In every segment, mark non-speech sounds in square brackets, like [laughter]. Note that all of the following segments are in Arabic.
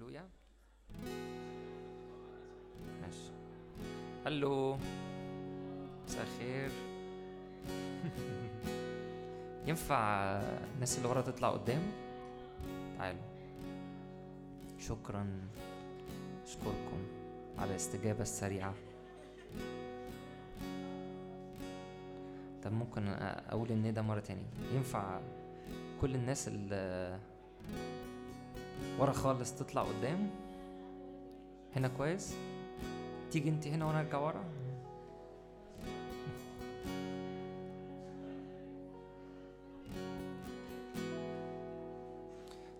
هللويا. ماشي. هلو. مساء الخير. [laughs] ينفع الناس اللي ورا تطلع قدام؟ تعالوا. شكرا. أشكركم على الاستجابة السريعة. طب ممكن أقول الندى مرة تاني ينفع كل الناس اللي ورا خالص تطلع قدام. هنا كويس. تيجي انت هنا وأنا ارجع ورا.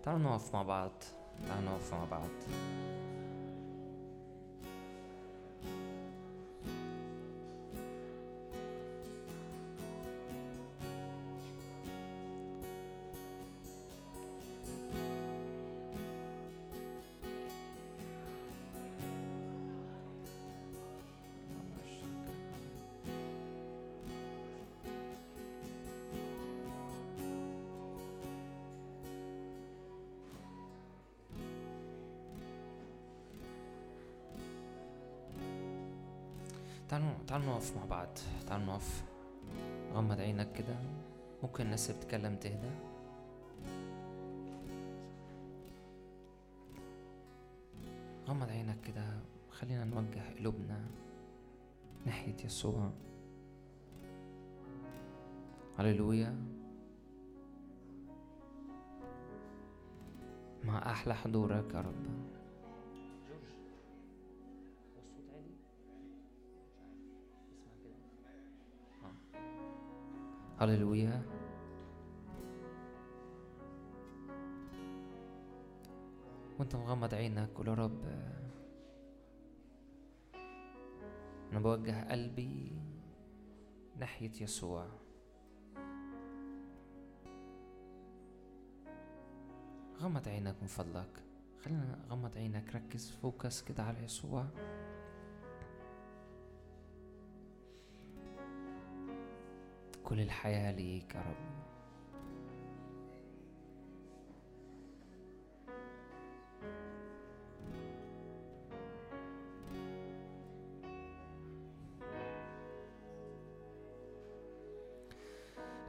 تعالوا نقف مع بعض. تعالوا نقف مع بعض. تعالوا نقف مع بعض. تعالوا نقف. غمض عينك كده. ممكن الناس اللي بتتكلم تهدى. غمض عينك كده. خلينا نوجه قلوبنا ناحية يسوع. هللويا. مع أحلى حضورك يا رب. هللويا. وانت مغمض عينك قول رب. أنا بوجه قلبي ناحية يسوع. غمض عينك من فضلك. خلينا غمض عينك ركز فوكس كده على يسوع. كل الحياة ليك يا رب.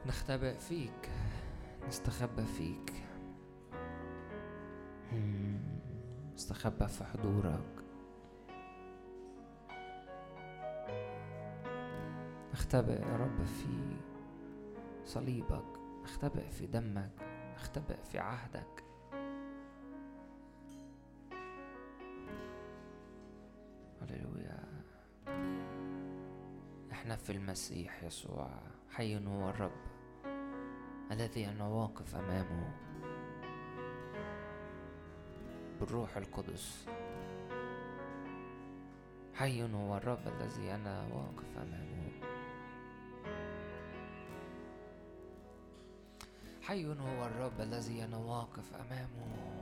نختبئ فيك نستخبى فيك. نستخبى في حضورك. نختبئ يا رب في صليبك نختبئ في دمك نختبئ في عهدك. هللويا. إحنا في المسيح يسوع حي هو الرب الذي أنا واقف أمامه بالروح القدس. حي هو الرب الذي أنا واقف أمامه. حي هو الرب الذي أنا واقف أمامه.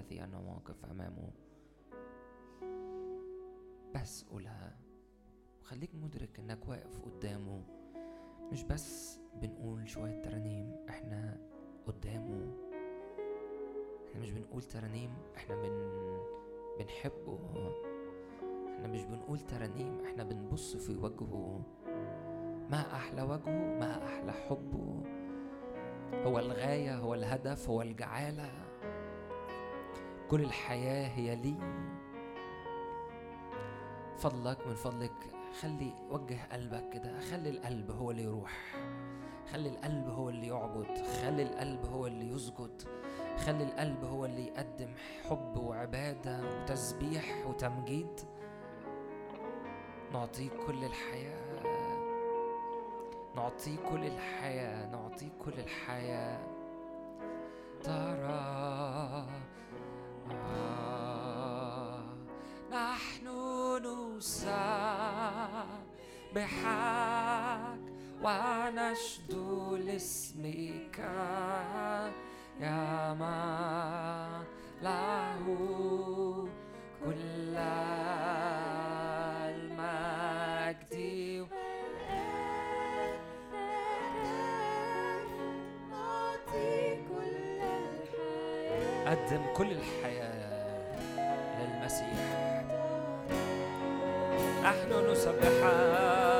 أنا واقف أمامه. بس قولها خليك مدرك إنك واقف قدامه. مش بس بنقول شوية ترانيم إحنا قدامه. إحنا مش بنقول ترانيم إحنا بن بنحبه. إحنا مش بنقول ترانيم إحنا بنبص في وجهه. ما أحلى وجهه ما أحلى حبه. هو الغاية هو الهدف هو الجعالة. كل الحياة هي لي. فضلك من فضلك خلي وجه قلبك كده خلي القلب هو اللي يروح خلي القلب هو اللي يعبد خلي القلب هو اللي يسجد خلي القلب هو اللي يقدم حب وعبادة وتسبيح وتمجيد. نعطيك كل الحياة. نعطيك كل الحياة. نعطيك كل الحياة. ترى نحن نسبحك ونشدو لاسمك يا ما له كل المجد. قدم كل الحياة. نحن نسبحك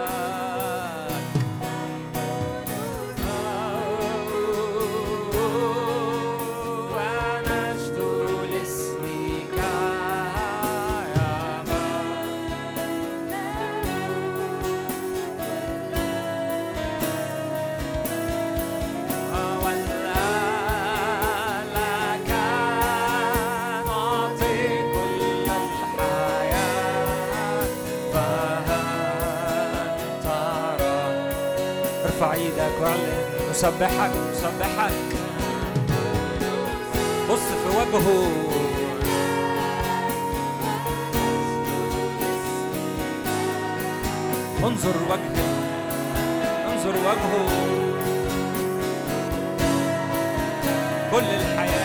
نسبحك نسبحك بص في وجهه. انظر وجهه. انظر وجهه. كل الحياة.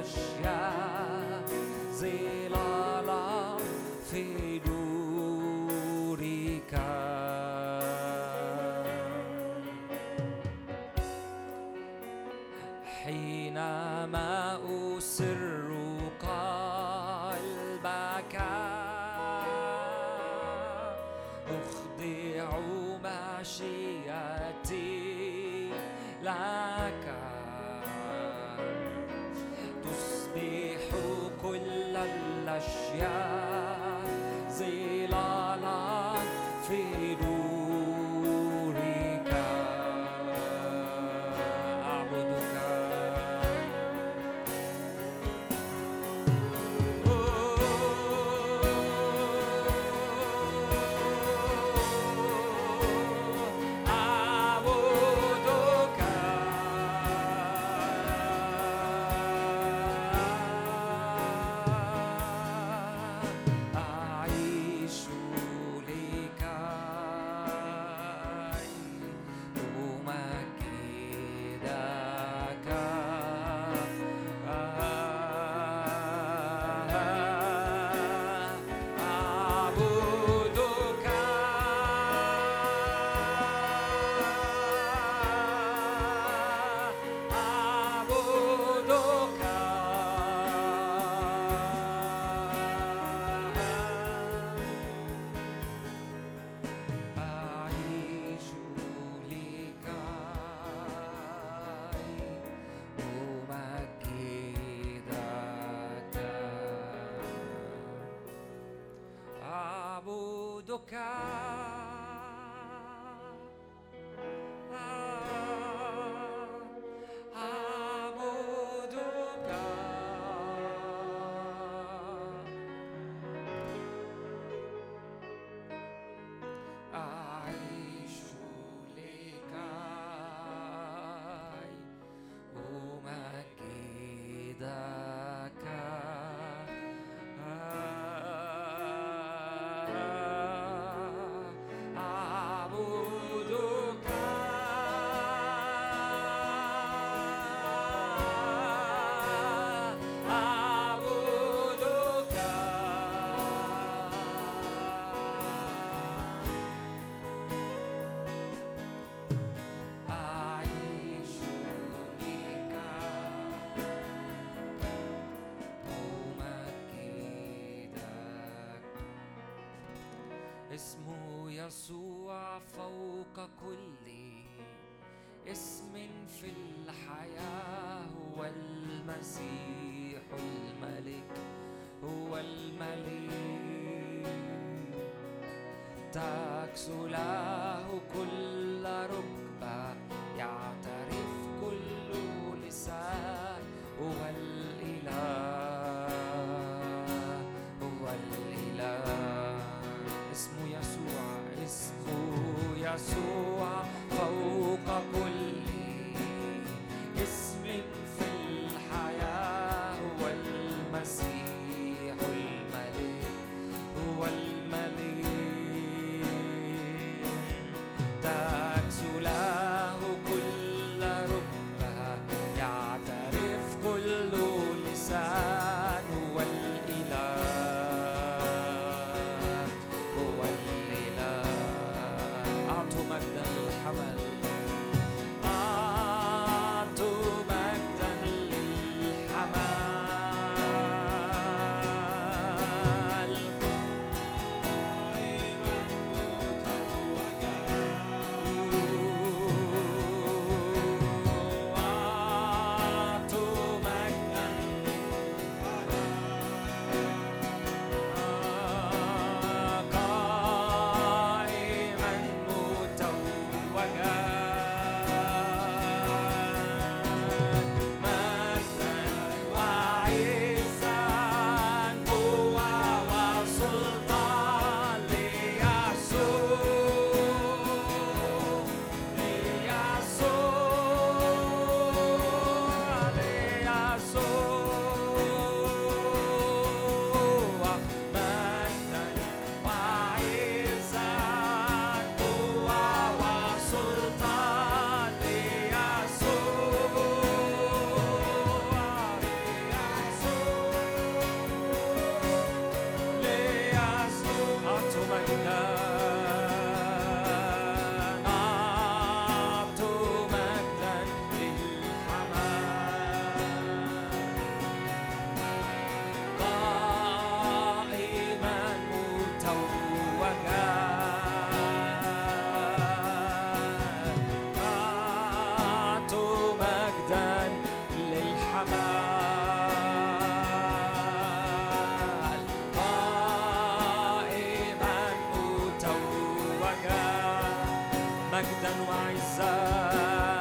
Russia. God. يسوع فوق كل اسم في الحياة هو المسيح الملك هو الملك تكسو له كل ركن Magda no Aizar.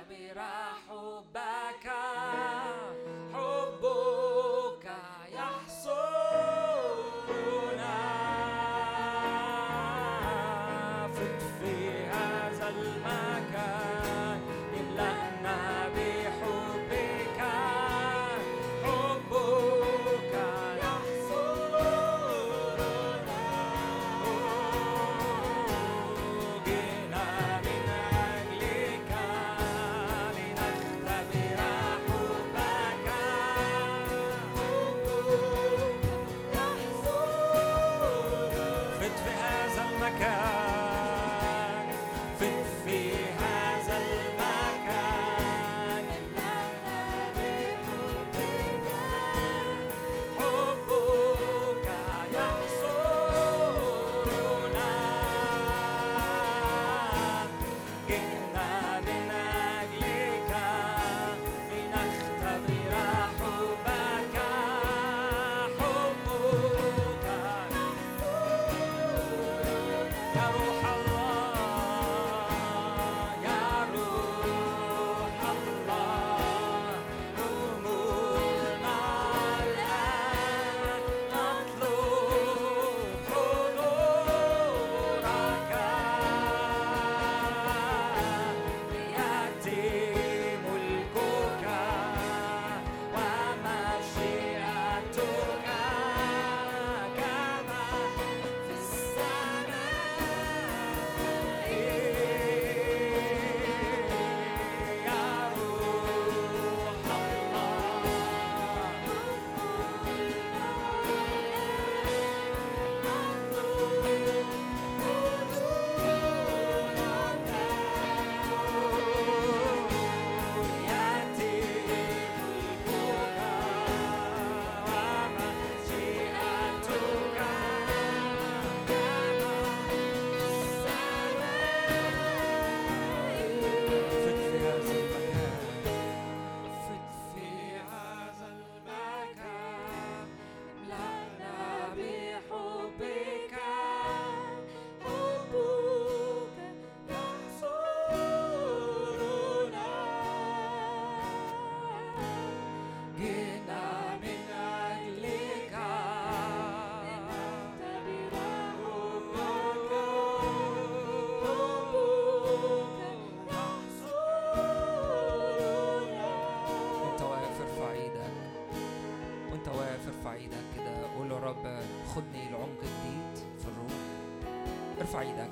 لنختبر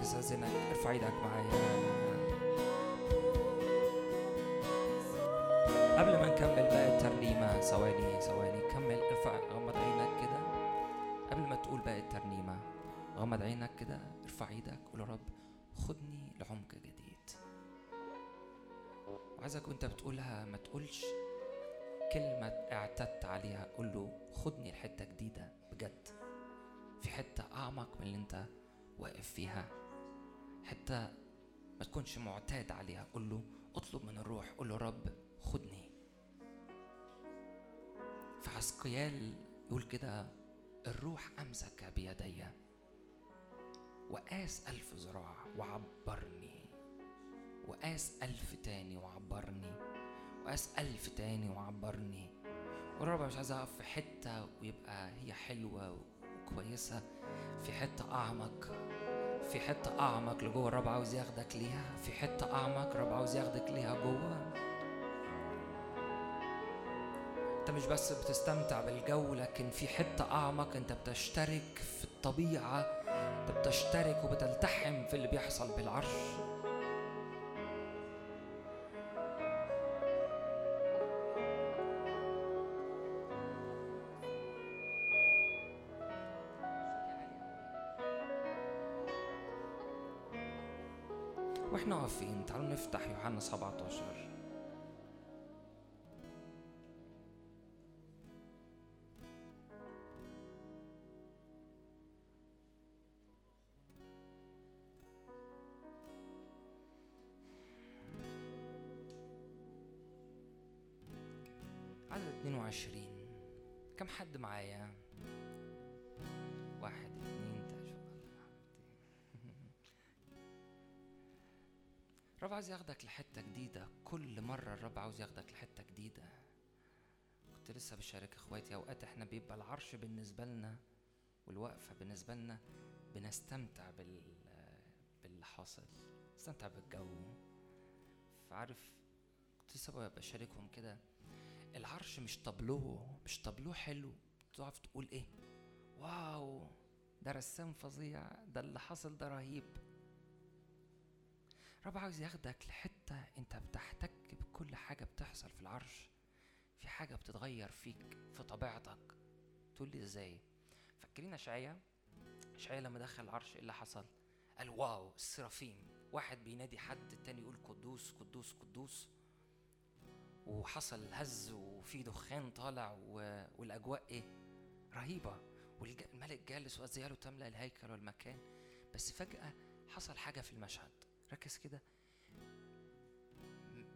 استاذنك ارفع إيدك معايا. قبل ما نكمل بقى الترنيمة ثواني ثواني كمل ارفع غمض عينك كده. قبل ما تقول بقى الترنيمة غمض عينك كده ارفع إيدك قول يا رب خدني لعمق جديد. وعايزك وأنت بتقولها ما تقولش كلمة اعتدت عليها قول له خدني لحتة جديدة بجد. في حتة أعمق من اللي أنت واقف فيها. حتة ما تكونش معتاد عليها. قول له اطلب من الروح. قول له رب خدني. في عسقيال يقول كده الروح أمسك بيدي وقاس ألف ذراع وعبرني وقاس ألف تاني وعبرني وقاس ألف تاني وعبرني. والرب مش عايز أقف في حتة ويبقى هي حلوة وكويسة في حتة أعمق. في حتة أعمق لجوه الرب عاوز ياخدك ليها. في حتة أعمق الرب عاوز ياخدك ليها جوه. أنت مش بس بتستمتع بالجو لكن في حتة أعمق أنت بتشترك في الطبيعة انت بتشترك وبتلتحم في اللي بيحصل بالعرش. واقفين تعالوا نفتح يوحنا 17 الرب عاوز ياخدك لحتة جديدة. كل مرة الرب عاوز ياخدك لحتة جديدة. كنت لسه بشارك إخواتي أوقات إحنا بيبقى العرش بالنسبة لنا والوقفة بالنسبة لنا بنستمتع بال باللي حاصل نستمتع بالجو. فعارف كنت لسه بشاركهم كده. العرش مش طابلوه مش طابلوه حلو. تقف تقول إيه؟ واو ده رسام فظيع ده اللي حصل ده رهيب. رب عاوز ياخدك لحتة انت بتحتك بكل حاجة بتحصل في العرش. في حاجة بتتغير فيك في طبيعتك. تقول لي إزاي؟ فاكرين اشعيا اشعيا لما دخل العرش إيه اللي حصل؟ قال واو السرافيم. واحد بينادي حد التاني يقول قدوس قدوس قدوس. وحصل هز وفي دخان طالع و... والأجواء إيه؟ رهيبة. والملك جالس وازياله تملأ الهيكل والمكان. بس فجأة حصل حاجة في المشهد. ركز كده.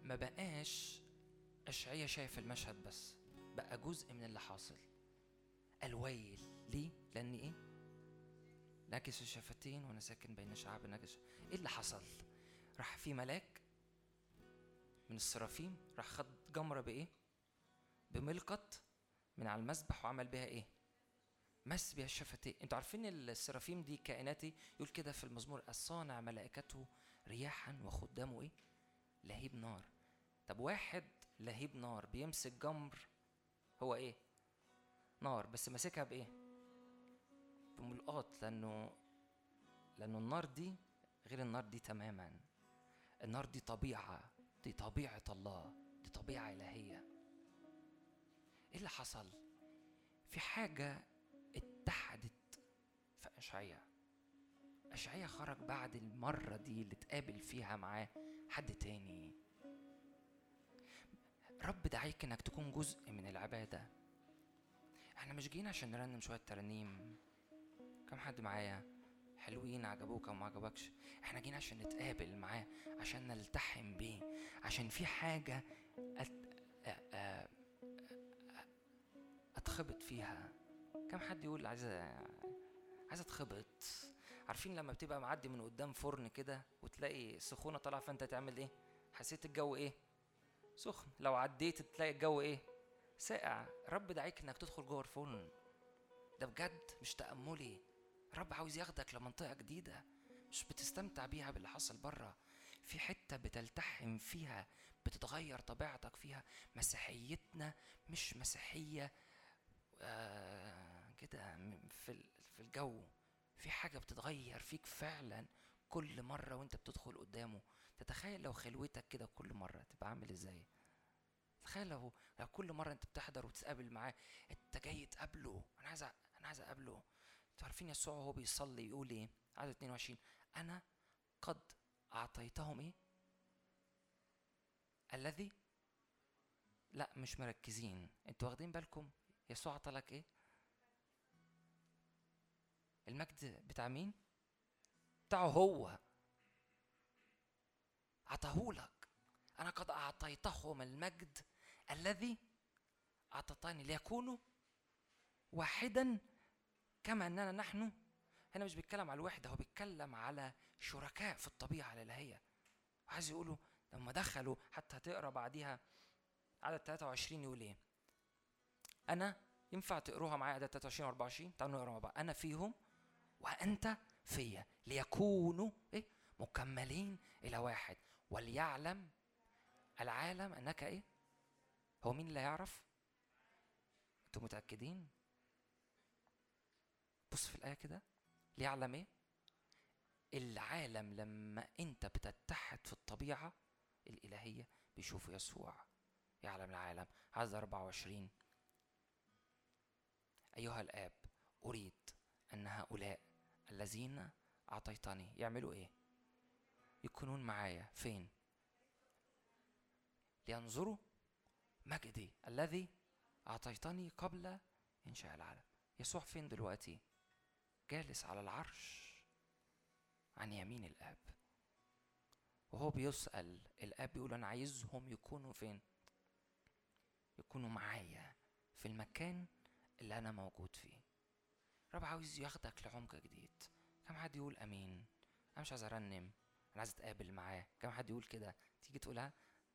ما بقاش اشعيا شايف المشهد بس بقى جزء من اللي حاصل. الويل ليه؟ لأن إيه؟ ناكس الشفتين وأنا ساكن بين شعب نجس إيه اللي حصل؟ راح في ملاك من السرافيم راح خد جمرة بإيه؟ بملقط من على المسبح وعمل بها إيه؟ مس بها الشفتين. أنتوا عارفين السرافيم دي كائناتي؟ يقول كده في المزمور الصانع ملائكته رياحا وخدامه إيه؟ لهيب نار. طب واحد لهيب نار بيمسك جمر هو إيه؟ نار بس ماسكها بإيه؟ بملقاط لأنه لأنه النار دي غير النار دي تماما. النار دي طبيعة دي طبيعة الله دي طبيعة إلهية. إيه اللي حصل؟ في حاجة اتحدت في أشعية أشعية خرج بعد المرة دي اللي اتقابل فيها معاه حد تاني. رب دعيك إنك تكون جزء من العبادة. إحنا مش جينا عشان نرنم شوية ترانيم. كم حد معايا؟ حلوين عجبوك أو ما عجبكش؟ إحنا جينا عشان نتقابل معاه عشان نلتحم بيه عشان في حاجة أت... أ... أتخبط فيها. كم حد يقول عايز عايز اتخبط عارفين لما بتبقى معدي من قدام فرن كده وتلاقي سخونة طالعة فأنت تعمل إيه؟ حسيت الجو إيه؟ سخن. لو عديت تلاقي الجو إيه؟ ساقع. رب دعيك إنك تدخل جوه الفرن. ده بجد مش تأملي. رب عاوز ياخدك لمنطقة جديدة. مش بتستمتع بيها باللي حصل بره. في حتة بتلتحم فيها بتتغير طبيعتك فيها. مسيحيتنا مش مسيحية آه كده في في الجو. في حاجة بتتغير فيك فعلا كل مرة وأنت بتدخل قدامه. تتخيل لو خلوتك كده كل مرة تبقى عامل إزاي؟ تخيل لو لو كل مرة أنت بتحضر وتتقابل معاه أنت جاي تقابله. أنا عايز أنا عايز أقابله. أنتوا عارفين يسوع وهو بيصلي يقول إيه؟ عدد 22 أنا قد أعطيتهم إيه؟ الذي؟ لا مش مركزين. أنتوا واخدين بالكم؟ يسوع عطلك إيه؟ المجد بتاع مين؟ بتاعه هو. عطاهولك أنا قد اعطيتهم المجد الذي أعطتني ليكونوا واحدا كما أننا نحن. هنا مش بيتكلم على الوحدة هو بيتكلم على شركاء في الطبيعة الإلهية. عايز يقولوا لما دخلوا حتى هتقرا بعديها عدد 23 يقول إيه؟ أنا ينفع تقروها معايا عدد 23 و 24 تعالوا نقرأ مع بعض. أنا فيهم وأنت فيا. ليكونوا إيه؟ مكملين إلى واحد. وليعلم العالم أنك إيه؟ هو مين اللي يعرف أنتوا متأكدين؟ بص في الآية كده. ليعلم إيه؟ العالم لما أنت بتتحد في الطبيعة الإلهية بيشوفوا يسوع. يعلم العالم. عدد 24 أيها الآب أريد أن هؤلاء الذين أعطيتني يعملوا إيه؟ يكونون معايا فين؟ لينظروا مجدي الذي أعطيتني قبل إنشاء العالم يسوع فين دلوقتي؟ جالس على العرش عن يمين الآب وهو بيسأل الآب بيقول أنا عايزهم يكونوا فين؟ يكونوا معايا في المكان اللي أنا موجود فيه رب عاوز ياخدك لعمق جديد. كم حد يقول أمين؟ أنا مش عايز أرنم أنا عايز أتقابل معاه. كم حد يقول كده؟ تيجي تقولها؟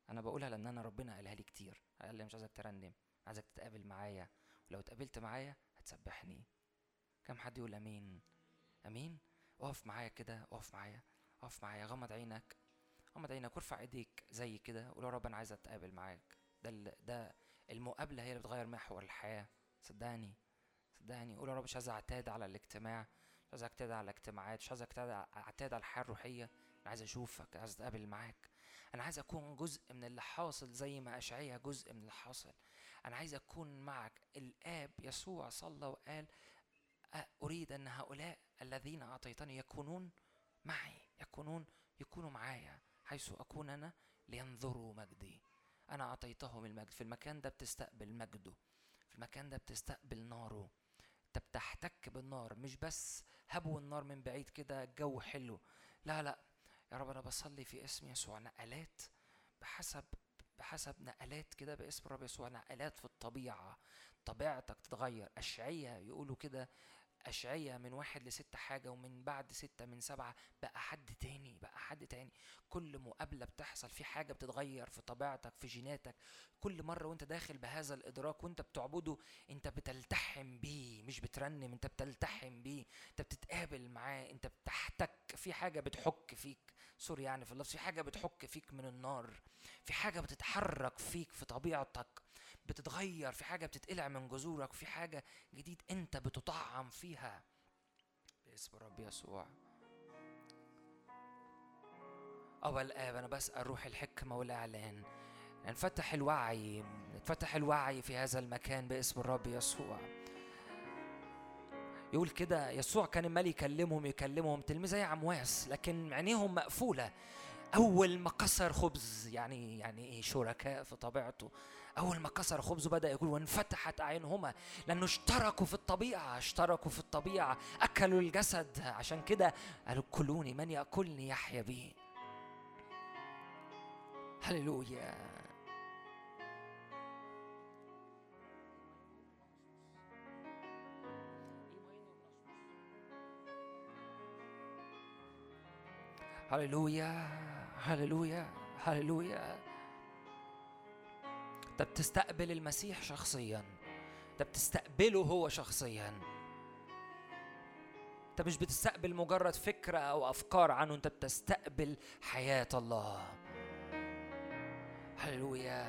أنا بقولها لأن أنا ربنا قالها لي كتير. قال لي مش عايزك ترنم عايزك تتقابل معايا. ولو اتقابلت معايا هتسبحني. كم حد يقول أمين؟ أمين؟ اقف معايا كده اقف معايا اقف معايا. غمض عينك غمض عينك وارفع ايديك زي كده. وقول يا رب أنا عايز أتقابل معاك. ده ده المقابلة هي اللي بتغير محور الحياة. صدقني. صدقني قول يا رب مش عايز اعتاد على الاجتماع مش عايز اعتاد على الاجتماعات مش عايز اعتاد اعتاد على الحياة الروحية. أنا عايز أشوفك عايز أتقابل معاك. أنا عايز أكون جزء من اللي حاصل زي ما اشعيا جزء من اللي حاصل. أنا عايز أكون معك. الآب يسوع صلى وقال أريد أن هؤلاء الذين أعطيتني يكونون معي يكونون يكونوا معايا حيث أكون أنا لينظروا مجدي. أنا أعطيتهم المجد. في المكان ده بتستقبل مجده. في المكان ده بتستقبل ناره. انت بتحتك بالنار مش بس هبو النار من بعيد كده الجو حلو. لا لا يا رب أنا بصلي في اسم يسوع نقلات بحسب بحسب نقلات كده باسم الرب يسوع نقلات في الطبيعة طبيعتك تتغير. أشعية يقولوا كده أشعية من واحد لستة حاجة ومن بعد ستة من سبعة بقى حد تاني بقى حد تاني. كل مقابلة بتحصل في حاجة بتتغير في طبيعتك في جيناتك. كل مرة وانت داخل بهذا الإدراك وانت بتعبده انت بتلتحم بيه مش بترنم انت بتلتحم بيه. انت بتتقابل معاه انت بتحتك. في حاجة بتحك فيك. سوري يعني في اللفظ في حاجة بتحك فيك من النار. في حاجة بتتحرك فيك في طبيعتك. بتتغير في حاجة بتتقلع من جذورك في حاجة جديد انت بتطعم فيها. باسم الرب يسوع. أو الآب أنا بسأل روح الحكمة والإعلان. نفتح الوعي نفتح الوعي في هذا المكان باسم الرب يسوع. يقول كده يسوع كان عمال يكلمهم يكلمهم تلميذ زي عمواس لكن عينيهم مقفولة. أول ما كسر خبز يعني يعني إيه شركاء في طبيعته. أول ما كسر خبزه بدأ يقول وانفتحت اعينهما لأنه اشتركوا في الطبيعة اشتركوا في الطبيعة أكلوا الجسد. عشان كده قالوا كلوني من يأكلني يحيا بي هللويا. هللويا هللويا هللويا. انت بتستقبل المسيح شخصيا. انت بتستقبله هو شخصيا. انت مش بتستقبل مجرد فكرة أو أفكار عنه انت بتستقبل حياة الله. هللويا.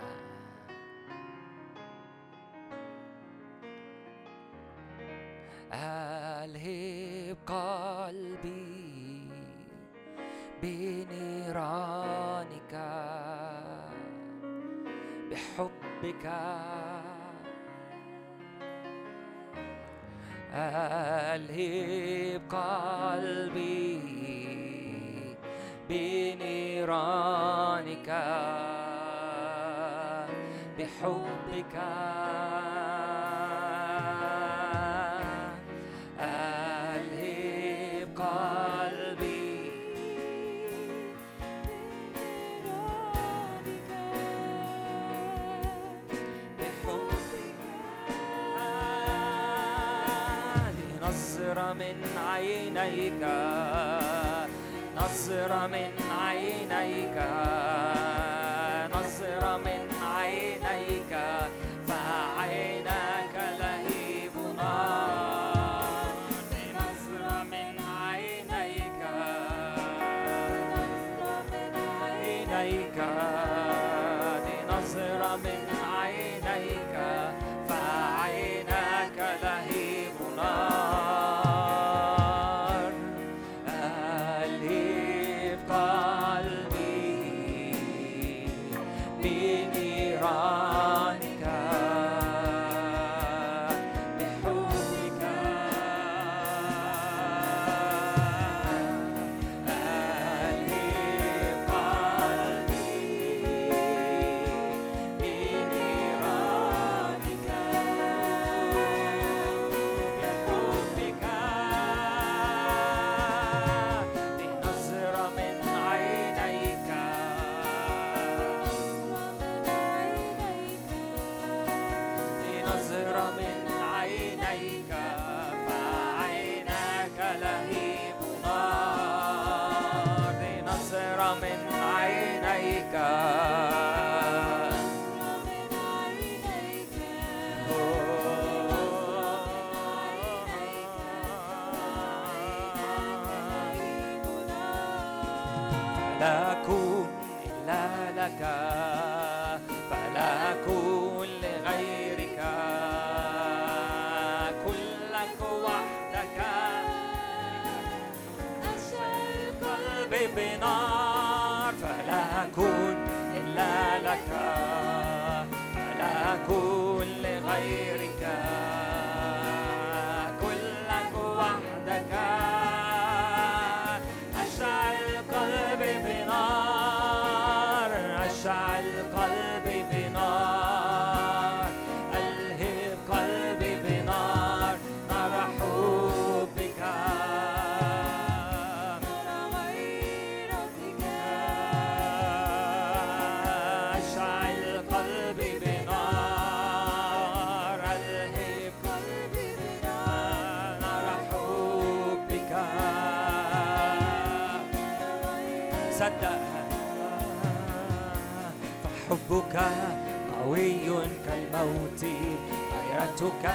ألهب قلبي بنيرانك. بحبك ألهب قلبي بنيرانك بحبك. نظرة من عينيك. غيرتك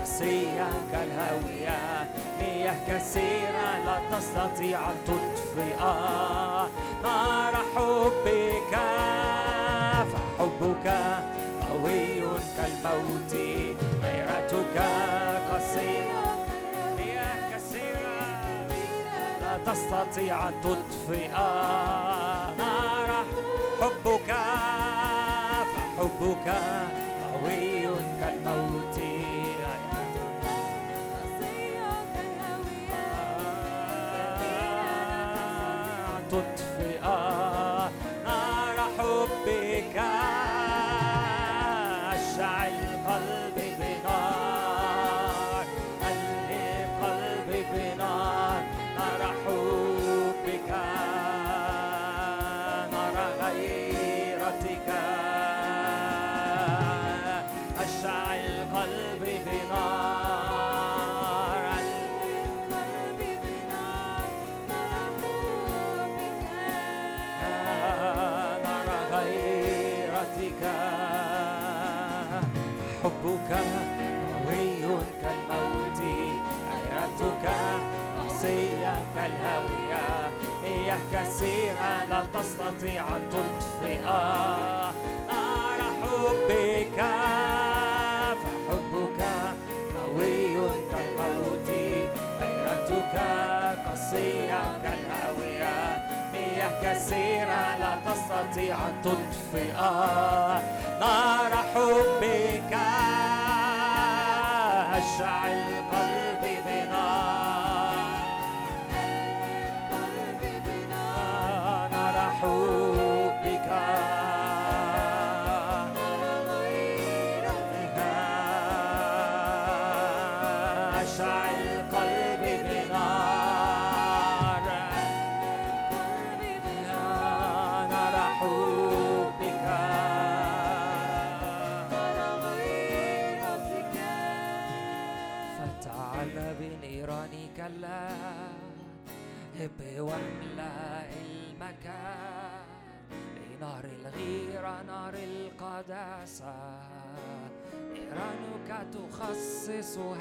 قاسية كالهاوية مياه كثيرة لا تستطيع أن تطفئ. نار حبك فحبك قوي كالموت غيرتك قاسية. مياه كثيرة لا تستطيع أن تطفئ. نار حبك فحبك قوي الهوية. هي كثيرة لا تستطيع أن تطفئ. نار حبك فحبك قوي كالموت. غيرتك قصيرة كالهاوية هي كثيرة لا تستطيع أن تطفئ. نار حبك أشعل قلبي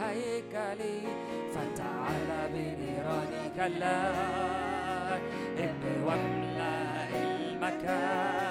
هيكلي فتعال بنيرانك اللهب واملأ المكان.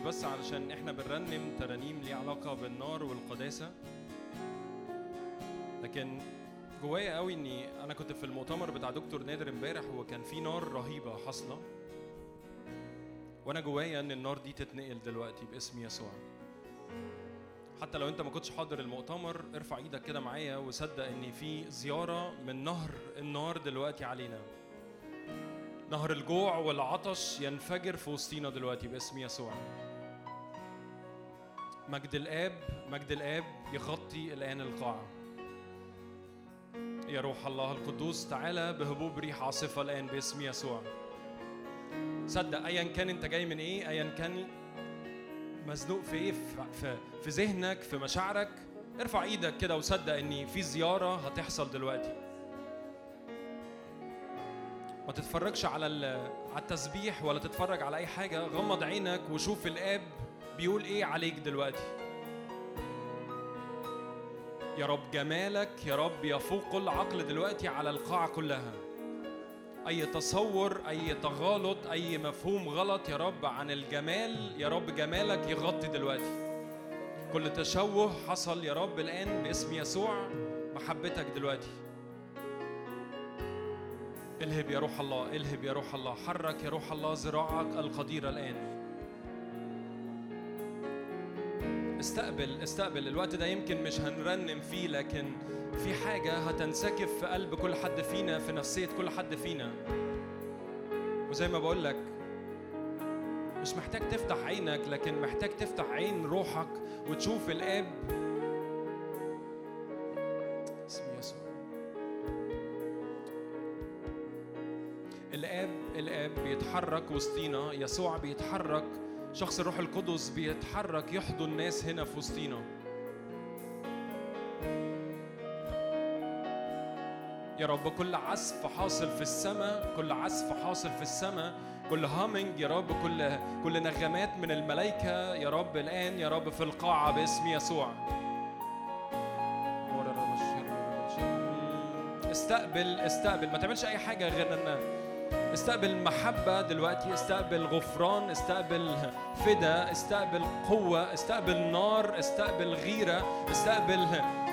مش بس علشان إحنا بنرنم ترانيم ليها علاقة بالنار والقداسة لكن جوايا قوي إني أنا كنت في المؤتمر بتاع دكتور نادر امبارح وكان في نار رهيبة حاصلة. وأنا جوايا إن النار دي تتنقل دلوقتي باسم يسوع. حتى لو أنت ما كنتش حاضر المؤتمر ارفع إيدك كده معايا وصدق إن في زيارة من نهر النار دلوقتي علينا. نهر الجوع والعطش ينفجر في وسطينا دلوقتي باسم يسوع. مجد الآب مجد الآب يغطي الآن القاعة. يا روح الله القدوس تعالى بهبوب ريح عاصفة الآن باسم يسوع. صدق ايا كان أنت جاي من إيه؟ ايا كان مزنوق في إيه؟ في- في ذهنك في مشاعرك. ارفع إيدك كده وصدق إن في زيارة هتحصل دلوقتي. ما تتفرجش على على التسبيح ولا تتفرج على أي حاجة. غمض عينك وشوف الآب بيقول إيه عليك دلوقتي؟ يا رب جمالك يا رب يفوق كل عقل دلوقتي على القاعة كلها. أي تصور أي تغالط أي مفهوم غلط يا رب عن الجمال يا رب جمالك يغطي دلوقتي. كل تشوه حصل يا رب الآن باسم يسوع محبتك دلوقتي. الهب يا روح الله الهب يا روح الله حرك يا روح الله ذراعك القديرة الآن. استقبل استقبل الوقت ده يمكن مش هنرنم فيه لكن في حاجة هتنسكب في قلب كل حد فينا في نفسية كل حد فينا. وزي ما بقول لك مش محتاج تفتح عينك لكن محتاج تفتح عين روحك وتشوف الآب. اسم يسوع. الآب الآب بيتحرك وسطينا يسوع بيتحرك شخص الروح القدس بيتحرك يحضن ناس هنا في وسطينا. يا رب كل عزف حاصل في السماء كل عزف حاصل في السماء كل هامينج يا رب كل كل نغمات من الملائكة يا رب الآن يا رب في القاعة باسم يسوع. استقبل استقبل. ما تعملش أي حاجة غير أن استقبل محبة دلوقتي استقبل غفران استقبل فدا استقبل قوة استقبل نار استقبل غيرة استقبل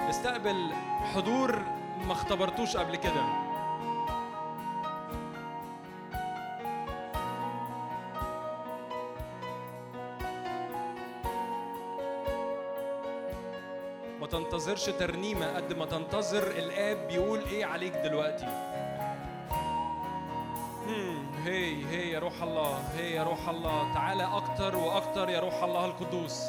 استقبل حضور ما اختبرتوش قبل كده. ما تنتظرش ترنيمة قد ما تنتظر الآب بيقول إيه عليك دلوقتي. هي يا روح الله هي يا روح الله. تعالى أكتر وأكتر يا روح الله القدوس.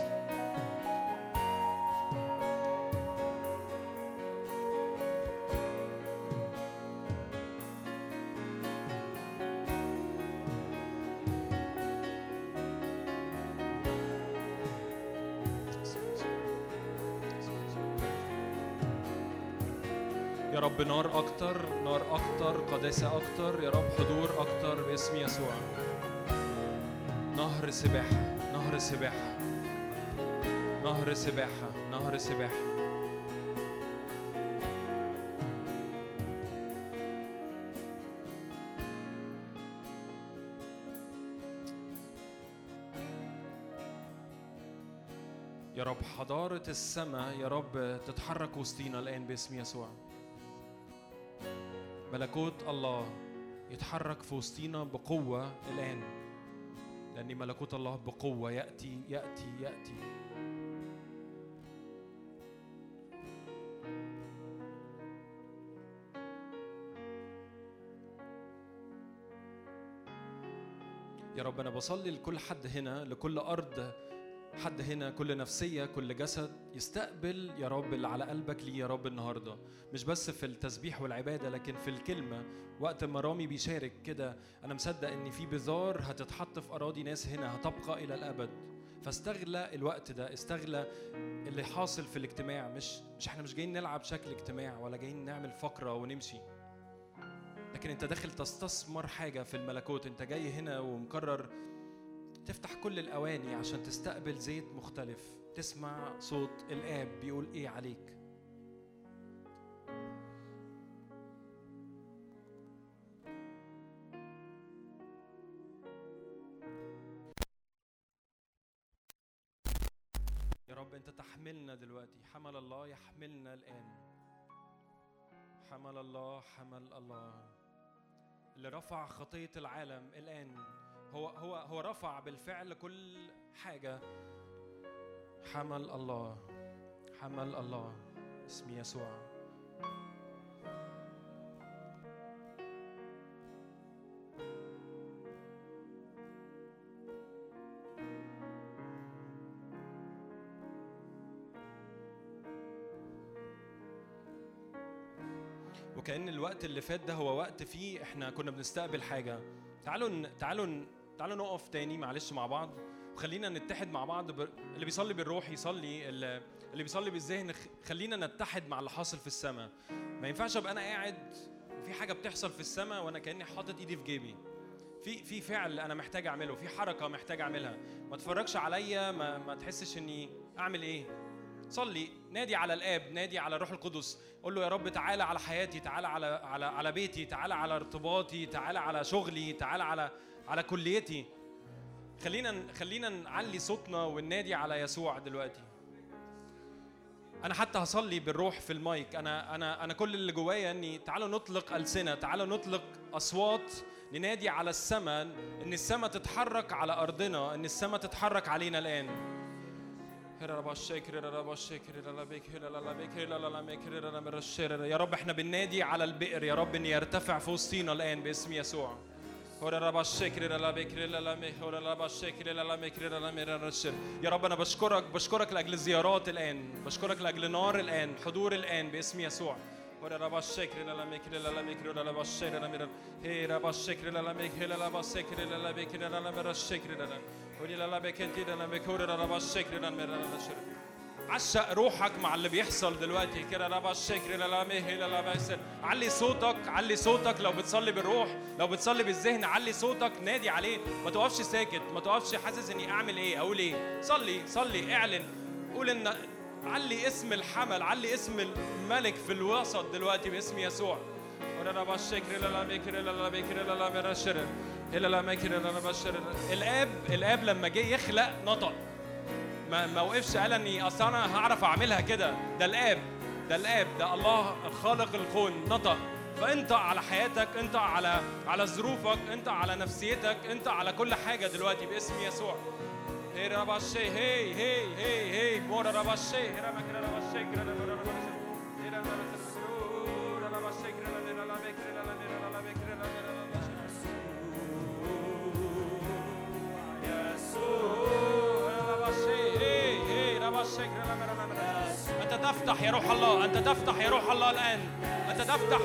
يا رب نار أكتر نار أكتر قداسة أكتر. يا رب حضور باسم يسوع نهر سباحة نهر سباحة. نهر سباحة نهر سباحة. يا رب حضارة السماء يا رب تتحرك وسطينا الآن باسم يسوع ملكوت الله يتحرك في وسطينا بقوة الآن. لأن ملكوت الله بقوة. يأتي يأتي يأتي. يا رب أنا بصلي لكل حد هنا لكل أرض حد هنا كل نفسية كل جسد يستقبل يا رب اللي على قلبك ليه يا رب النهاردة. مش بس في التسبيح والعبادة لكن في الكلمة. وقت ما رامي بيشارك كده أنا مصدق إن في بذار هتتحط في أراضي ناس هنا هتبقى إلى الأبد. فاستغلى الوقت ده استغلى اللي حاصل في الاجتماع. مش مش إحنا مش جايين نلعب شكل اجتماع ولا جايين نعمل فقرة ونمشي. لكن أنت داخل تستثمر حاجة في الملكوت. أنت جاي هنا ومقرر تفتح كل الأواني عشان تستقبل زيت مختلف. تسمع صوت الآب بيقول إيه عليك. يا رب أنت تحملنا دلوقتي. حمل الله يحملنا الآن. حمل الله حمل الله. اللي رفع خطية العالم الآن. هو هو هو رفع بالفعل كل حاجة. حمل الله حمل الله اسم يسوع. وكأن الوقت اللي فات ده هو وقت فيه إحنا كنا بنستقبل حاجة. تعالوا تعالوا تعالوا نقف تاني معلش مع بعض. وخلينا نتحد مع بعض ب... اللي بيصلي بالروح يصلي اللي, اللي بيصلي بالذهن خلينا نتحد مع اللي حاصل في السماء. ما ينفعش أبقى أنا قاعد وفي حاجة بتحصل في السماء وأنا كأني حاطط إيدي في جيبي. في في فعل أنا محتاج أعمله في حركة محتاج أعملها. ما تفرجش عليا ما, ما تحسش إني أعمل إيه. صلي نادي على الآب نادي على الروح القدس. قول له يا رب تعالى على حياتي تعالى على على على بيتي تعالى على ارتباطي تعالى على شغلي تعالى على على كليتي. خلينا خلينا نعلي صوتنا وننادي على يسوع دلوقتي. أنا حتى هصلي بالروح في المايك. أنا أنا أنا كل اللي جوايا إني تعالوا نطلق ألسنة تعالوا نطلق أصوات ننادي على السماء إن السماء تتحرك على أرضنا إن السماء تتحرك علينا الآن. يا رب إحنا بننادي على البئر يا رب إن يرتفع في وسطينا الآن باسم يسوع. يا رب أنا بشكرك بشكرك لاجل الزيارات الان بشكرك لاجل النار الان حضور الان باسم يسوع ورا ربا شكر لا لميك لا لميك ورا ربا شكر لا ميرا هي ربا شكر لا لميك لا ربا شكر لا لميك لا لميرا شكر لا ورا لا لبيك انت لا لميك ورا ربا شكر لا ميرا لا شكر عشق روحك مع اللي بيحصل دلوقتي كده. ربا الشكر لا لا مهي لا لا بيسر علي صوتك علي صوتك لو بتصلي بالروح لو بتصلي بالذهن علي صوتك نادي عليه. ما توقفش ساكت ما توقفش حاسس إني أعمل إيه أقول إيه. صلي صلي اعلن. قول إن علي اسم الحمل علي اسم الملك في الوسط دلوقتي باسم يسوع. ربا الشكر لا لا بكر لا لا بكر لا لا مرشر لا لا لا لا بشر الآب الآب لما جه يخلق نطق. ما ما وقفش قال إني أصل أنا هعرف أعملها كده. ده الآب ده الآب ده الله خالق الكون نطق. فأنت على حياتك أنت على على ظروفك أنت على نفسيتك أنت على كل حاجة دلوقتي باسم يسوع. هي رباشي هي هي هي هي. مورا رباشي هي رباشي تفتح يا روح الله. أنت تفتح يا روح الله الآن. أنت تفتح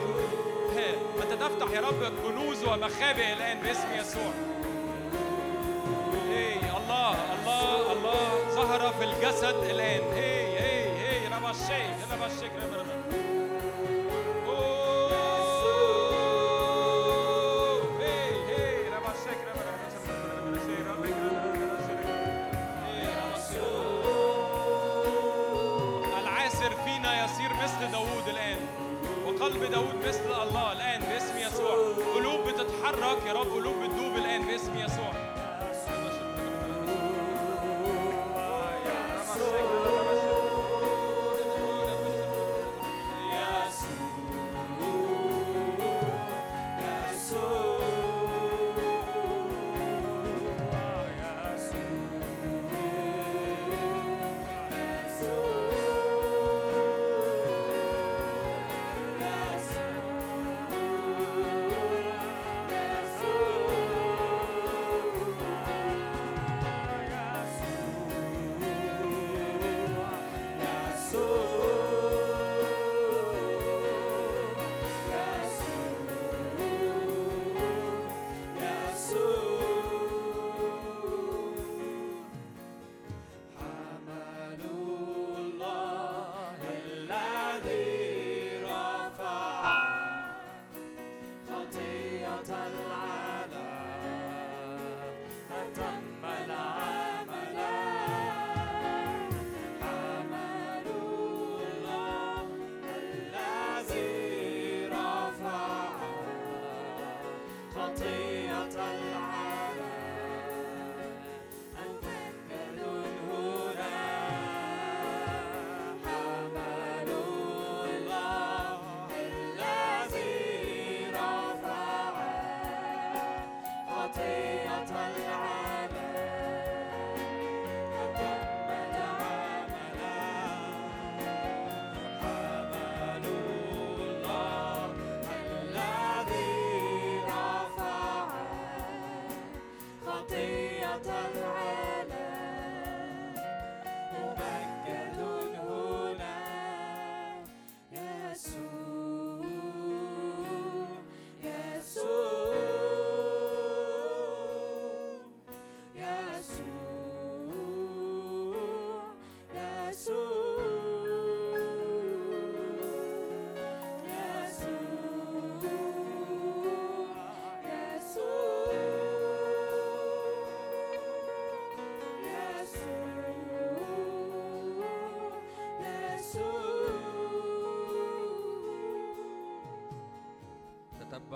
أنت تفتح يا رب كنوز ومخابئ الآن باسم يسوع. هي الله الله الله. ظهر في الجسد الآن. هي هي هي. ربا الشيء ربا الشيء ربا وقلب داوود مثل الله الآن باسم يسوع. قلوب بتتحرك يا رب قلوب بتدوب الآن باسم يسوع.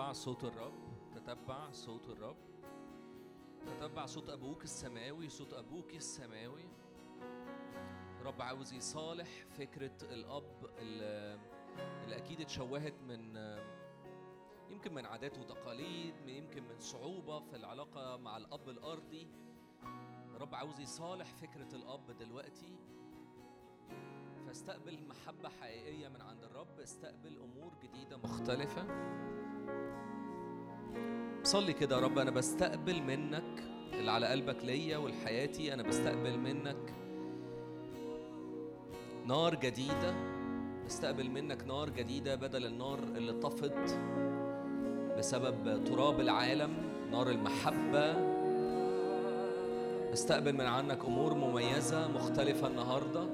تتبع صوت الرب تتبع صوت الرب تتبع صوت أبوك السماوي صوت أبوك السماوي. رب عاوز يصالح فكرة الأب اللي, أكيد اتشوهت من يمكن من عادات وتقاليد يمكن من صعوبة في العلاقة مع الأب الأرضي. رب عاوز يصالح فكرة الأب دلوقتي. فاستقبل محبة حقيقية من عند الرب استقبل أمور جديدة مختلفة. صلي كده يا رب أنا بستقبل منك اللي على قلبك ليا ولحياتي أنا بستقبل منك نار جديدة بستقبل منك نار جديدة بدل النار اللي طفت بسبب تراب العالم نار المحبة. بستقبل من عنك أمور مميزة مختلفة النهارده.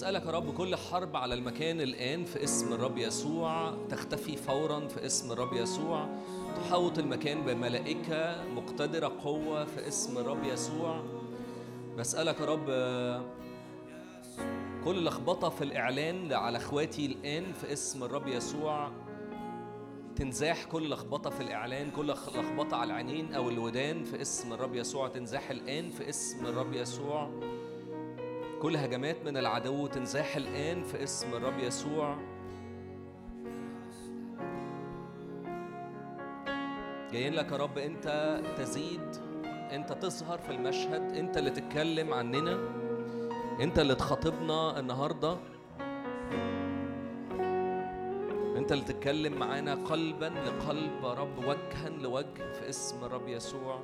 بسألك يا رب كل حرب على المكان الآن في اسم الرب يسوع تختفي فورا في اسم الرب يسوع تحوط المكان بملائكة مقتدرة قوة في اسم الرب يسوع. بسألك يا رب كل لخبطة في الإعلان على إخواتي الآن في اسم الرب يسوع تنزاح كل لخبطة في الإعلان كل لخبطة على العينين أو الودان في اسم الرب يسوع تنزاح الآن في اسم الرب يسوع. كل هجمات من العدو تنزاح الآن في اسم الرب يسوع. جايين لك يا رب أنت تزيد أنت تظهر في المشهد أنت اللي تتكلم عننا أنت اللي تخاطبنا النهاردة أنت اللي تتكلم معانا قلبا لقلب يا رب وجها لوجه في اسم الرب يسوع.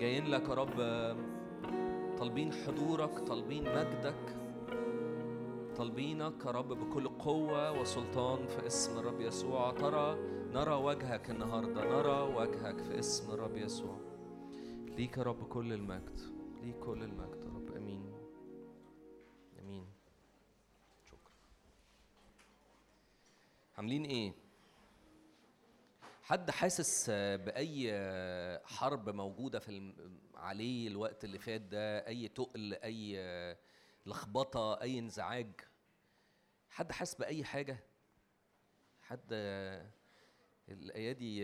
جايين لك يا رب طالبين حضورك طالبين مجدك طالبينك يا رب بكل قوة وسلطان في اسم الرب يسوع. ترى نرى وجهك النهاردة نرى وجهك في اسم الرب يسوع. ليك يا رب كل المجد ليك كل المجد يا رب. آمين. آمين. شكرا. عاملين إيه؟ حد حاسس بأي حرب موجودة في عليه الوقت اللي فات ده؟ أي تقل أي لخبطة أي انزعاج؟ حد حاسس بأي حاجة؟ حد الايادي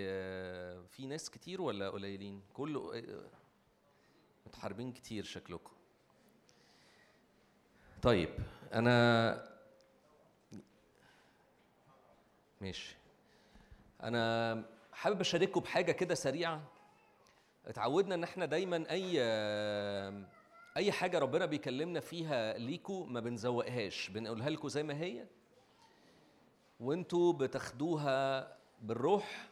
في ناس كتير ولا قليلين؟ كله متحاربين كتير شكلكم. طيب أنا ماشي. أنا حابب أشارككم بحاجة كده سريعة. اتعودنا إن إحنا دايما أي أي حاجة ربنا بيكلمنا فيها ليكوا ما بنزوقهاش بنقولها لكم زي ما هي. وإنتوا بتاخدوها بالروح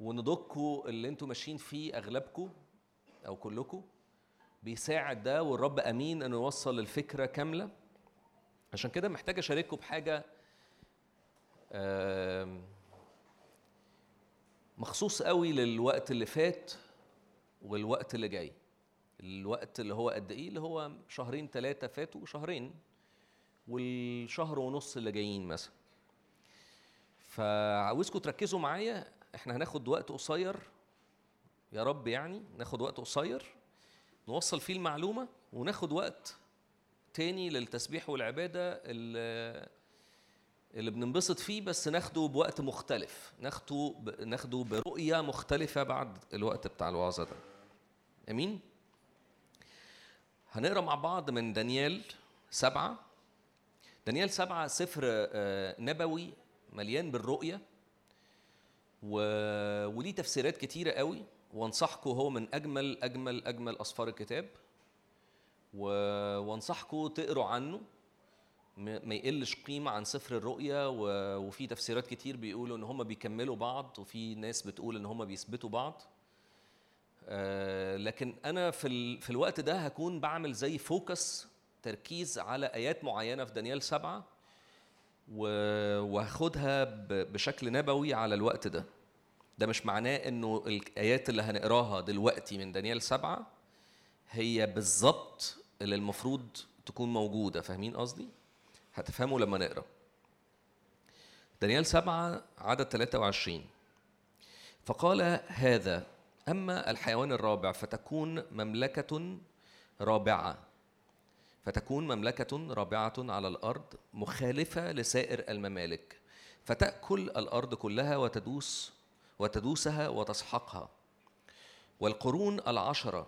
ونضجكوا اللي إنتوا ماشيين فيه اغلبكم أو كلكم بيساعد ده والرب أمين إنه يوصل الفكرة كاملة. عشان كده محتاج أشارككم بحاجة مخصوص قوي للوقت اللي فات والوقت اللي جاي. الوقت اللي هو قد إيه؟ اللي هو شهرين ثلاثة فاتوا شهرين والشهر ونص اللي جايين مثلا. فعاوزكم تركزوا معايا. إحنا هناخد وقت قصير. يا رب يعني ناخد وقت قصير نوصل فيه المعلومة وناخد وقت تاني للتسبيح والعبادة اللي اللي بننبسط فيه بس ناخده بوقت مختلف. ناخده ب... ناخده برؤية مختلفة بعد الوقت بتاع الوعظة ده. أمين؟ هنقرأ مع بعض من دانيال سبعة. دانيال سبعة سفر نبوي مليان بالرؤية و... وليه تفسيرات كتيرة قوي. وانصحكم هو من أجمل أجمل أجمل أسفار الكتاب. و... وانصحكم تقروا عنه. ما يقلش قيمة عن سفر الرؤيا وفي تفسيرات كتير بيقولوا إن هم بيكملوا بعض وفي ناس بتقول إن هم بيثبتوا بعض. لكن أنا في في الوقت ده هكون بعمل زي فوكس تركيز على آيات معينة في دانيال سبعة وهاخدها بشكل نبوي على الوقت ده. ده مش معناه إنه الآيات اللي هنقراها دلوقتي من دانيال سبعة هي بالظبط اللي المفروض تكون موجودة. فاهمين قصدي؟ هتفهموا لما نقرا. دانيال سبعة عدد 23 فقال هذا أما الحيوان الرابع فتكون مملكة رابعة. فتكون مملكة رابعة على الأرض مخالفة لسائر الممالك. فتأكل الأرض كلها وتدوس وتدوسها وتسحقها. والقرون العشرة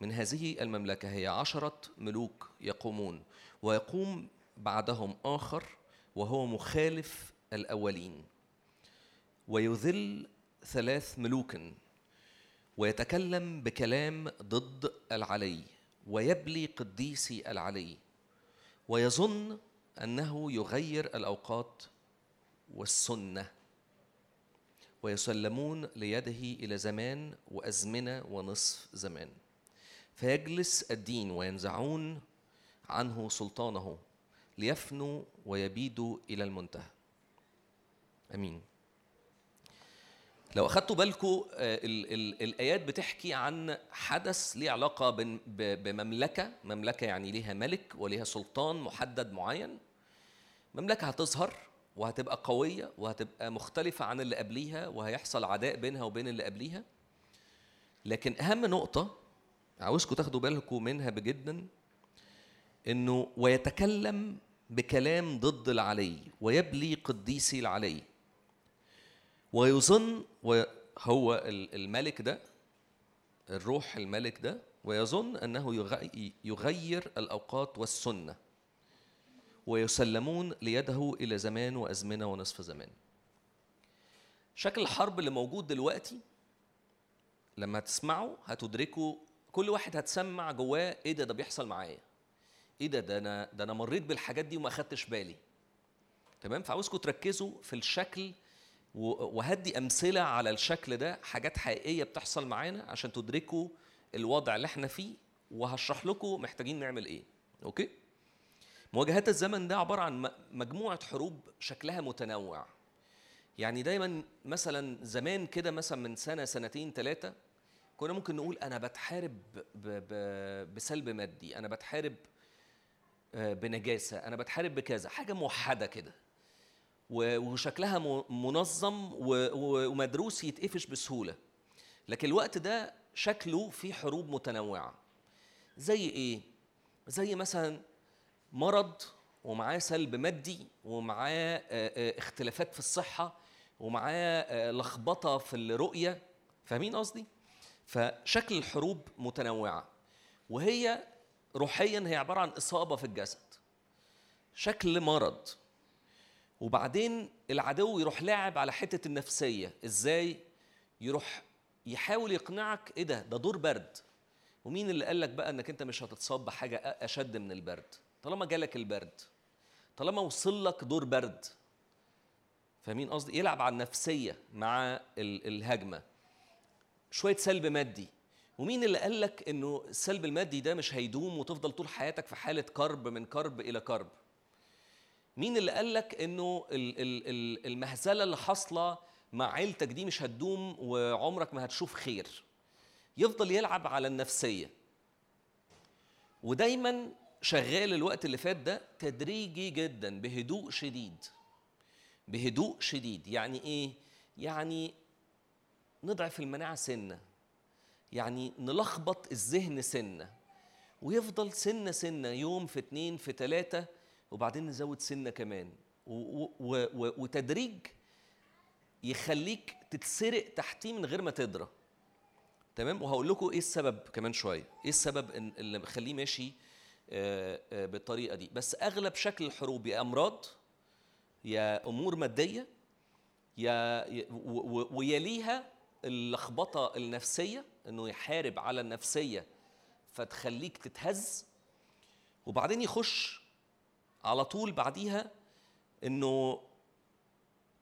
من هذه المملكة هي عشرة ملوك يقومون ويقوم بعدهم آخر وهو مخالف الأولين. ويذل ثلاث ملوك ويتكلم بكلام ضد العلي ويبلي قديسي العلي. ويظن أنه يغير الأوقات والسنة. ويسلمون ليده إلى زمان وأزمنة ونصف زمان. فيجلس الدين وينزعون عنه سلطانه. ليفنوا ويبيدوا إلى المنتهى. أمين. لو أخدتوا بالكم الآيات بتحكي عن حدث ليه علاقة بن- ب- بمملكة مملكة يعني ليها ملك وليها سلطان محدد معين. مملكة هتظهر وهتبقى قوية وهتبقى مختلفة عن اللي قبليها وهيحصل عداء بينها وبين اللي قبليها. لكن أهم نقطة عاوزكم تاخدوا بالكم منها بجدا إنه ويتكلم بكلام ضد العلي ويبلي قديسي العلي. ويظن هو الملك ده الروح الملك ده ويظن أنه يغي- يغير الأوقات والسنة. ويسلمون ليده إلى زمان وأزمنة ونصف زمان. شكل الحرب اللي موجود دلوقتي لما تسمعوا هتدركوا كل واحد هتسمع جواه إيه ده ده بيحصل معايا. إيه ده؟ ده أنا ده أنا مريت بالحاجات دي وما أخدتش بالي. تمام؟ فعاوزكم تركزوا في الشكل وهدي أمثلة على الشكل ده حاجات حقيقية بتحصل معانا عشان تدركوا الوضع اللي إحنا فيه وهشرح لكم محتاجين نعمل إيه. أوكي؟ مواجهات الزمن ده عبارة عن مجموعة حروب شكلها متنوع. يعني دايما مثلا زمان كده مثلا من سنة سنتين ثلاثة كنا ممكن نقول أنا بتحارب بسلب مادي أنا بتحارب بنجاسة. أنا بتحارب بكذا. حاجة موحدة كده. وشكلها منظم ومدروس يتقفش بسهولة. لكن الوقت ده شكله فيه حروب متنوعة. زي إيه؟ زي مثلا مرض ومعاه سلب مادي ومعاه آه، آه، اختلافات في الصحة ومعاه آه، لخبطة في الرؤية. فاهمين قصدي؟ فشكل الحروب متنوعة. وهي روحيا هي عبارة عن إصابة في الجسد. شكل مرض. وبعدين العدو يروح لاعب على حتة النفسية. إزاي؟ يروح يحاول يقنعك إيه ده؟ ده دور برد. ومين اللي قال لك بقى إنك أنت مش هتتصاب بحاجة أشد من البرد؟ طالما جالك البرد. طالما وصل لك دور برد. فاهمين قصدي؟ يلعب على النفسية مع ال- الهجمة. شوية سلب مادي. ومين اللي قال لك إنه السلب المادي ده مش هيدوم وتفضل طول حياتك في حالة كرب من كرب إلى كرب؟ مين اللي قال لك إنه ال- ال- ال- المهزلة اللي حاصلة مع عيلتك دي مش هتدوم وعمرك ما هتشوف خير؟ يفضل يلعب على النفسية. ودايما شغال الوقت اللي فات ده تدريجي جدا بهدوء شديد. بهدوء شديد. يعني إيه؟ يعني نضعف المناعة سنة. يعني نلخبط الذهن سنة ويفضل سنة سنة يوم في اتنين في تلاتة وبعدين نزود سنة كمان. و- و- و- وتدريج يخليك تتسرق تحتيه من غير ما تدرى. تمام؟ وهقول لكم إيه السبب كمان شوية. إيه السبب اللي مخليه ماشي آه، آه، بالطريقة دي؟ بس أغلب شكل الحروب يا أمراض يا أمور مادية يا ويليها اللخبطة النفسية إنه يحارب على النفسية فتخليك تتهز وبعدين يخش على طول بعديها إنه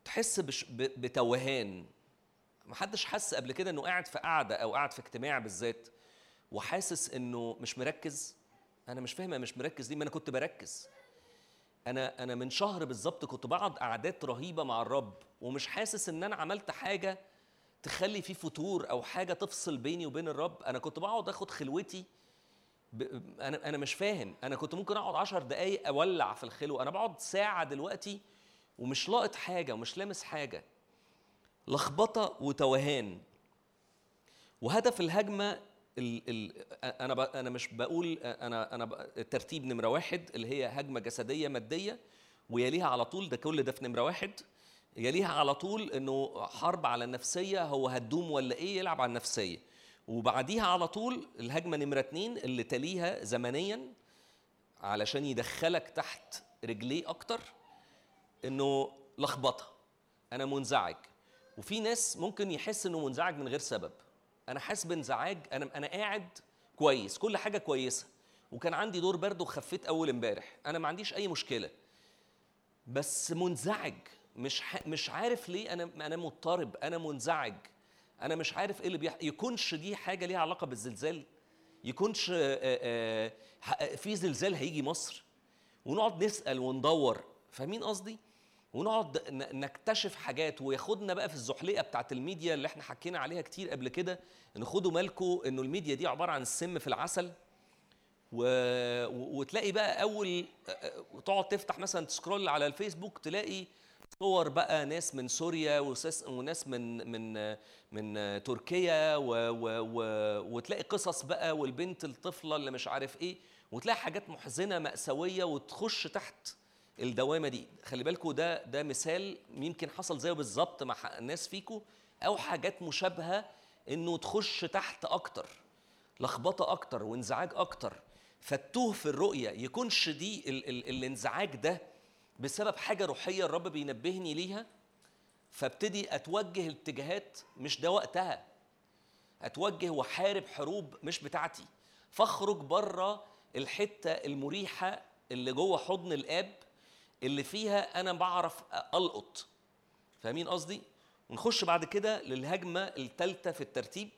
تحس بش بتوهان. محدش حس قبل كده إنه قاعد في قعدة أو قاعد في اجتماع بالذات وحاسس إنه مش مركز. أنا مش فاهم مش مركز ليه ما أنا كنت بركز. أنا أنا من شهر بالظبط كنت بقعد قعدات رهيبة مع الرب ومش حاسس إن أنا عملت حاجة تخلي في فتور أو حاجة تفصل بيني وبين الرب. أنا كنت بقعد آخد خلوتي ب... أنا أنا مش فاهم. أنا كنت ممكن أقعد عشر دقايق أولع في الخلوه أنا بقعد ساعة دلوقتي ومش لاقط حاجة ومش لامس حاجة. لخبطة وتوهان. وهدف الهجمة ال ال أنا ب أنا مش بقول أنا أنا ب- الترتيب نمرة واحد اللي هي هجمة جسدية مادية ويليها على طول. ده كل ده في نمرة واحد. يليها على طول إنه حرب على النفسية هو هتدوم ولا إيه؟ يلعب على النفسية. وبعديها على طول الهجمة نمرة اتنين اللي تليها زمنيا علشان يدخلك تحت رجليه أكتر إنه لخبطة. أنا منزعج. وفي ناس ممكن يحس إنه منزعج من غير سبب. أنا حاسس بانزعاج أنا أنا قاعد كويس كل حاجة كويسة. وكان عندي دور برد وخفيت أول امبارح. أنا ما عنديش أي مشكلة. بس منزعج. مش ح... مش عارف ليه أنا أنا مضطرب أنا منزعج. أنا مش عارف إيه اللي بيح... يكونش دي حاجة ليها علاقة بالزلزال. يكونش آه، آه، في زلزال هيجي مصر. ونقعد نسأل وندور. فاهمين قصدي؟ ونقعد نكتشف حاجات. وياخدنا بقى في الزحليقة بتاعت الميديا اللي إحنا حكينا عليها كتير قبل كده. ان خدوا بالكم إنه الميديا دي عبارة عن السم في العسل. و- وتلاقي بقى أول تقعد تفتح مثلا تسكرول على الفيسبوك تلاقي صور بقى ناس من سوريا وناس من من من تركيا و و و وتلاقي قصص بقى والبنت الطفلة اللي مش عارف إيه وتلاقي حاجات محزنة مأساوية وتخش تحت الدوامة دي. خلي بالكوا ده ده مثال يمكن حصل زيه بالظبط مع ناس فيكوا أو حاجات مشابهة إنه تخش تحت أكتر لخبطة أكتر وإنزعاج أكتر. فتوه في الرؤية يكونش دي ال ال الإنزعاج ده بسبب حاجة روحية الرب بينبهني ليها فابتدي أتوجه اتجاهات مش ده وقتها. أتوجه وأحارب حروب مش بتاعتي. فاخرج بره الحتة المريحة اللي جوه حضن الآب اللي فيها أنا بعرف ألقط. فاهمين قصدي؟ ونخش بعد كده للهجمة الثالثه في الترتيب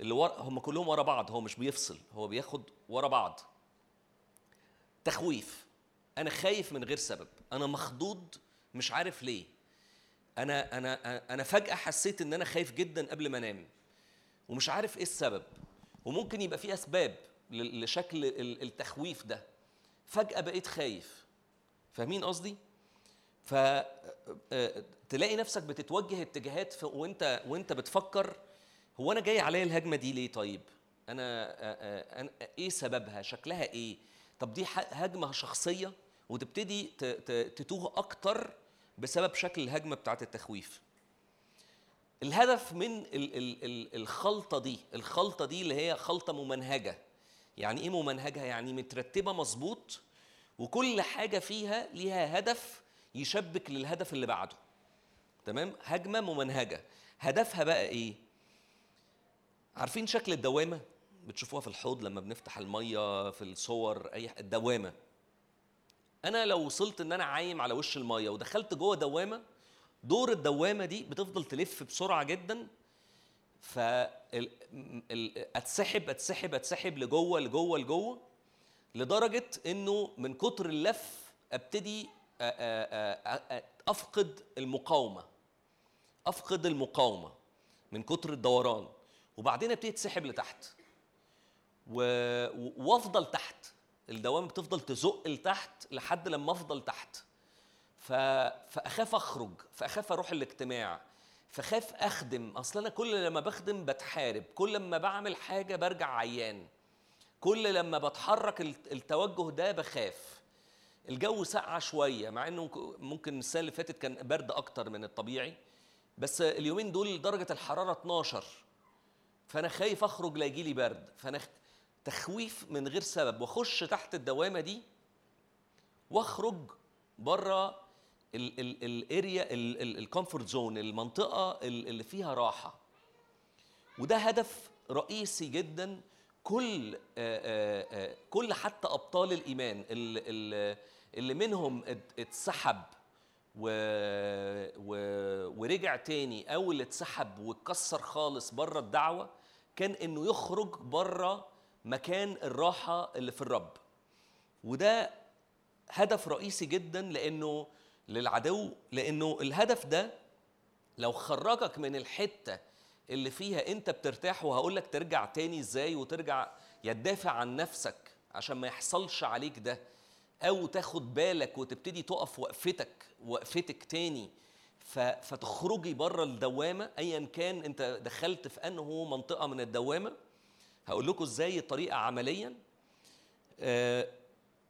اللي ورا هم كلهم ورا بعض هو مش بيفصل هو بياخد ورا بعض. تخويف. أنا خايف من غير سبب. أنا مخضوض مش عارف ليه. أنا أنا أنا فجأة حسيت إن أنا خايف جدا قبل ما أنام ومش عارف إيه السبب. وممكن يبقى في أسباب لشكل ال- التخويف ده. فجأة بقيت خايف. فاهمين قصدي؟ ف آه، تلاقي نفسك بتتوجه اتجاهات وأنت وأنت بتفكر هو أنا جاي عليا الهجمة دي ليه طيب؟ أنا إيه سببها؟ شكلها إيه؟ طب دي هجمة شخصية؟ وتبتدي تتوه أكتر بسبب شكل الهجمة بتاعت التخويف. الهدف من ال ال ال الخلطة دي الخلطة دي اللي هي خلطة ممنهجة. يعني إيه ممنهجة؟ يعني مترتبة مظبوط وكل حاجة فيها ليها هدف يشبك للهدف اللي بعده. تمام؟ هجمة ممنهجة. هدفها بقى إيه؟ عارفين شكل الدوامة؟ بتشوفوها في الحوض لما بنفتح المية في الصور أي الدوامة. أنا لو وصلت إن أنا عايم على وش المية ودخلت جوه دوامة دور الدوامة دي بتفضل تلف بسرعة جدا ف أتسحب أتسحب أتسحب لجوه لجوه لجوه لدرجة إنه من كتر اللف أبتدي أفقد المقاومة. أفقد المقاومة من كتر الدوران. وبعدين أبتدي أتسحب لتحت. وأفضل تحت. الدوامه بتفضل تزق لتحت لحد لما افضل تحت. ف... فأخاف أخرج فأخاف أروح الاجتماع فخاف أخدم. أصل أنا كل لما بخدم بتحارب كل لما بعمل حاجة برجع عيان. كل لما بتحرك الت- التوجه ده بخاف. الجو سقع شوية مع إنه ممكن السنة اللي فاتت كان برد أكتر من الطبيعي. بس اليومين دول درجة الحرارة 12 فأنا خايف أخرج لا يجيلي برد. فأنا تخويف من غير سبب واخش تحت الدوامة دي واخرج بره ال area ال comfort zone المنطقة ال- اللي فيها راحة وده هدف رئيسي جدا كل كل حتى أبطال الإيمان ال- ال- اللي منهم ات- اتسحب. ورجع تاني أو اللي اتسحب واتكسر خالص بره الدعوة كان إنه يخرج بره مكان الراحة اللي في الرب. وده هدف رئيسي جدا لأنه للعدو لأنه الهدف ده لو خرجك من الحتة اللي فيها أنت بترتاح وهقول لك ترجع تاني إزاي وترجع يا تدافع عن نفسك عشان ما يحصلش عليك ده أو تاخد بالك وتبتدي تقف وقفتك وقفتك تاني. فتخرجي بره الدوامة ايا كان أنت دخلت في أنه منطقة من الدوامة هقول لكم إزاي الطريقة عمليا. آه،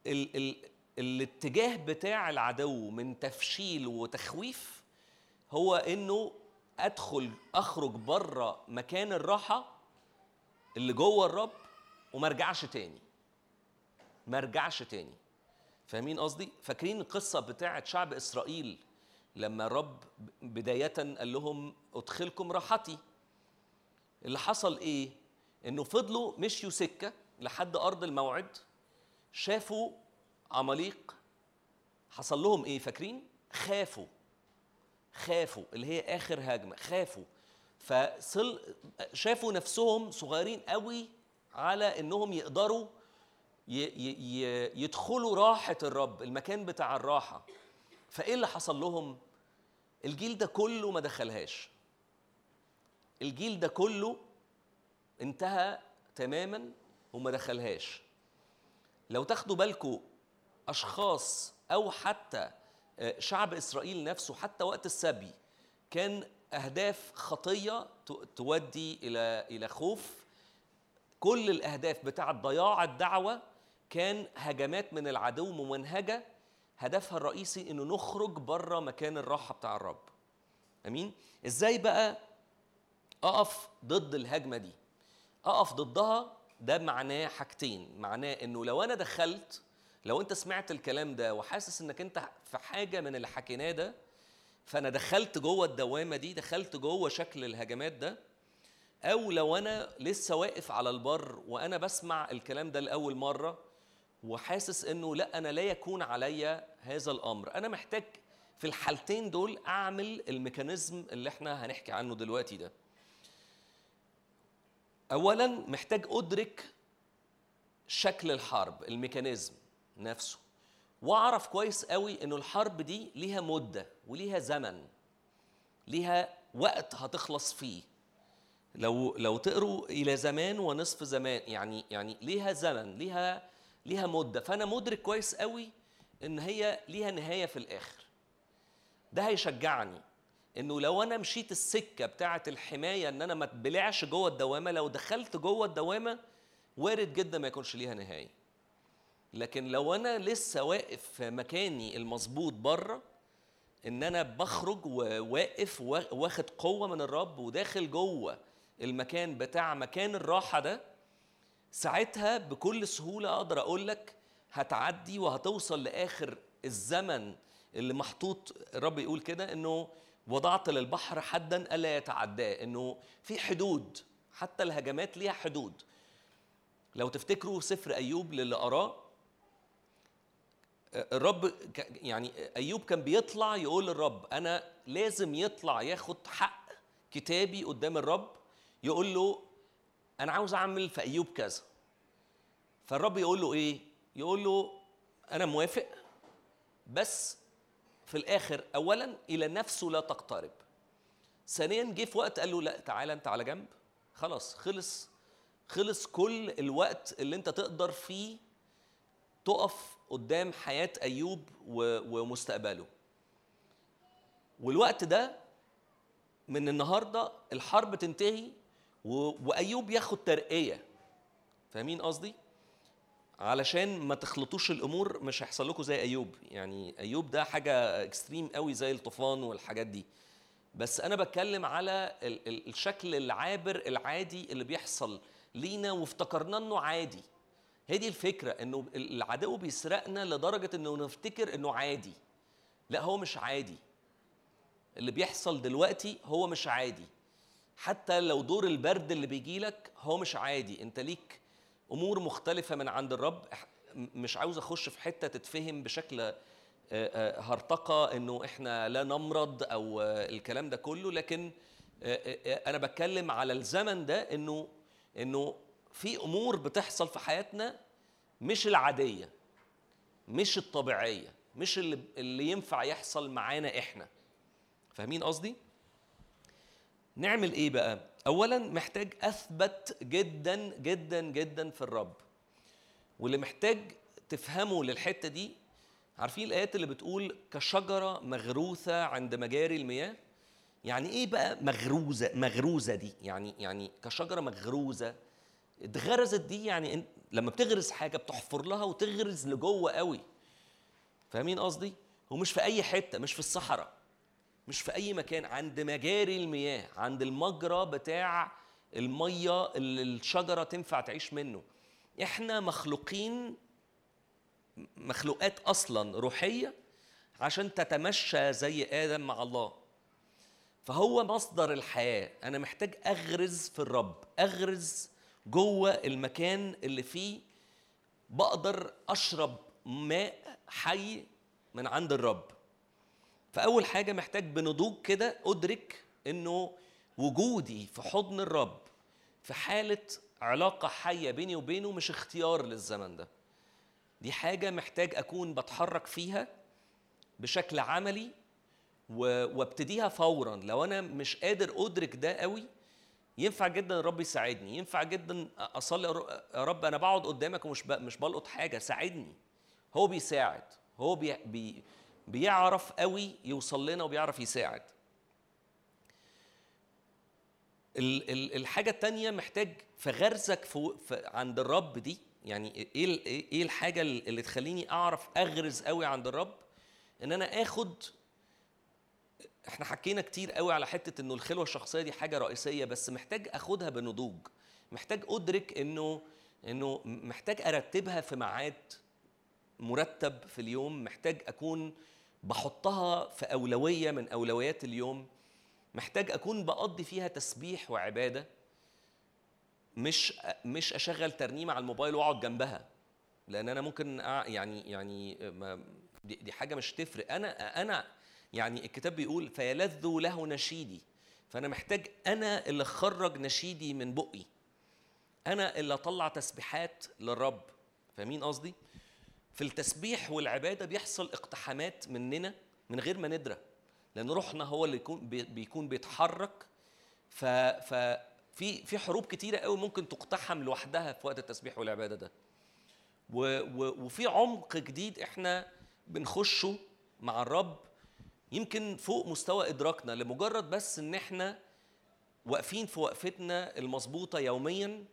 ال ال الاتجاه بتاع العدو من تفشيل وتخويف هو انه ادخل اخرج بره مكان الراحة اللي جوه الرب وما رجعش تاني. ما رجعش تاني. فاهمين قصدي؟ فاكرين القصة بتاعة شعب إسرائيل لما الرب بداية قال لهم ادخلكم راحتي. اللي حصل إيه؟ انه فضلوا مشيوا سكة لحد أرض الموعد شافوا عماليق حصل لهم إيه فاكرين؟ خافوا خافوا اللي هي آخر هجمة خافوا. فصل شافوا نفسهم صغيرين قوي على إنهم يقدروا ي... ي... يدخلوا راحة الرب المكان بتاع الراحة. فإيه اللي حصل لهم؟ الجيل ده كله ما دخلهاش. الجيل ده كله انتهى تماما وما دخلهاش. لو تاخدوا بالكم أشخاص أو حتى آه، شعب إسرائيل نفسه حتى وقت السبي كان أهداف خطية تودي إلى إلى خوف كل الأهداف بتاعة ضياع الدعوة كان هجمات من العدو ممنهجة هدفها الرئيسي إنه نخرج بره مكان الراحة بتاع الرب. أمين؟ إزاي بقى أقف ضد الهجمة دي؟ أقف ضدها ده معناه حاجتين. معناه إنه لو أنا دخلت لو أنت سمعت الكلام ده وحاسس إنك أنت في حاجة من اللي حكيناه ده فأنا دخلت جوه الدوامة دي دخلت جوه شكل الهجمات ده أو لو أنا لسه واقف على البر وأنا بسمع الكلام ده لأول مرة وحاسس إنه لأ أنا لا يكون عليا هذا الأمر. أنا محتاج في الحالتين دول أعمل ال mechanism اللي إحنا هنحكي عنه دلوقتي ده. اولا محتاج أدرك شكل الحرب ال mechanism نفسه. وأعرف كويس قوي إنه الحرب دي ليها مدة وليها زمن ليها وقت هتخلص فيه. لو لو تقروا إلى زمان ونصف زمان يعني يعني ليها زمن ليها ليها مدة. فأنا مدرك كويس قوي إن هي ليها نهاية في الآخر. ده هيشجعني. انه لو أنا مشيت السكة بتاعة الحماية ان أنا ما اتبلعش جوه الدوامة لو دخلت جوه الدوامة وارد جدا ما يكونش ليها نهاية. لكن لو أنا لسه واقف في مكاني المظبوط بره ان أنا بخرج وواقف واخد قوة من الرب وداخل جوه المكان بتاع مكان الراحة ده ساعتها بكل سهولة أقدر أقول لك هتعدي وهتوصل لآخر الزمن اللي محطوط الرب يقول كده انه وضعت للبحر حدا ألا يتعداه إنه في حدود حتى الهجمات ليها حدود. لو تفتكروا سفر أيوب للي قراه الرب يعني أيوب كان بيطلع يقول للرب أنا لازم يطلع ياخد حق كتابي قدام الرب يقول له أنا عاوز أعمل في أيوب كذا. فالرب يقول له إيه؟ يقول له أنا موافق بس في الآخر اولا إلى نفسه لا تقترب. ثانيا جه في وقت قال له لا تعالى أنت على جنب. خلاص خلص خلص كل الوقت اللي أنت تقدر فيه تقف قدام حياة أيوب ومستقبله. والوقت ده من النهارده الحرب تنتهي وأيوب ياخد ترقية. فاهمين قصدي؟ علشان ما تخلطوش الأمور مش هيحصل لكم زي أيوب. يعني أيوب ده حاجة اكستريم قوي زي الطوفان والحاجات دي. بس أنا بتكلم على الشكل العابر العادي اللي بيحصل لينا وافتكرنا إنه عادي. هي دي الفكرة إنه العدو بيسرقنا لدرجة إنه نفتكر إنه عادي. لا هو مش عادي. اللي بيحصل دلوقتي هو مش عادي. حتى لو دور البرد اللي بيجي لك هو مش عادي. أنت ليك أمور مختلفة من عند الرب. مش عاوز أخش في حتة تتفهم بشكل هرطقة إنه إحنا لا نمرض أو الكلام ده كله لكن أنا بتكلم على الزمن ده إنه إنه في أمور بتحصل في حياتنا مش العادية مش الطبيعية مش اللي اللي ينفع يحصل معانا إحنا. فاهمين قصدي؟ نعمل إيه بقى؟ اولا محتاج أثبت جدا جدا جدا في الرب. واللي محتاج تفهمه للحتة دي عارفين الآيات اللي بتقول كشجرة مغروسه عند مجاري المياه؟ يعني إيه بقى مغروزة مغروزة دي؟ يعني يعني كشجرة مغروزة اتغرزت دي يعني لما بتغرز حاجة بتحفر لها وتغرز لجوه قوي. فاهمين قصدي؟ ومش في أي حتة مش في الصحراء. مش في أي مكان عند مجاري المياه عند المجرى بتاع المية اللي الشجرة تنفع تعيش منه. إحنا مخلوقين مخلوقات أصلا روحية عشان تتمشى زي آدم مع الله. فهو مصدر الحياة. أنا محتاج أغرز في الرب أغرز جوه المكان اللي فيه. بقدر أشرب ماء حي من عند الرب. فأول حاجة محتاج بنضوج كده أدرك إنه وجودي في حضن الرب في حالة علاقة حية بيني وبينه مش اختيار للزمن ده. دي حاجة محتاج أكون بتحرك فيها بشكل عملي وأبتديها فورا. لو أنا مش قادر أدرك ده قوي ينفع جدا الرب يساعدني. ينفع جدا أصلي يا رب أنا بقعد قدامك ومش مش بلقط حاجة ساعدني. هو بيساعد. هو بي بي بيعرف قوي يوصل لنا وبيعرف يساعد. ال- ال- الحاجة التانية محتاج في غرزك عند الرب دي يعني إيه إيه الحاجة اللي تخليني أعرف أغرز قوي عند الرب؟ إن أنا آخد إحنا حكينا كتير قوي على حتة إنه الخلوة الشخصية دي حاجة رئيسية بس محتاج أخدها بنضوج. محتاج أدرك إنه إنه محتاج أرتبها في ميعاد مرتب في اليوم. محتاج أكون بحطها في أولوية من أولويات اليوم. محتاج أكون بقضي فيها تسبيح وعبادة. مش مش أشغل ترنيمة على الموبايل وأقعد جنبها. لأن أنا ممكن يعني يعني دي, حاجة مش تفرق. أنا أنا يعني الكتاب بيقول فيلذ له نشيدي. فأنا محتاج أنا اللي أخرج نشيدي من بقي. أنا اللي أطلع تسبيحات للرب. فاهمين قصدي؟ في التسبيح والعبادة بيحصل اقتحامات مننا من غير ما ندرى لأن روحنا هو اللي يكون بي- بيكون بيتحرك. ف في في حروب كتيرة قوي ممكن تقتحم لوحدها في وقت التسبيح والعبادة ده. و و وفي عمق جديد إحنا بنخشه مع الرب يمكن فوق مستوى إدراكنا لمجرد بس إن إحنا واقفين في وقفتنا المظبوطة يوميا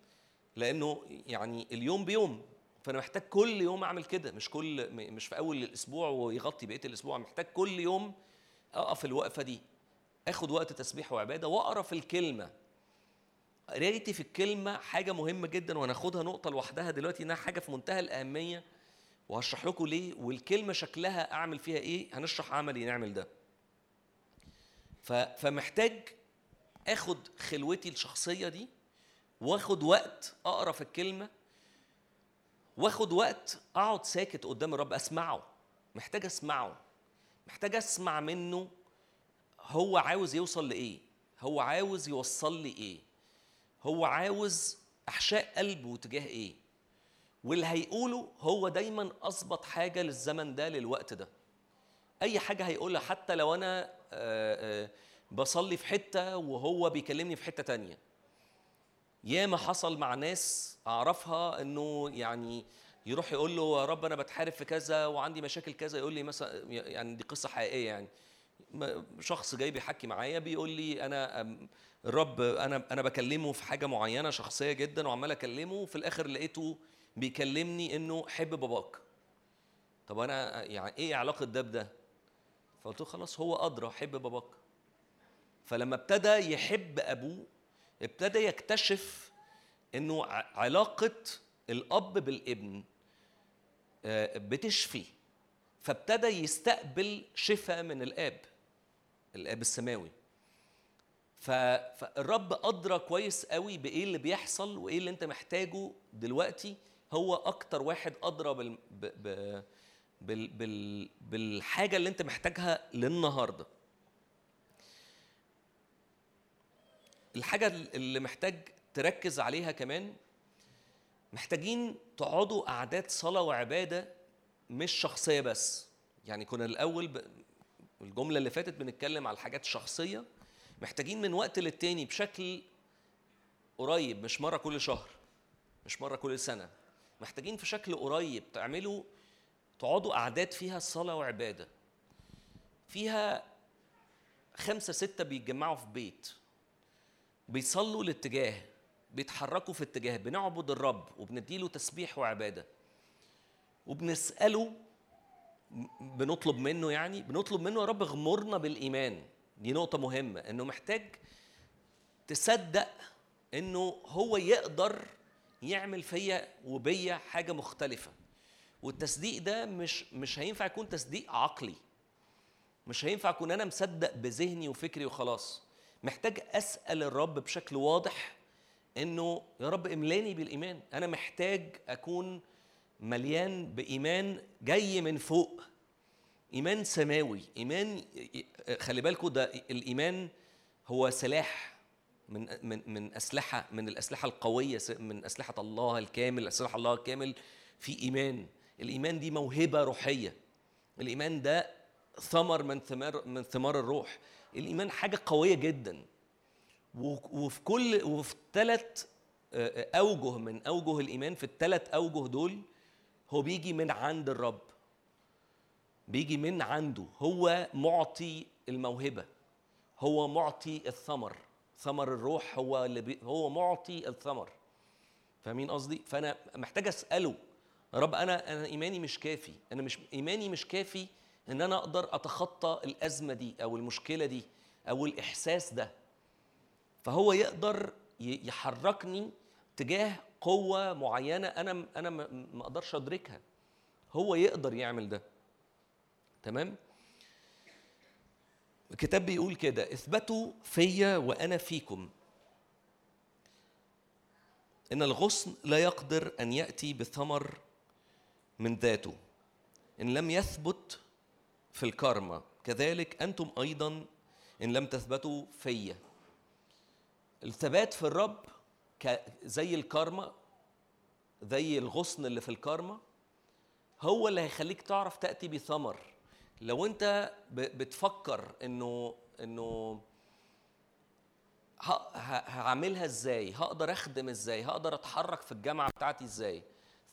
لأنه يعني اليوم بيوم. فأنا محتاج كل يوم أعمل كده. مش كل مش في أول الأسبوع ويغطي بقية الأسبوع. محتاج كل يوم أقف الوقفة دي. آخد وقت تسبيح وعبادة وأقرأ في الكلمة. قرايتي في الكلمة حاجة مهمة جدا وهناخدها نقطة لوحدها دلوقتي إنها حاجة في منتهى الأهمية. وهشرح لكم ليه والكلمة شكلها أعمل فيها إيه. هنشرح عملي نعمل ده. فمحتاج آخد خلوتي الشخصية دي وآخد وقت أقرأ في الكلمة واخد وقت اقعد ساكت قدام الرب اسمعه محتاج اسمعه محتاج اسمع منه هو عاوز يوصل لإيه هو عاوز يوصل لي إيه هو عاوز أحشاء قلبه تجاه إيه. واللي هيقوله هو دايما اظبط حاجة للزمن ده للوقت ده. أي حاجة هيقولها حتى لو أنا آه، آه، بصلي في حتة وهو بيكلمني في حتة تانية. ياما حصل مع ناس أعرفها إنه يعني يروح يقول له يا رب أنا بتحارب في كذا وعندي مشاكل كذا يقول لي مثلا يعني دي قصة حقيقية يعني. شخص جاي بيحكي معايا بيقول لي أنا الرب أنا أنا بكلمه في حاجة معينة شخصية جدا وعمال أكلمه وفي الآخر لقيته بيكلمني إنه حب باباك طب أنا يعني إيه علاقة ده بده؟ فقلت له خلاص هو أدرى حب باباك فلما ابتدى يحب أبوه ابتدى يكتشف إنه علاقة الأب بالابن آه، بتشفي. فابتدى يستقبل شفاء من الآب الآب السماوي. فالرب أدرى كويس قوي بإيه اللي بيحصل وإيه اللي أنت محتاجه دلوقتي. هو أكتر واحد أدرى بال. بال... بال... بالحاجة اللي أنت محتاجها للنهاردة. الحاجة اللي محتاج تركز عليها كمان محتاجين تقعدوا قعدات صلاة وعبادة مش شخصية بس. يعني كنا الأول ب... الجملة اللي فاتت بنتكلم على الحاجات الشخصيه محتاجين من وقت للتاني بشكل قريب مش مرة كل شهر مش مرة كل سنة. محتاجين في شكل قريب تعملوا تقعدوا قعدات فيها صلاة وعبادة. فيها خمسة ستة بيتجمعوا في بيت. بيصلوا الاتجاه بيتحركوا في اتجاه بنعبد الرب وبنديله تسبيح وعبادة. وبنسأله بنطلب منه يعني بنطلب منه يا رب اغمرنا بالإيمان. دي نقطة مهمة إنه محتاج تصدق إنه هو يقدر يعمل فيا وبيا حاجة مختلفة. والتصديق ده مش مش هينفع يكون تصديق عقلي. مش هينفع اكون أنا مصدق بذهني وفكري وخلاص. محتاج أسأل الرب بشكل واضح إنه يا رب إملاني بالإيمان. أنا محتاج أكون مليان بإيمان جاي من فوق. إيمان سماوي. إيمان خلي بالكم ده الإيمان هو سلاح من من من أسلحة من الأسلحة القوية من أسلحة الله الكامل أسلحة الله الكامل في إيمان. الإيمان دي موهبة روحية. الإيمان ده ثمر من ثمار من ثمار الروح. الإيمان حاجة قوية جدا. وفي كل وفي ثلاث أوجه من أوجه الإيمان في الثلاث أوجه دول هو بيجي من عند الرب. بيجي من عنده. هو معطي الموهبة. هو معطي الثمر. ثمر الروح هو اللي بي هو معطي الثمر. فاهمين قصدي؟ فأنا محتاج أسأله. رب أنا أنا إيماني مش كافي. أنا مش إيماني مش كافي إن أنا أقدر أتخطى الأزمة دي أو المشكلة دي أو الإحساس ده. فهو يقدر يحركني تجاه قوة معينة أنا أنا ما أقدرش أدركها. هو يقدر يعمل ده. تمام؟ الكتاب بيقول كده اثبتوا فيا وأنا فيكم. إن الغصن لا يقدر أن يأتي بثمر من ذاته. إن لم يثبت في الكارما. كذلك أنتم أيضا إن لم تثبتوا فيا الثبات في الرب زي الكارما زي الغصن اللي في الكارما هو اللي هيخليك تعرف تأتي بثمر. لو أنت بتفكر إنه إنه هعملها إزاي هقدر أخدم إزاي هقدر أتحرك في الجامعة بتاعتي إزاي؟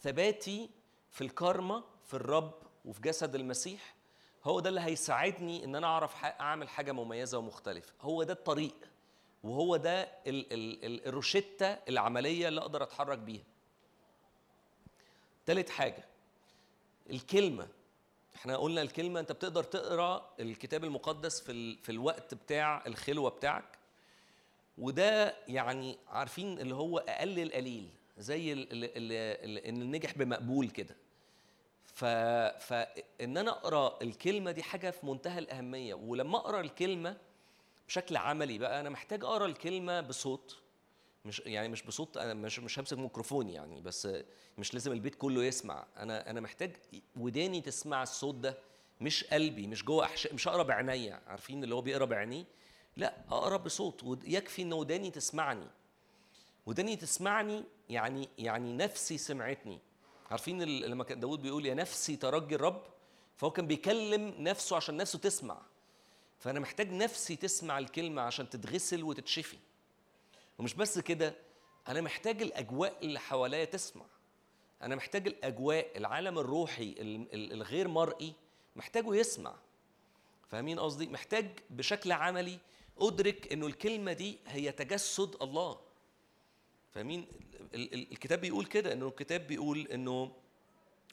ثباتي في الكارما في الرب وفي جسد المسيح هو ده اللي هيساعدني إن أنا أعرف أعمل حاجة مميزة ومختلفة. هو ده الطريق وهو ده ال ال الروشتة العملية اللي أقدر أتحرك بيها. تالت حاجة الكلمة. إحنا قلنا الكلمة أنت بتقدر تقرأ الكتاب المقدس في ال... في الوقت بتاع الخلوة بتاعك وده يعني عارفين اللي هو أقل القليل زي اللي, اللي, اللي نجح بمقبول كده. ف... فان أنا أقرأ الكلمة دي حاجة في منتهى الأهمية ولما أقرأ الكلمة بشكل عملي بقى أنا محتاج أقرأ الكلمة بصوت مش يعني مش بصوت أنا مش مش همسك ميكروفون يعني بس مش لازم البيت كله يسمع. أنا أنا محتاج وداني تسمع الصوت ده مش قلبي مش جوه أحش... مش اقرا بعينيا. عارفين اللي هو بيقرأ بعينيه؟ لا أقرأ بصوت ويكفي إن وداني تسمعني. وداني تسمعني يعني يعني نفسي سمعتني. عارفين لما كان داود بيقول يا نفسي ترجي الرب فهو كان بيكلم نفسه عشان نفسه تسمع. فأنا محتاج نفسي تسمع الكلمة عشان تتغسل وتتشفي. ومش بس كده أنا محتاج الأجواء اللي حواليا تسمع. أنا محتاج الأجواء العالم الروحي الغير مرئي محتاجه يسمع. فاهمين قصدي؟ محتاج بشكل عملي أدرك إنه الكلمة دي هي تجسد الله. فاهمين؟ الكتاب بيقول كده إنه الكتاب بيقول إنه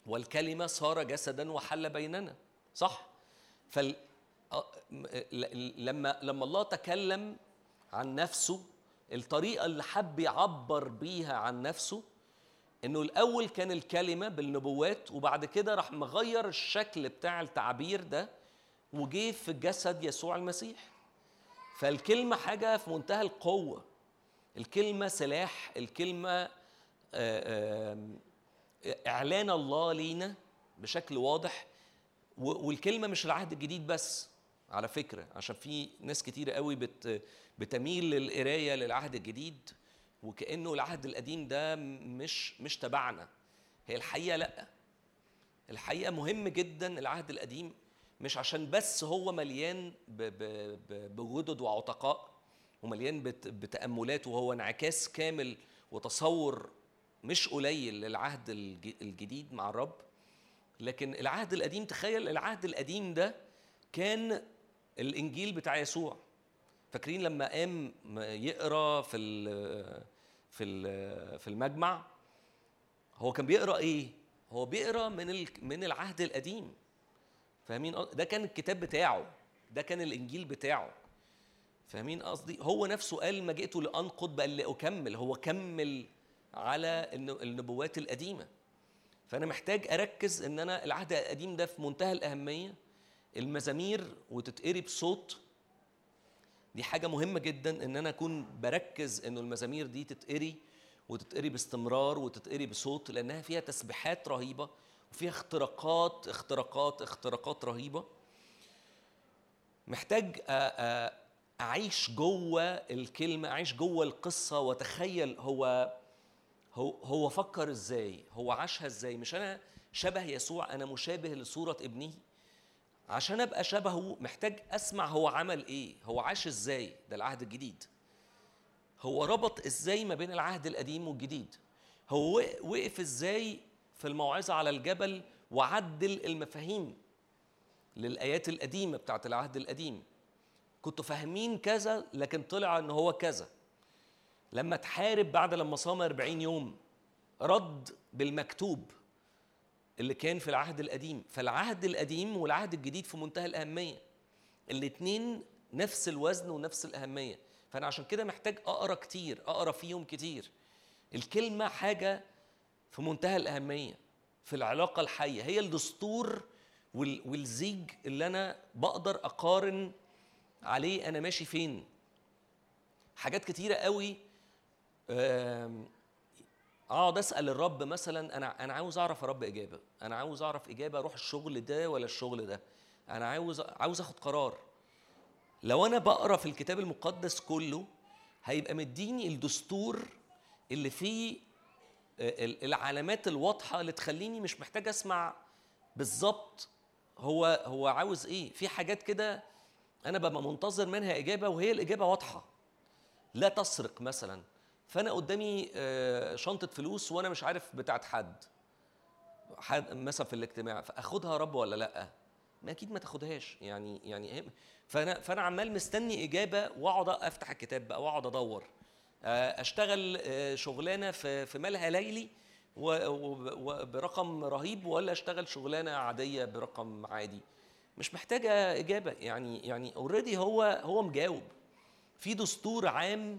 والكلمة صار جسدا وحل بيننا صح؟ فال لما لما الله تكلم عن نفسه الطريقة اللي حب يعبر بيها عن نفسه إنه الأول كان الكلمة بالنبوات وبعد كده راح مغير الشكل بتاع التعبير ده وجه في جسد يسوع المسيح. فالكلمة حاجة في منتهى القوة. الكلمة سلاح الكلمة إعلان الله لينا بشكل واضح والكلمة مش العهد الجديد بس على فكرة عشان في ناس كتير قوي بت بتميل للقراية للعهد الجديد وكأنه العهد القديم ده مش مش تبعنا. هي الحقيقة لأ. الحقيقة مهم جدا العهد القديم مش عشان بس هو مليان بجدد وعتقاء ومليان بتأملات وهو انعكاس كامل وتصور مش قليل للعهد الجديد مع الرب. لكن العهد القديم تخيل العهد القديم ده كان الإنجيل بتاع يسوع. فاكرين لما قام يقرأ في في في المجمع؟ هو كان بيقرأ إيه؟ هو بيقرأ من من العهد القديم. فاهمين؟ ده كان الكتاب بتاعه. ده كان الإنجيل بتاعه. فاهمين قصدي؟ هو نفسه قال ما جئت لأنقض بل لأكمل. هو كمل على الن- النبوات القديمة. فأنا محتاج أركز إن أنا العهد القديم ده في منتهى الأهمية. المزامير وتتقري بصوت. دي حاجة مهمة جدا إن أنا أكون بركز إنه المزامير دي تتقري وتتقري باستمرار وتتقري بصوت لأنها فيها تسبيحات رهيبة وفيها اختراقات اختراقات اختراقات رهيبة. محتاج أعيش جوه الكلمة أعيش جوه القصة وأتخيل هو هو هو فكر إزاي هو عاشها إزاي. مش أنا شبه يسوع أنا مشابه لصورة ابنه. عشان أبقى شبهه محتاج أسمع هو عمل إيه هو عاش إزاي ده العهد الجديد. هو ربط إزاي ما بين العهد القديم والجديد. هو وق- وقف إزاي في الموعظة على الجبل وعدل المفاهيم للآيات القديمة بتاعت العهد القديم. كنتوا فاهمين كذا لكن طلع إن هو كذا. لما تحارب بعد لما صام 40 يوم رد بالمكتوب اللي كان في العهد القديم. فالعهد القديم والعهد الجديد في منتهى الأهمية. الاتنين نفس الوزن ونفس الأهمية. فأنا عشان كده محتاج أقرأ كتير أقرأ فيهم كتير. الكلمة حاجة في منتهى الأهمية في العلاقة الحية. هي الدستور وال- والزيج اللي أنا بقدر أقارن عليه أنا ماشي فين. حاجات كتيرة قوي أقعد أسأل الرب مثلا أنا أنا عاوز أعرف يا رب إجابة. أنا عاوز أعرف إجابة أروح الشغل ده ولا الشغل ده. أنا عاوز عاوز أخد قرار. لو أنا بقرأ في الكتاب المقدس كله هيبقى مديني الدستور اللي فيه آه، ال- العلامات الواضحة اللي تخليني مش محتاج أسمع بالظبط هو هو عاوز إيه. في حاجات كده أنا ببقى منتظر منها إجابة وهي الإجابة واضحة. لا تسرق مثلا. فأنا قدامي آه، شنطة فلوس وأنا مش عارف بتاعت حد. حد مثلا في الاجتماع فأخدها رب ولا لأ؟ ما أكيد ما تاخدهاش. يعني يعني إيه؟ فأنا فأنا عمال مستني إجابة وأقعد أفتح الكتاب بقى وأقعد أدور. آه، أشتغل آه، شغلانة في في مالها ليلي وبرقم رهيب ولا أشتغل شغلانة عادية برقم عادي. مش محتاجة إجابة. يعني يعني اوريدي هو هو مجاوب. في دستور عام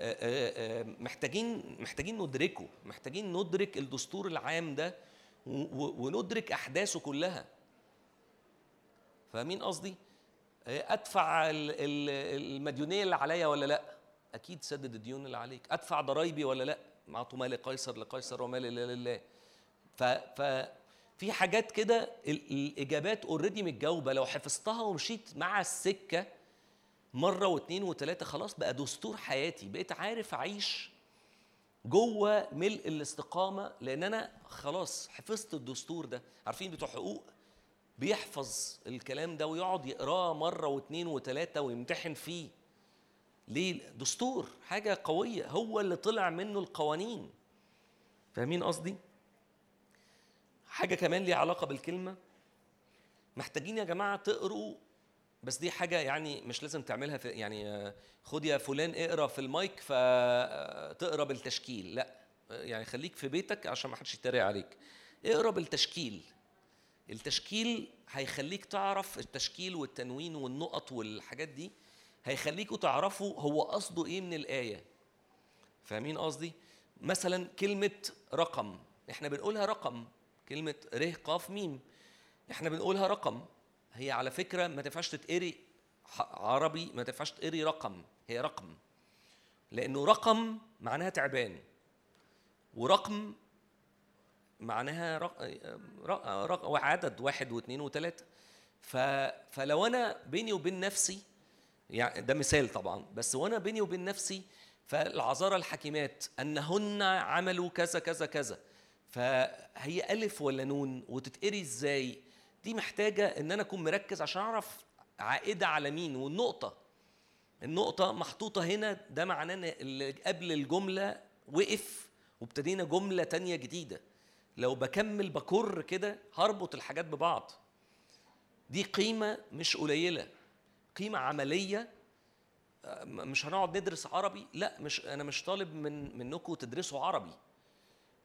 آه، آه، آه، محتاجين محتاجين ندركه. محتاجين ندرك الدستور العام ده وندرك أحداثه كلها. فاهمين قصدي؟ أدفع ال- ال- المديونية اللي عليا ولا لأ؟ أكيد سدد الديون اللي عليك. أدفع ضرايبي ولا لأ؟ أعطوا ما لقيصر لقيصر وما لله لله ف ف في حاجات كده ال- الإجابات already متجاوبة. لو حفظتها ومشيت مع السكة مرة واثنين وثلاثه خلاص بقى دستور حياتي. بقيت عارف أعيش جوه ملء الاستقامة لأن أنا خلاص حفظت الدستور ده. عارفين بتوع حقوق بيحفظ الكلام ده ويقعد يقراه مرة واثنين وثلاثه ويمتحن فيه. ليه؟ دستور حاجة قوية. هو اللي طلع منه القوانين. فاهمين قصدي؟ حاجة كمان ليها علاقة بالكلمة. محتاجين يا جماعة تقروا بس دي حاجة يعني مش لازم تعملها في يعني خد يا فلان اقرأ في المايك فتقرأ بالتشكيل. لا يعني خليك في بيتك عشان ما حدش يتريق عليك. اقرأ بالتشكيل. التشكيل هيخليك تعرف التشكيل والتنوين والنقط والحاجات دي هيخليكوا تعرفوا هو قصده إيه من الآية. فاهمين قصدي؟ مثلا كلمة رقم. إحنا بنقولها رقم. كلمة ر ق ميم. إحنا بنقولها رقم. هي على فكرة ما تنفعش تتقري عربي ما تنفعش تقري رقم. هي رقم. لأنه رقم معناها تعبان. ورقم معناها رق... رق... رق... عدد واحد واثنين وثلاثة. ف... فلو أنا بيني وبين نفسي يعني ده مثال طبعا بس وأنا بيني وبين نفسي فالعذارى الحكيمات أنهن عملوا كذا كذا كذا. فهي ألف ولا نون وتتقري إزاي؟ دي محتاجة إن أنا أكون مركز عشان أعرف عائدة على مين والنقطة. النقطة محطوطة هنا ده معناه إن اللي قبل الجملة وقف وابتدينا جملة تانية جديدة. لو بكمل بكر كده هربط الحاجات ببعض. دي قيمة مش قليلة. قيمة عملية آه، مش هنقعد ندرس عربي لا مش أنا مش طالب من منكم تدرسوا عربي.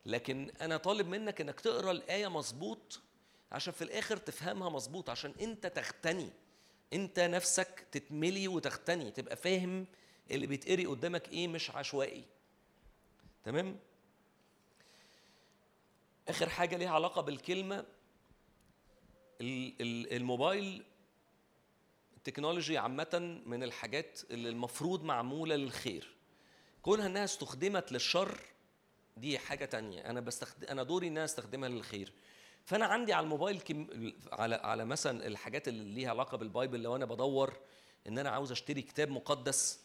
لكن أنا طالب منك إنك تقرأ الآية مظبوط عشان في الآخر تفهمها مظبوط عشان أنت تغتني أنت نفسك تتملي وتغتني تبقى فاهم اللي بيتقري قدامك إيه مش عشوائي. تمام؟ آخر حاجة ليها علاقة بالكلمة ال- ال- الموبايل ال technology عامة من الحاجات اللي المفروض معمولة للخير. كونها إنها استخدمت للشر دي حاجة تانية. أنا بستخدم أنا دوري إن أنا أستخدمها للخير. فأنا عندي على الموبايل كم... على على مثلا الحاجات اللي ليها علاقة بال Bible لو أنا بدور إن أنا عاوز أشتري كتاب مقدس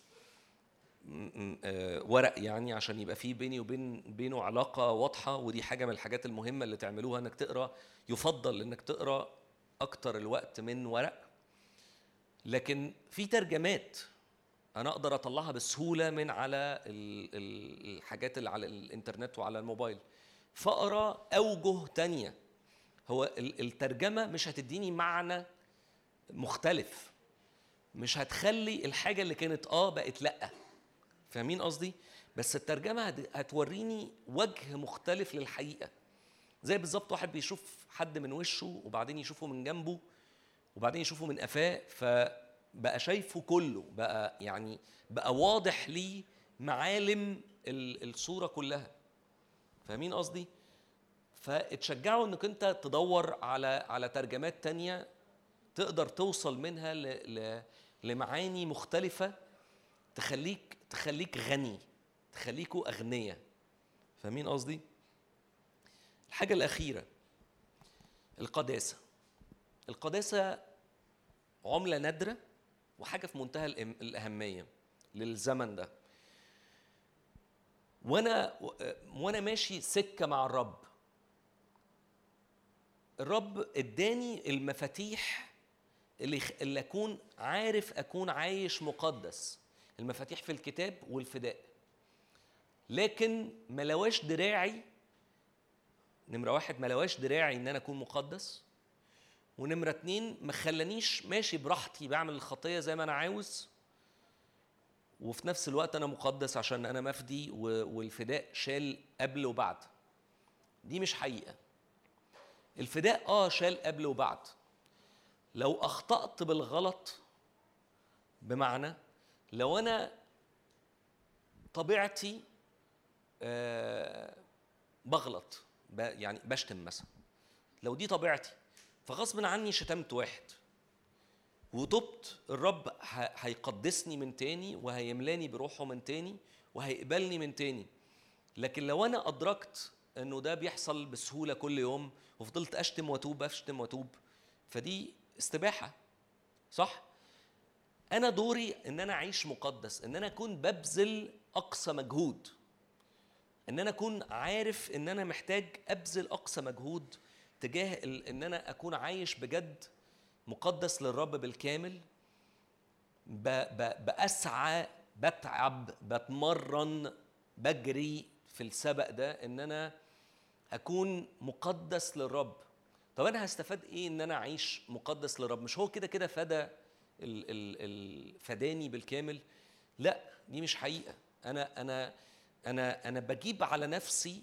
آه، ورق يعني عشان يبقى فيه بيني وبين بينه علاقة واضحة ودي حاجة من الحاجات المهمة اللي تعملوها إنك تقرأ. يفضل إنك تقرأ أكتر الوقت من ورق. لكن في ترجمات أنا أقدر أطلعها بسهولة من على ال- ال- الحاجات اللي على الإنترنت وعلى الموبايل. فأقرأ أوجه تانية. هو ال- الترجمة مش هتديني معنى مختلف. مش هتخلي الحاجة اللي كانت آه بقت لأ. فاهمين قصدي؟ بس الترجمة هت- هتوريني وجه مختلف للحقيقة. زي بالظبط واحد بيشوف حد من وشه وبعدين يشوفه من جنبه وبعدين يشوفه من قفاه فبقى شايفه كله بقى يعني بقى واضح ليه معالم ال- الصورة كلها. فاهمين قصدي؟ فاتشجعوا إنك أنت تدور على على ترجمات تانية تقدر توصل منها ل ل لمعاني مختلفة تخليك تخليك غني تخليكوا أغنياء. فاهمين قصدي؟ الحاجة الأخيرة القداسة. القداسة عملة نادرة. وحاجة في منتهى الأهمية للزمن ده. وأنا وأنا ماشي سكة مع الرب. الرب إداني المفاتيح اللي اللي أكون عارف أكون عايش مقدس. المفاتيح في الكتاب والفداء. لكن ما لواش دراعي نمرة واحد ما لواش دراعي إن أنا أكون مقدس. ونمرة اتنين ما خلانيش ماشي براحتي بعمل الخطية زي ما أنا عاوز. وفي نفس الوقت أنا مقدس عشان أنا مفدي والفداء شال قبل وبعد. دي مش حقيقة. الفداء آه شال قبل وبعد. لو أخطأت بالغلط بمعنى لو أنا طبيعتي آه بغلط يعني بشتم مثلا. لو دي طبيعتي فغصب عني شتمت واحد. وتبت الرب هيقدسني من تاني وهيملاني بروحه من تاني وهيقبلني من تاني. لكن لو أنا أدركت إنه ده بيحصل بسهولة كل يوم وفضلت أشتم وأتوب أشتم وأتوب فدي استباحة. صح؟ أنا دوري إن أنا أعيش مقدس إن أنا أكون ببذل أقصى مجهود. إن أنا أكون عارف إن أنا محتاج أبذل أقصى مجهود تجاه إن أنا أكون عايش بجد مقدس للرب بالكامل بأسعى بتعب بتمرن بجري في السبق ده إن أنا أكون مقدس للرب. طب أنا هستفاد إيه إن أنا أعيش مقدس للرب؟ مش هو كده كده فدى فداني بالكامل؟ لا دي مش حقيقة. أنا أنا أنا أنا بجيب على نفسي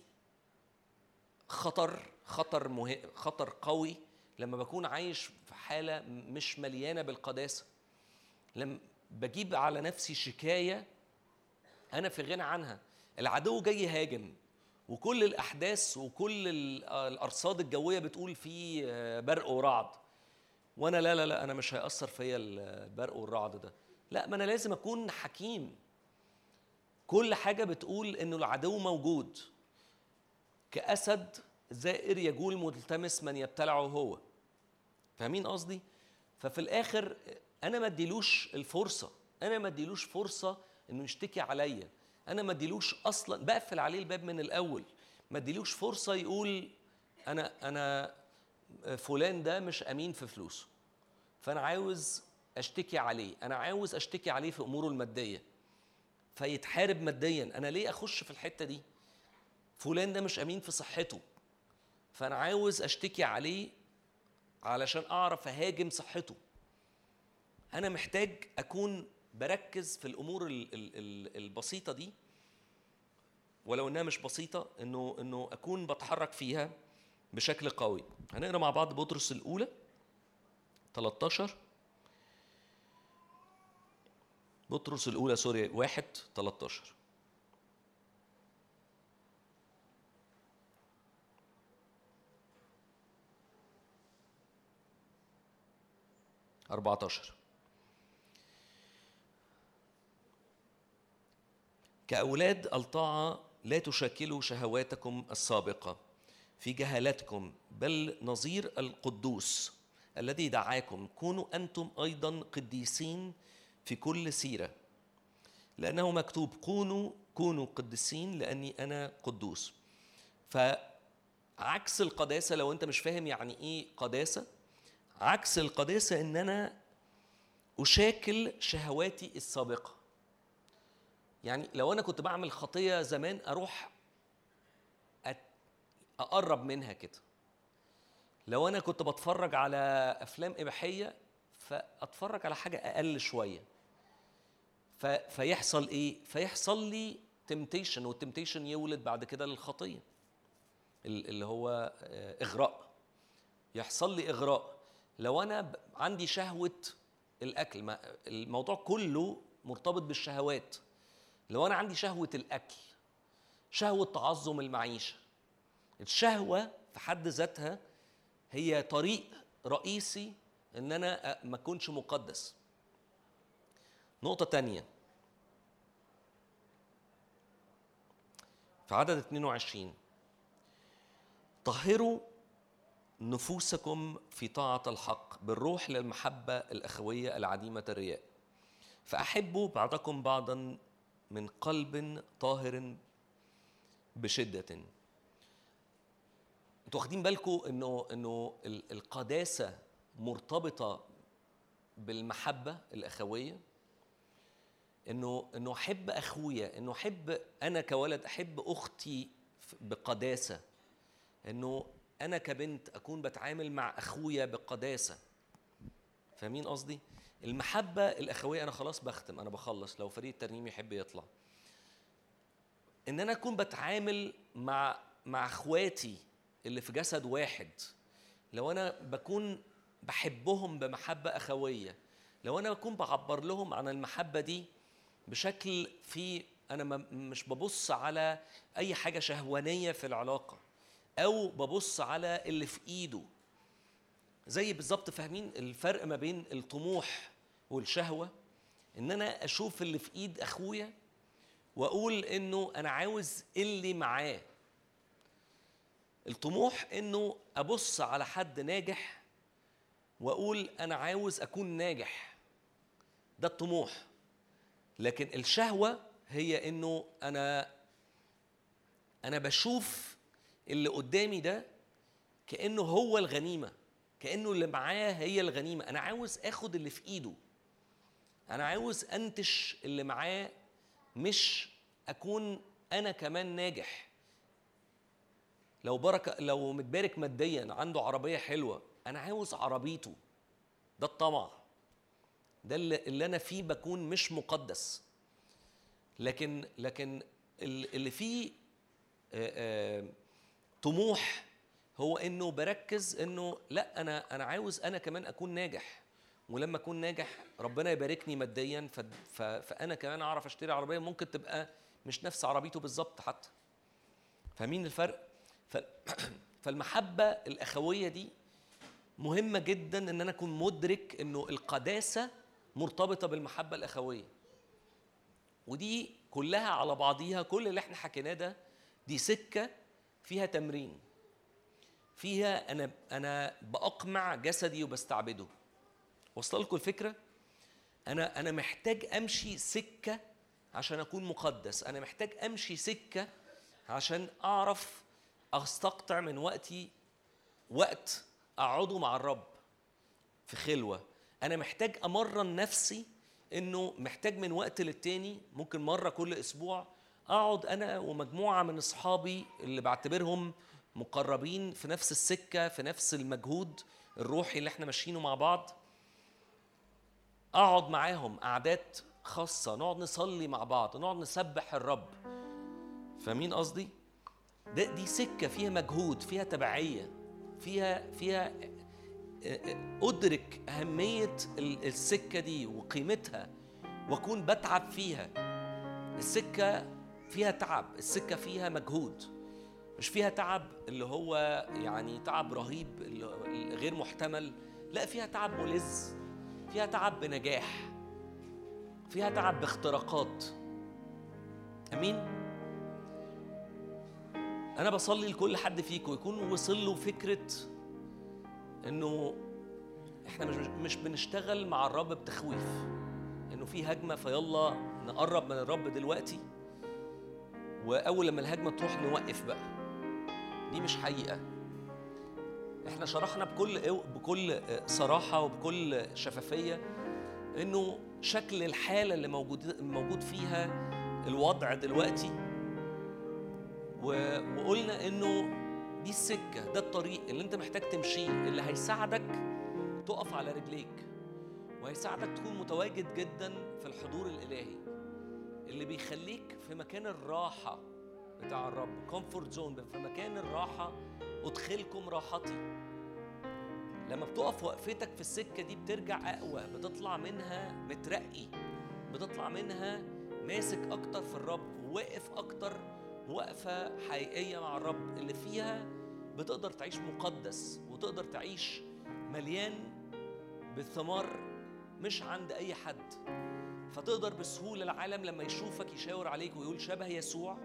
خطر خطر مه... خطر قوي لما بكون عايش في حالة مش مليانة بالقداسة. لما بجيب على نفسي شكاية أنا في غنى عنها. العدو جاي يهاجم وكل الأحداث وكل ال- الأرصاد الجوية بتقول في آه، برق ورعد. وأنا لا لا لا أنا مش هيأثر فيا البرق والرعد ده. لا ما أنا لازم أكون حكيم. كل حاجة بتقول إنه العدو موجود. كأسد زائر يجول ملتمس من يبتلعه هو. فاهمين قصدي؟ ففي الآخر أنا ما اديلوش الفرصة أنا ما اديلوش فرصة إنه يشتكي عليا. أنا ما اديلوش أصلا بقفل عليه الباب من الأول. ما اديلوش فرصة يقول أنا أنا فلان ده مش أمين في فلوسه. فأنا عاوز أشتكي عليه. أنا عاوز أشتكي عليه في أموره المادية. فيتحارب ماديا. أنا ليه أخش في الحتة دي؟ فلان ده مش أمين في صحته. فأنا عاوز أشتكي عليه علشان أعرف أهاجم صحته. أنا محتاج أكون بركز في الأمور ال- ال- ال- البسيطة دي ولو إنها مش بسيطة إنه إنه أكون بتحرك فيها بشكل قوي. هنقرأ مع بعض بطرس الأولى 13 بطرس الأولى سوري واحد 13 14 كأولاد ألطاعة لا تشكلوا شهواتكم السابقة في جهالتكم بل نظير القدوس الذي دعاكم. كونوا أنتم أيضا قديسين في كل سيرة لأنه مكتوب كونوا كونوا قديسين لأني أنا قدوس. فعكس القداسة لو أنت مش فاهم يعني إيه قداسة عكس القداسة إن أنا أشاكل شهواتي السابقة. يعني لو أنا كنت بعمل خطية زمان أروح أقرب منها كده. لو أنا كنت بتفرج على أفلام إباحية فأتفرج على حاجة أقل شوية. فيحصل إيه؟ فيحصل لي تمتيشن والتمتيشن يولد بعد كده للخطية. ال- اللي هو آه، إغراء. يحصل لي إغراء. لو أنا ب- عندي شهوة الأكل ما الموضوع كله مرتبط بالشهوات. لو أنا عندي شهوة الأكل شهوة تعظم المعيشة الشهوة في حد ذاتها هي طريق رئيسي إن أنا ما أكونش مقدس. نقطة تانية. في عدد 22 طهروا نفوسكم في طاعة الحق بالروح للمحبة الأخوية العديمة الرياء. فأحبوا بعضكم بعضا من قلب طاهر بشدة. أنتوا واخدين بالكم إنه إنه ال- القداسة مرتبطة بالمحبة الأخوية؟ إنه إنه أحب أخويا إنه أحب أنا كولد أحب أختي بقداسة. إنه أنا كبنت أكون بتعامل مع أخويا بقداسة. فاهمين قصدي؟ المحبة الأخوية أنا خلاص بختم أنا بخلص. لو فريق الترنيم يحب يطلع. إن أنا أكون بتعامل مع مع أخواتي اللي في جسد واحد لو أنا بكون بحبهم بمحبة أخوية لو أنا بكون بعبر لهم عن المحبة دي بشكل في أنا مش ببص على أي حاجة شهوانية في العلاقة. أو ببص على اللي في إيده. زي بالظبط فاهمين الفرق ما بين الطموح والشهوة؟ إن أنا أشوف اللي في إيد أخويا وأقول إنه أنا عاوز اللي معاه. الطموح إنه أبص على حد ناجح وأقول أنا عاوز أكون ناجح. ده الطموح. لكن الشهوة هي إنه أنا أنا بشوف اللي قدامي ده كأنه هو الغنيمة كأنه اللي معاه هي الغنيمة. أنا عاوز آخد اللي في إيده. أنا عاوز أنتش اللي معاه مش أكون أنا كمان ناجح. لو بركة لو متبارك ماديا عنده عربية حلوة أنا عاوز عربيته. ده الطمع. ده اللي, أنا فيه بكون مش مقدس. لكن لكن ال- اللي فيه آه، آه، طموح هو إنه بركز إنه لا أنا أنا عاوز أنا كمان أكون ناجح. ولما أكون ناجح ربنا يباركني ماديا فأنا كمان أعرف أشتري عربية ممكن تبقى مش نفس عربيته بالظبط حتى. فاهمين الفرق. [clears throat] فالمحبة الأخوية دي مهمة جدا إن أنا أكون مدرك إنه القداسة مرتبطة بالمحبة الأخوية. ودي كلها على بعضيها كل اللي إحنا حكيناه ده دي سكة فيها تمرين فيها أنا أنا بأقمع جسدي وبستعبده. وصل لكم الفكرة؟ أنا أنا محتاج أمشي سكة عشان أكون مقدس. أنا محتاج أمشي سكة عشان أعرف أستقطع من وقتي وقت أقعده مع الرب في خلوة. أنا محتاج أمرن نفسي إنه محتاج من وقت للتاني. ممكن مرة كل أسبوع اقعد أنا ومجموعة من اصحابي اللي بعتبرهم مقربين في نفس السكة في نفس المجهود الروحي اللي إحنا ماشيينه مع بعض. اقعد معاهم قعدات خاصة نقعد نصلي مع بعض نقعد نسبح الرب. فاهمين قصدي؟ ده دي سكة فيها مجهود فيها تبعية فيها فيها أدرك أهمية ال- السكة دي وقيمتها وأكون بتعب فيها. السكة فيها تعب السكة فيها مجهود. مش فيها تعب اللي هو يعني تعب رهيب غير محتمل لا فيها تعب ملز فيها تعب بنجاح فيها تعب باختراقات. أمين؟ أنا بصلي لكل حد فيكم يكون وصل له فكرة إنه إحنا مش مش بنشتغل مع الرب بتخويف إنه في هجمة فيلا نقرب من الرب دلوقتي. وأول لما الهجمة تروح نوقف بقى. دي مش حقيقة. إحنا شرحنا بكل بكل صراحة وبكل شفافية إنه شكل الحالة اللي موجود موجود فيها الوضع دلوقتي. وقلنا إنه دي السكة ده الطريق اللي أنت محتاج تمشيه اللي هيساعدك تقف على رجليك. وهيساعدك تكون متواجد جدا في الحضور الإلهي. اللي بيخليك في مكان الراحة بتاع الرب comfort zone في مكان الراحة ادخلكم راحتي. لما بتقف وقفتك في السكة دي بترجع أقوى بتطلع منها مترقي بتطلع منها ماسك أكتر في الرب واقف أكتر وقفة حقيقية مع الرب اللي فيها بتقدر تعيش مقدس وتقدر تعيش مليان بالثمار مش عند أي حد. فتقدر بسهولة العالم لما يشوفك يشاور عليك ويقول شبه يسوع؟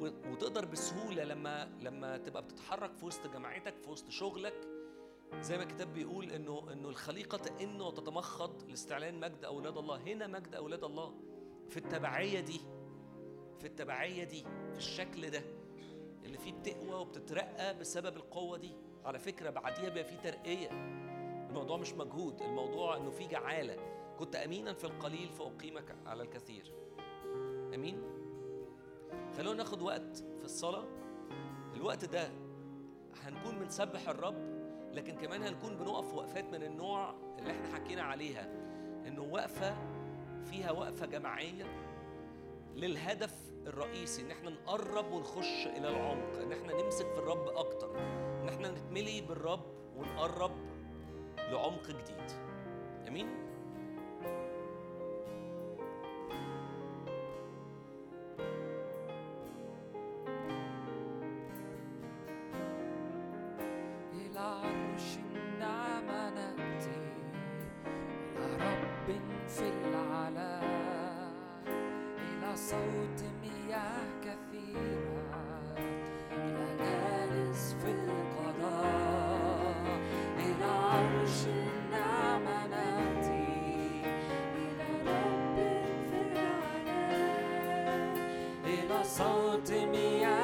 وتقدر بسهولة لما لما تبقى بتتحرك في وسط جماعتك في وسط شغلك. زي ما الكتاب بيقول انه إنه الخليقة تئن وتتمخض لاستعلان مجد أولاد الله. هنا مجد أولاد الله. في التبعية دي. في التبعية دي. في الشكل ده. اللي فيه بتقوى وبتترقى بسبب القوة دي. على فكرة بعديها بيبقى فيه ترقية. الموضوع مش مجهود. الموضوع إنه في جعالة. كنت أمينا في القليل فأقيمك على الكثير. أمين؟ خلونا ناخد وقت في الصلاة. الوقت ده هنكون بنسبح الرب لكن كمان هنكون بنقف وقفات من النوع اللي إحنا حكينا عليها إنه وقفة فيها وقفة جماعية للهدف الرئيسي إن إحنا نقرب ونخش إلى العمق إن إحنا نمسك في الرب أكتر إن إحنا نتملي بالرب ونقرب لعمق جديد. أمين؟ volta me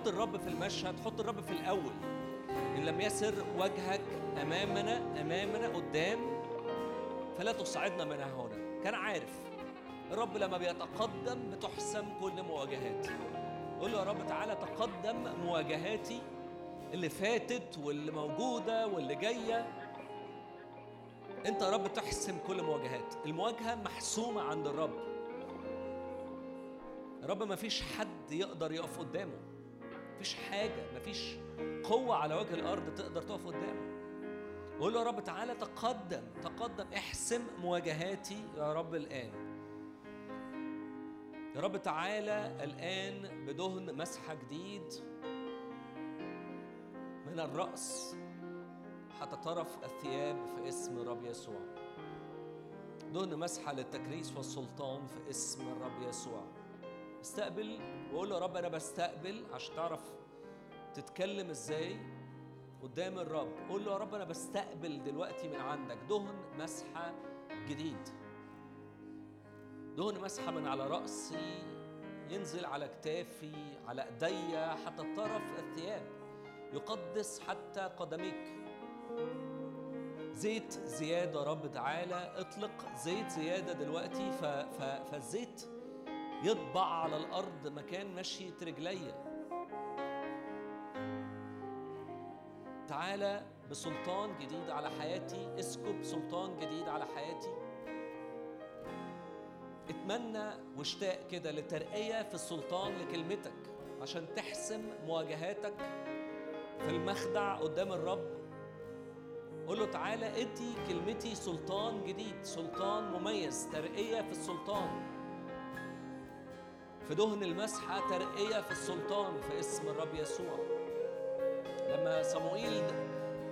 حط الرب في المشهد حط الرب في الأول. إن لم يسر وجهك أمامنا أمامنا قدام فلا تصعدنا من هنا. كان عارف. الرب لما بيتقدم بتحسم كل مواجهاته قول له يا رب تعالى تقدم مواجهاتي اللي فاتت واللي موجودة واللي جاية. أنت يا رب تحسم كل مواجهات. المواجهة محسومة عند الرب. الرب ما فيش حد يقدر يقف قدامه. مفيش حاجة مفيش قوة على وجه الأرض تقدر تقف قدامه. قول له يا رب تعالى تقدم تقدم احسم مواجهاتي يا رب الآن. يا رب تعالى الآن بدهن مسحة جديد من الرأس حتى طرف الثياب في اسم الرب يسوع. دهن مسحة للتكريس والسلطان في اسم الرب يسوع. استقبل وقول له يا رب أنا بستقبل عشان تعرف تتكلم إزاي قدام الرب. قول له يا رب أنا بستقبل دلوقتي من عندك دهن مسحة جديد. دهن مسحة من على رأسي ينزل على كتافي على إيديا حتى طرف الثياب. يقدس حتى قدميك. زيت زيادة يا رب تعالى اطلق زيت زيادة دلوقتي. فالزيت يطبع على الأرض مكان مشية رجليا تعالى بسلطان جديد على حياتي اسكب سلطان جديد على حياتي. اتمنى واشتاق كده لترقية في السلطان لكلمتك عشان تحسم مواجهاتك في المخدع قدام الرب. قول له تعالى ادي كلمتي سلطان جديد سلطان مميز ترقية في السلطان. في دهن المسحة ترقية في السلطان في اسم الرب يسوع. لما صموئيل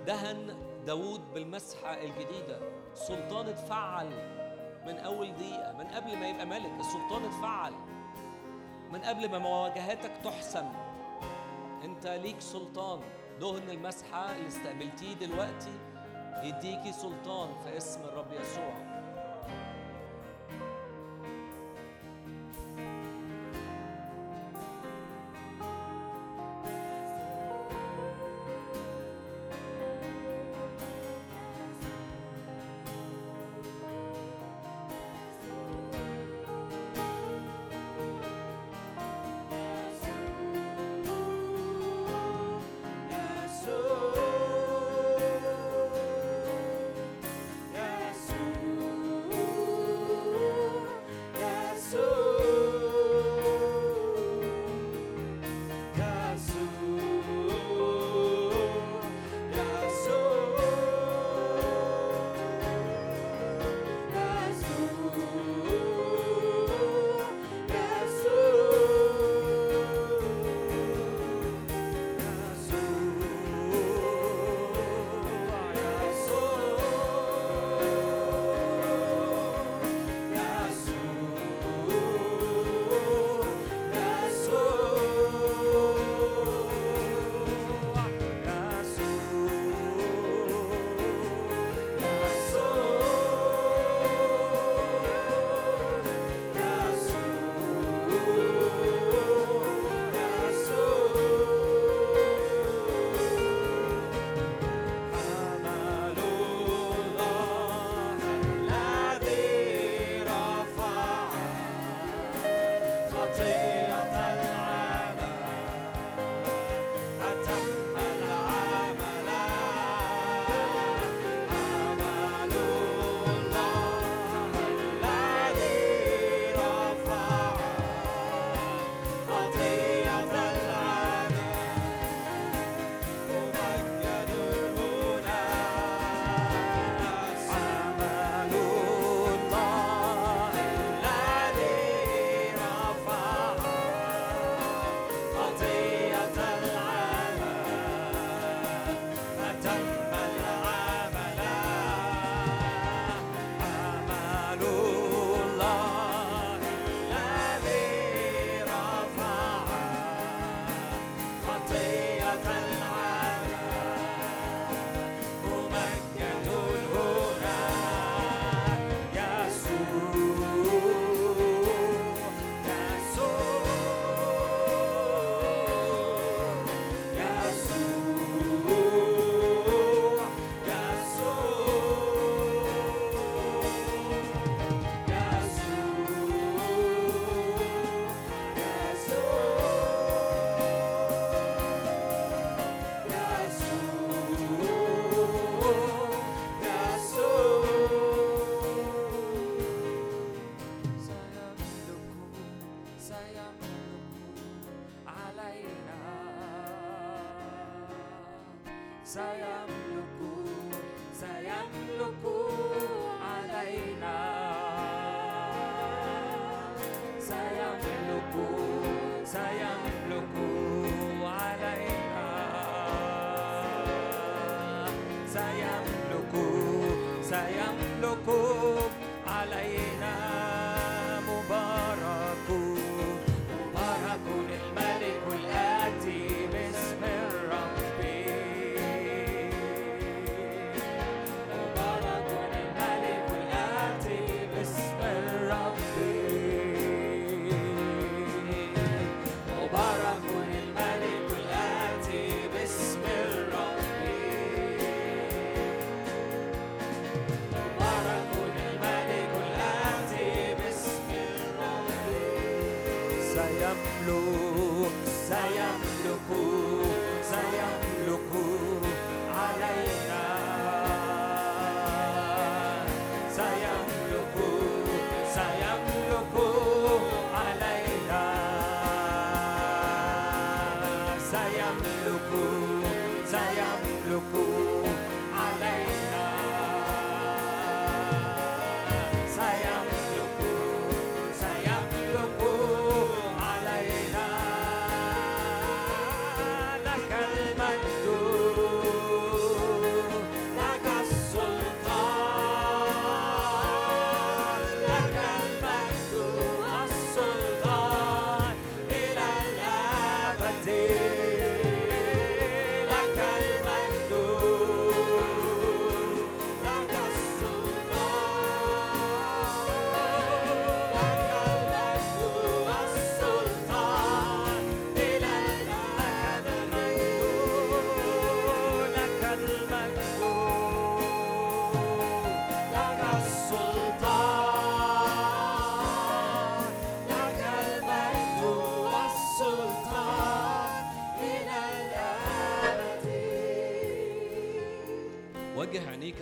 دهن داوود بالمسحة الجديدة السلطان اتفعل من أول دقيقة من قبل ما يبقى ملك السلطان اتفعل من قبل ما مواجهاتك تحسم أنت ليك سلطان. دهن المسحة اللي استقبلتيه دلوقتي يديكي سلطان في اسم الرب يسوع.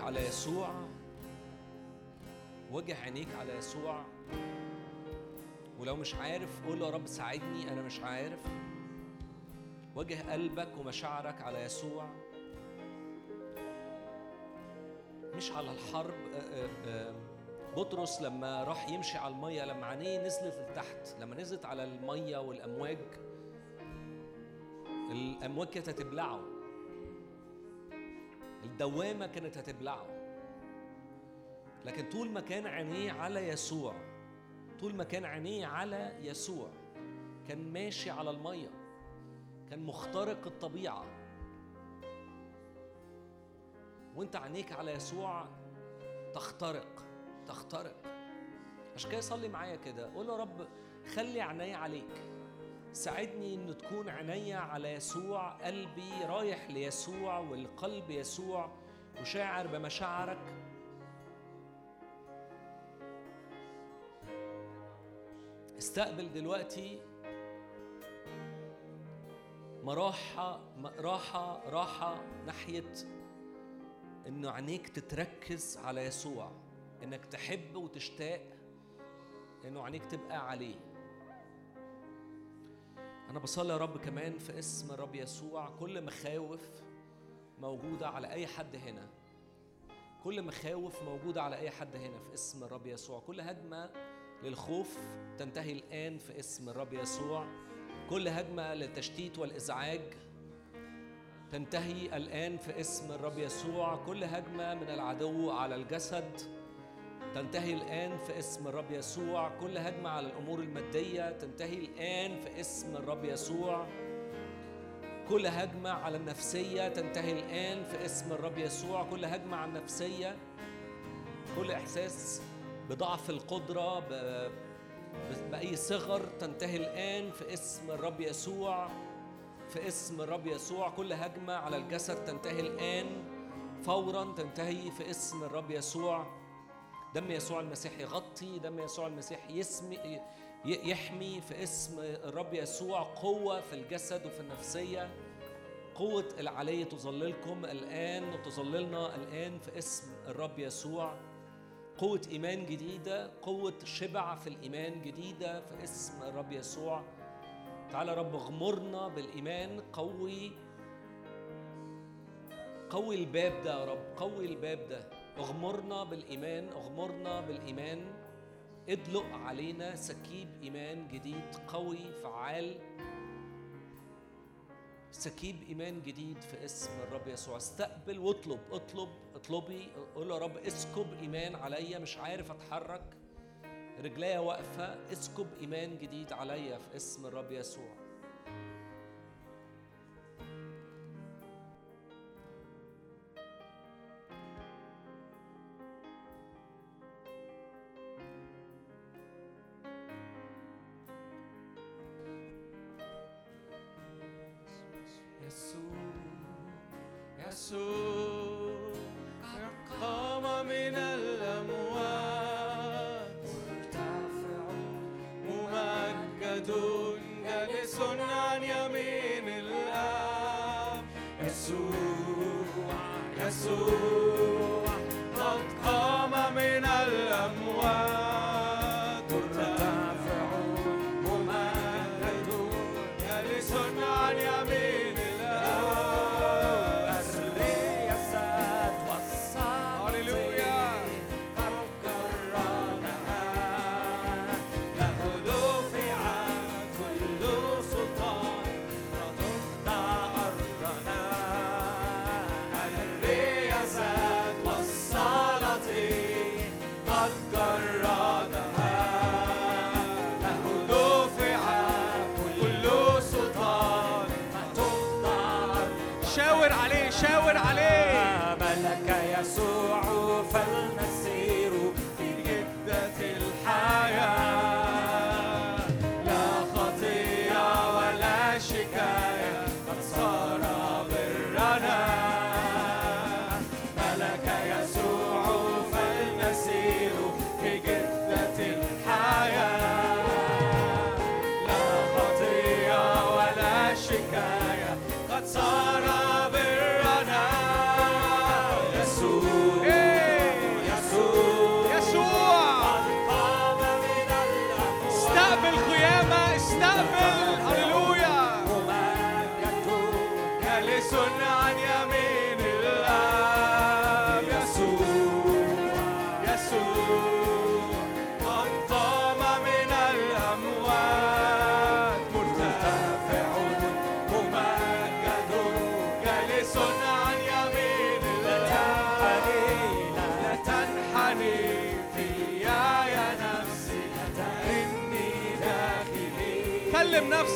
على يسوع. وجه عينيك على يسوع. ولو مش عارف قول يا رب ساعدني أنا مش عارف. وجه قلبك ومشاعرك على يسوع. مش على الحرب آه، آه، آه، بطرس لما راح يمشي على المية لما عينيه نزلت لتحت لما نزلت على المية والأمواج. الأمواج كانت هتبلعه. الدوامة كانت هتبلعه. لكن طول ما كان عينيه على يسوع طول ما كان عينيه على يسوع كان ماشي على المية كان مخترق الطبيعة. وانت عينيك على يسوع تخترق تخترق. عشان كده صلي معايا كده قول يا رب خلي عيني عليك. ساعدني ان تكون عينيا على يسوع قلبي رايح ليسوع والقلب يسوع وشاعر بمشاعرك. استقبل دلوقتي مراحة راحة راحة ناحية إنه عينيك تتركز على يسوع إنك تحب وتشتاق إنه عينيك تبقى عليه. أنا بصلي يا رب كمان في اسم الرب يسوع. كل مخاوف موجودة على أي حد هنا. كل مخاوف موجودة على أي حد هنا في اسم الرب يسوع. كل هجمة للخوف تنتهي الآن في اسم الرب يسوع. كل هجمة للتشتيت والإزعاج تنتهي الآن في اسم الرب يسوع. كل هجمة من العدو على الجسد تنتهي الآن في اسم الرب يسوع. كل هجمة على الأمور المادية تنتهي الآن في اسم الرب يسوع. كل هجمة على النفسية تنتهي الآن في اسم الرب يسوع. كل هجمة على النفسية كل إحساس بضعف القدرة ب- بأي صغر تنتهي الآن في اسم الرب يسوع. في اسم الرب يسوع كل هجمة على الجسد تنتهي الآن. فورا تنتهي في اسم الرب يسوع. دم يسوع المسيح يغطي دم يسوع المسيح يسمي يحمي في اسم الرب يسوع قوة في الجسد وفي النفسية. قوة العلي تظللكم الآن وتظللنا الآن في اسم الرب يسوع. قوة إيمان جديدة قوة شبع في الإيمان جديدة في اسم الرب يسوع. تعالى رب اغمرنا بالإيمان قوي قوي الباب ده يا رب قوي الباب ده. اغمرنا بالإيمان اغمرنا بالإيمان. ادلق علينا سكيب إيمان جديد قوي فعال. سكيب إيمان جديد في اسم الرب يسوع. استقبل واطلب اطلب اطلبي. قول يا رب اسكب إيمان عليا. مش عارف أتحرك. رجليا واقفة. اسكب إيمان جديد عليا في اسم الرب يسوع يسوع.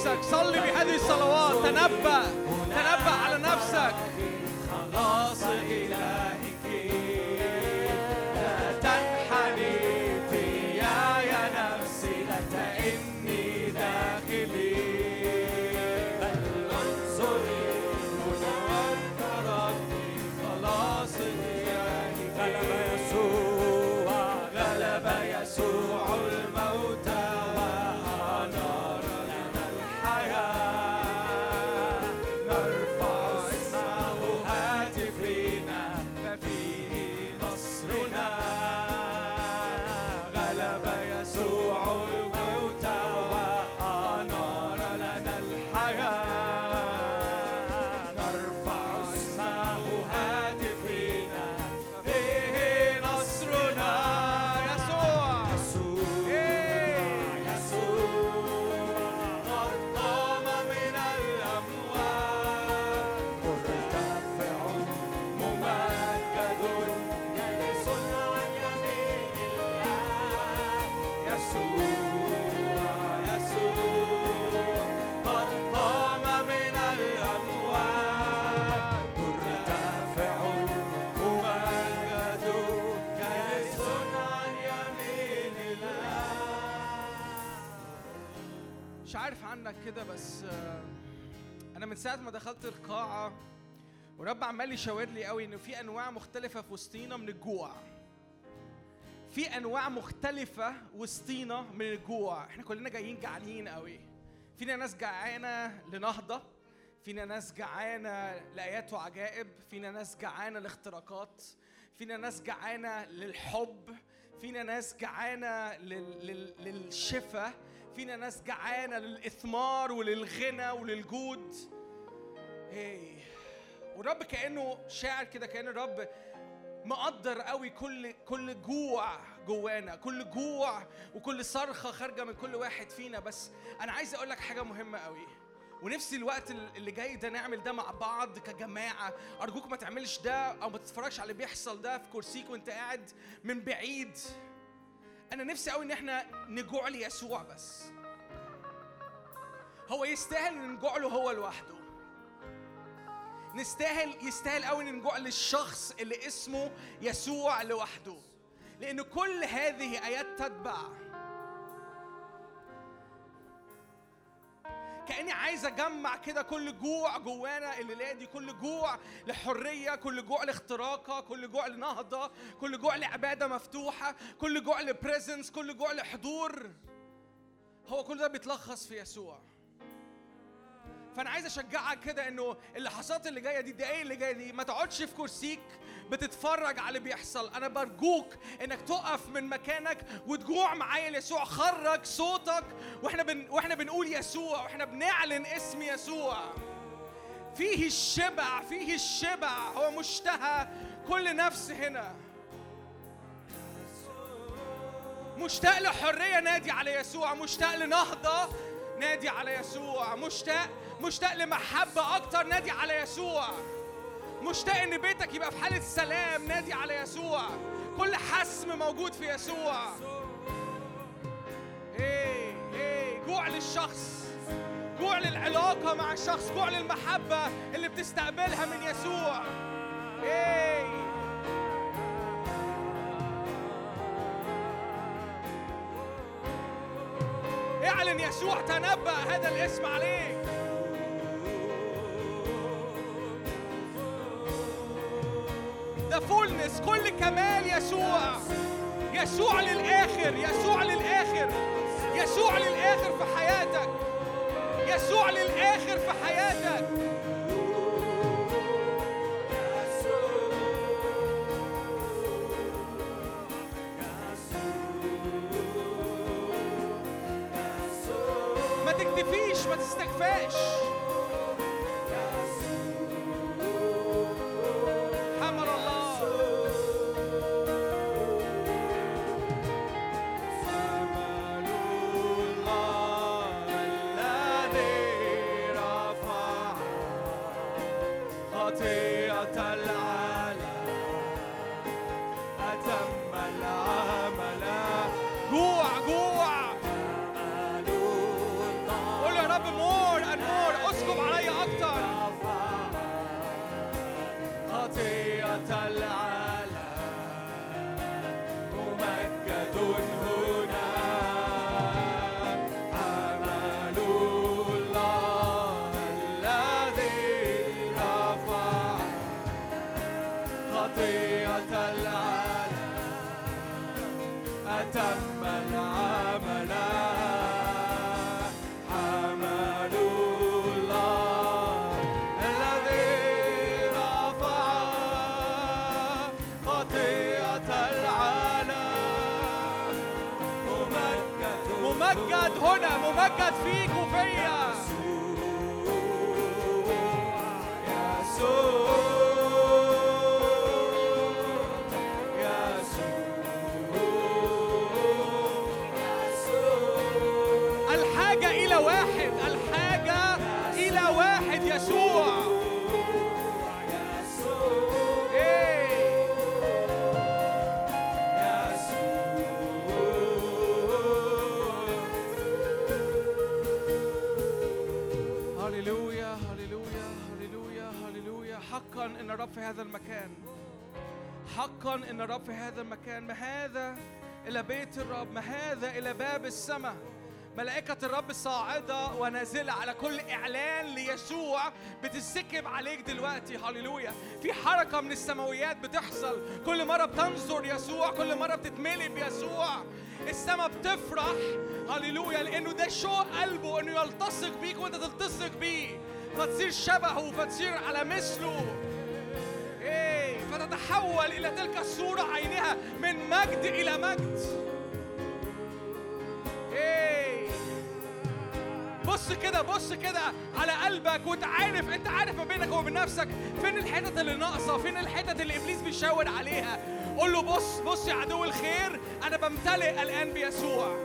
نفسك. صلي بهذه الصلوات. تنبأ. تنبأ على نفسك. ساعة ما دخلت القاعة ورب عمال يشاور لي قوي انه في أنواع مختلفة في وسطينا من الجوع. في أنواع مختلفة وسطينا من الجوع. إحنا كلنا جايين جعانين قوي. فينا ناس جعانة لنهضة فينا ناس جعانة لآيات وعجائب فينا ناس جعانة لاختراقات فينا ناس جعانة للحب فينا ناس جعانة لل... لل... للشفاء فينا ناس جعانة للإثمار وللغنى وللجود. هي والرب كأنه شاعر كده كأن الرب مقدر قوي كل كل جوع جوانا كل جوع وكل صرخة خارجة من كل واحد فينا. بس أنا عايز أقول لك حاجة مهمة قوي. ونفسي الوقت اللي جاي ده نعمل ده مع بعض كجماعة. أرجوك ما تعملش ده أو ما تتفرجش على اللي بيحصل ده في كرسيك وأنت قاعد من بعيد. أنا نفسي قوي إن إحنا نجوع ليسوع بس. هو يستاهل نجوع له هو لوحده. نستاهل يستاهل قوي إن نجوع للشخص اللي اسمه يسوع لوحده. لأن كل هذه آيات تتبع. كأني عايز أجمع كده كل جوع جوانا الليلة دي كل جوع لحرية كل جوع لاختراقة كل جوع لنهضة كل جوع لعبادة مفتوحة كل جوع لبريزنس كل جوع لحضور. هو كل ده بيتلخص في يسوع. فأنا عايز أشجعك كده إنه اللحظات اللي جاية دي الدقايق اللي جاية دي ما تقعدش في كرسيك بتتفرج على اللي بيحصل. أنا برجوك إنك تقف من مكانك وتجوع معايا. ليسوع خرج صوتك. وإحنا بن... وإحنا بنقول يسوع وإحنا بنعلن اسم يسوع. فيه الشبع فيه الشبع. هو مشتهى كل نفس هنا. مشتاق لحرية نادي على يسوع. مشتاق لنهضة نادي على يسوع. مشتاق مشتاق لمحبة أكتر نادي على يسوع. مشتاق إن بيتك يبقى في حالة سلام نادي على يسوع. كل حسم موجود في يسوع. إيه إيه جوع للشخص. جوع للعلاقة مع الشخص جوع للمحبة اللي بتستقبلها من يسوع. إيه. اعلن يسوع تنبأ هذا الاسم عليك. ده فولنس كل كمال يسوع. يسوع للآخر يسوع للآخر. يسوع للآخر في حياتك. يسوع للآخر في حياتك. ما تكتفيش ما تستكفاش. ان الرب في هذا المكان ما هذا؟ إلى بيت الرب ما هذا؟ إلى باب السماء. ملائكة الرب صاعدة ونازلة على كل إعلان ليسوع بتسكب عليك دلوقتي. هللويا. في حركة من السماويات بتحصل. كل مرة بتنظر يسوع كل مرة بتتملي بيسوع. السماء بتفرح. هللويا. لأنه ده شوق قلبه إنه يلتصق بيك وأنت تلتصق بيه. فتصير شبهه فتصير على مثله. فتتحول إلى تلك الصورة عينها من مجد إلى مجد. إيه. بص كده بص كده على قلبك وانت عارف انت عارف ما بينك وبين نفسك فين الحتت اللي ناقصة فين الحتت اللي إبليس بيشاور عليها. قول له بص بص يا عدو الخير أنا بمتلئ الآن بيسوع.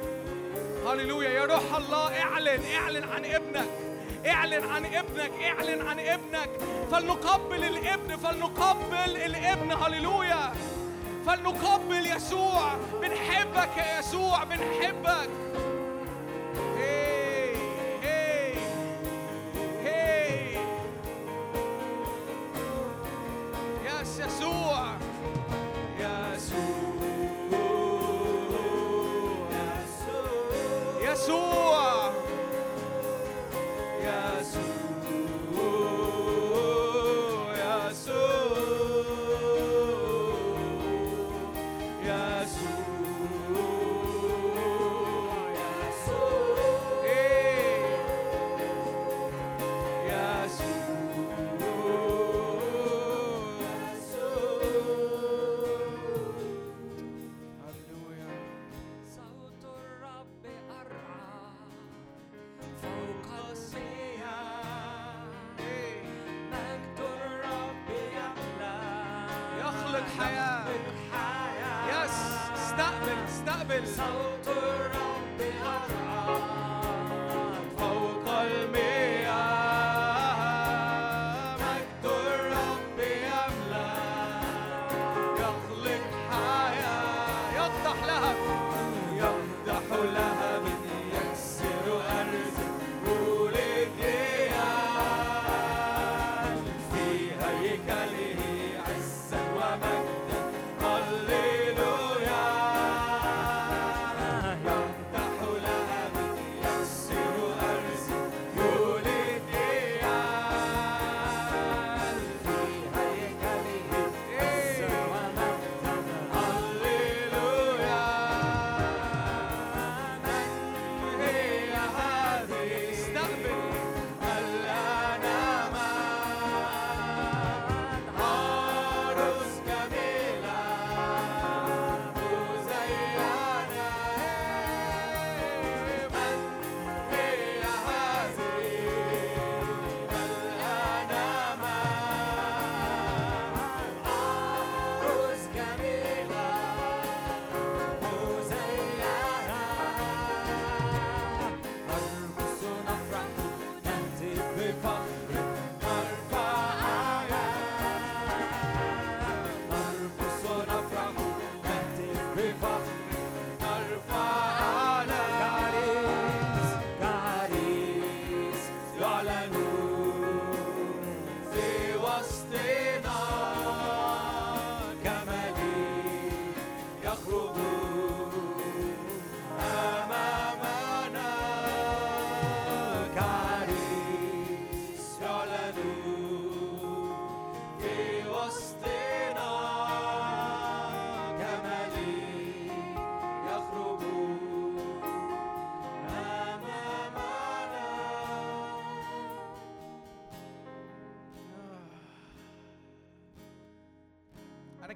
هللويا. يا روح الله اعلن اعلن عن ابنك. اعلن عن ابنك اعلن عن ابنك. فلنقبل الابن فلنقبل الابن هللويا. فلنقبل يسوع. بنحبك يا يسوع بنحبك.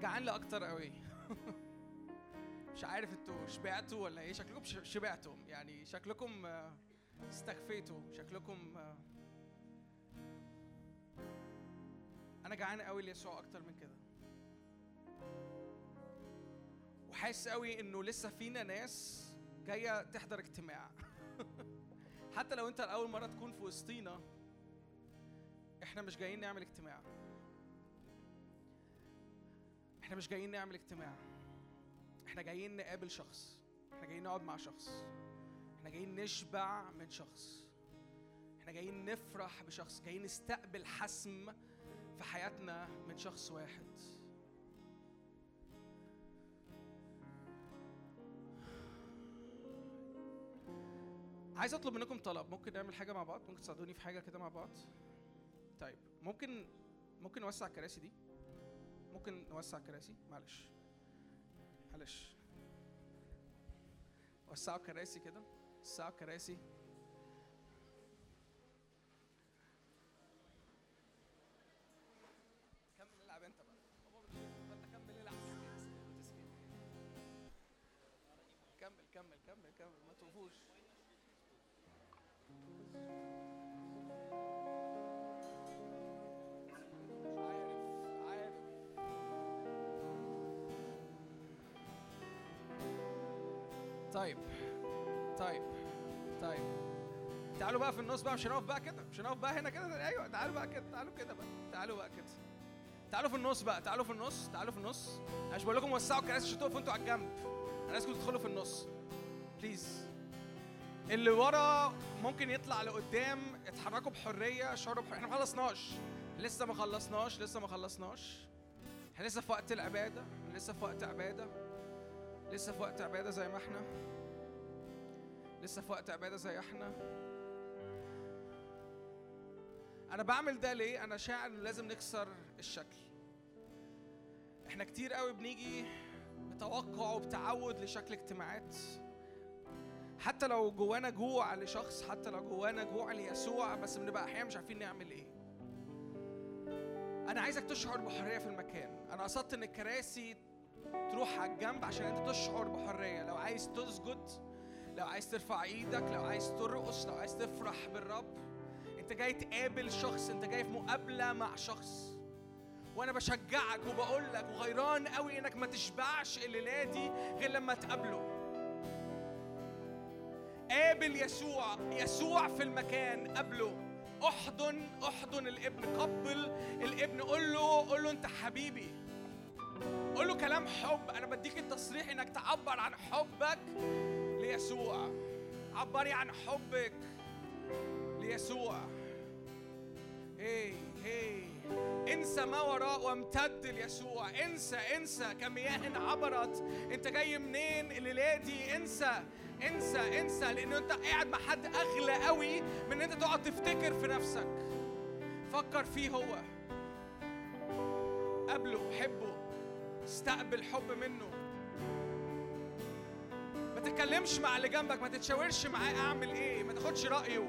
جعان لاكتر قوي. [laughs] مش عارف أنتوا شبعتوا ولا إيه؟ شكلكم شبعتوا. يعني شكلكم آه، استكفيتوا. شكلكم آه، أنا جعان قوي ليسوع أكتر من كده. وحاسس قوي إنه لسه فينا ناس جاية تحضر اجتماع. [laughs] حتى لو أنت اول مرة تكون في وسطينا إحنا مش جايين نعمل اجتماع. إحنا مش جايين نعمل اجتماع. إحنا جايين نقابل شخص. إحنا جايين نقعد مع شخص. إحنا جايين نشبع من شخص. إحنا جايين نفرح بشخص. جايين نستقبل حسم في حياتنا من شخص واحد. عايز اطلب منكم طلب. ممكن نعمل حاجة مع بعض؟ ممكن تساعدوني في حاجة كده مع بعض؟ طيب ممكن ممكن نوسع الكراسي دي؟ ممكن نوسع الكراسي معلش. معلش. وسعوا الكراسي كده. وسعوا الكراسي طيب. طيب. طيب. تعالوا بقى في النص بقى مش هنقف بقى كده مش هنقف بقى هنا كده. أيوه تعالوا بقى كده تعالوا كده بقى تعالوا بقى كده. تعالوا في النص بقى تعالوا في النص تعالوا في النص. أنا مش بقول لكم وسعوا الكراسي عشان تقفوا أنتوا على الجنب. أنا عايزكم تدخلوا في النص. بليز اللي ورا ممكن يطلع لقدام اتحركوا بحرية شعروا بحرية. إحنا ما خلصناش. لسه ما خلصناش لسه ما خلصناش. إحنا لسه في وقت العبادة لسه في وقت عبادة لسه في وقت عبادة زي ما إحنا. لسه في وقت عبادة زي إحنا. أنا بعمل ده ليه؟ أنا شاعر ان لازم نكسر الشكل. إحنا كتير قوي بنيجي بتوقع وبتعود لشكل اجتماعات. حتى لو جوانا جوع لشخص حتى لو جوانا جوع ليسوع بس بنبقى أحيانا مش عارفين نعمل إيه. أنا عايزك تشعر بحرية في المكان. أنا قصدت إن الكراسي تروح على الجنب عشان أنت تشعر بحرية. لو عايز تسجد لو عايز ترفع إيدك لو عايز ترقص لو عايز تفرح بالرب. انت جاي تقابل شخص انت جاي في مقابلة مع شخص. وأنا بشجعك وبقول لك وغيران قوي انك ما تشبعش الليلة دي غير لما تقابله. قابل يسوع يسوع في المكان قبله احضن احضن الابن قبل الابن. قول له قول له انت حبيبي. قول له كلام حب. أنا بديك التصريح انك تعبر عن حبك. ليسوع. عبري عن حبك ليسوع. هي هي انسى ما وراء وامتد ليسوع. انسى انسى. كمياه عبرت. انت جاي منين؟ الليلة دي انسى انسى انسى. لأن انت قاعد مع حد أغلى قوي من إن انت تقعد تفتكر في نفسك. فكر فيه هو. قابله حبه. استقبل حب منه. ما تتكلمش مع اللي جنبك ما تتشاورش معاه اعمل إيه؟ ما تاخدش رأيه. [laughs]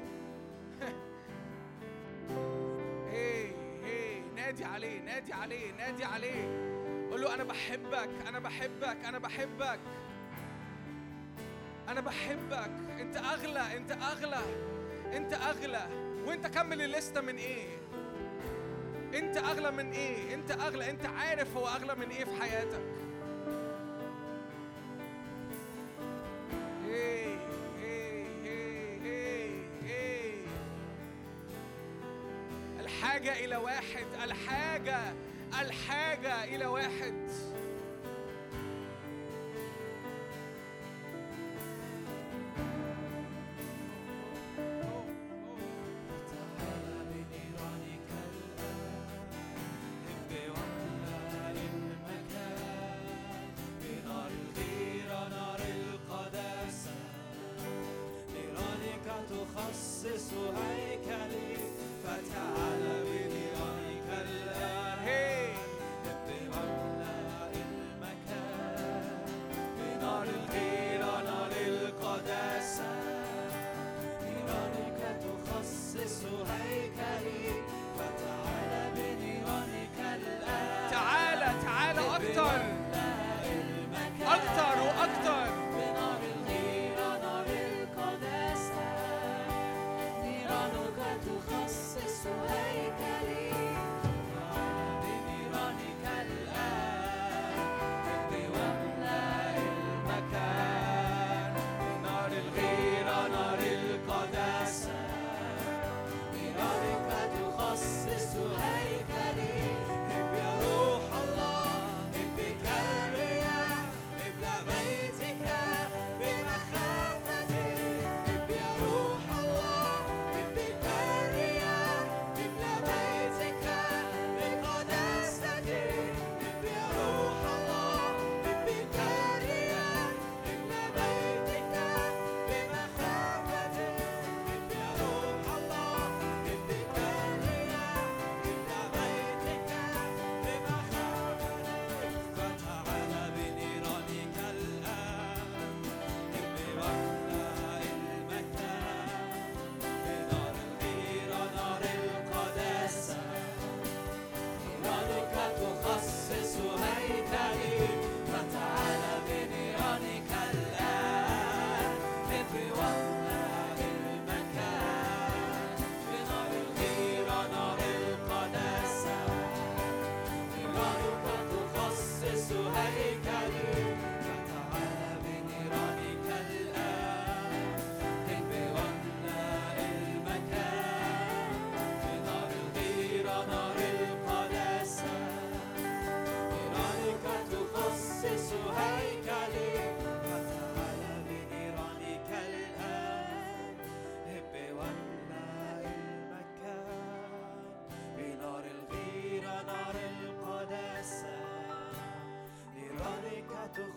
هي هي نادي عليه نادي عليه نادي عليه. قول له أنا بحبك أنا بحبك أنا بحبك. أنا بحبك. أنت أغلى أنت أغلى أنت أغلى. وأنت كمل الليستة من إيه؟ أنت أغلى من إيه؟ أنت أغلى. أنت عارف هو أغلى من إيه في حياتك. الحاجة إلى واحد الحاجة الحاجة إلى واحد.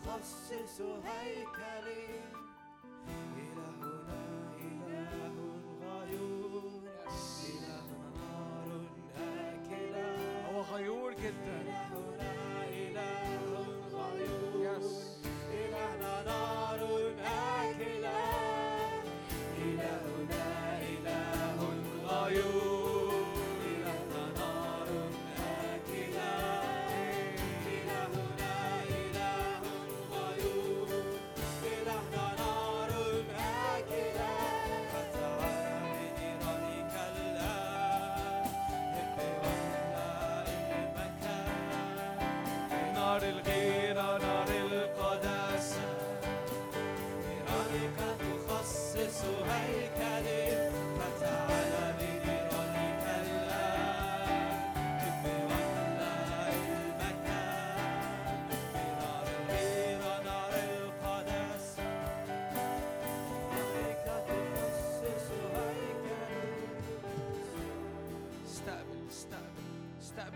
تخصص هيكلي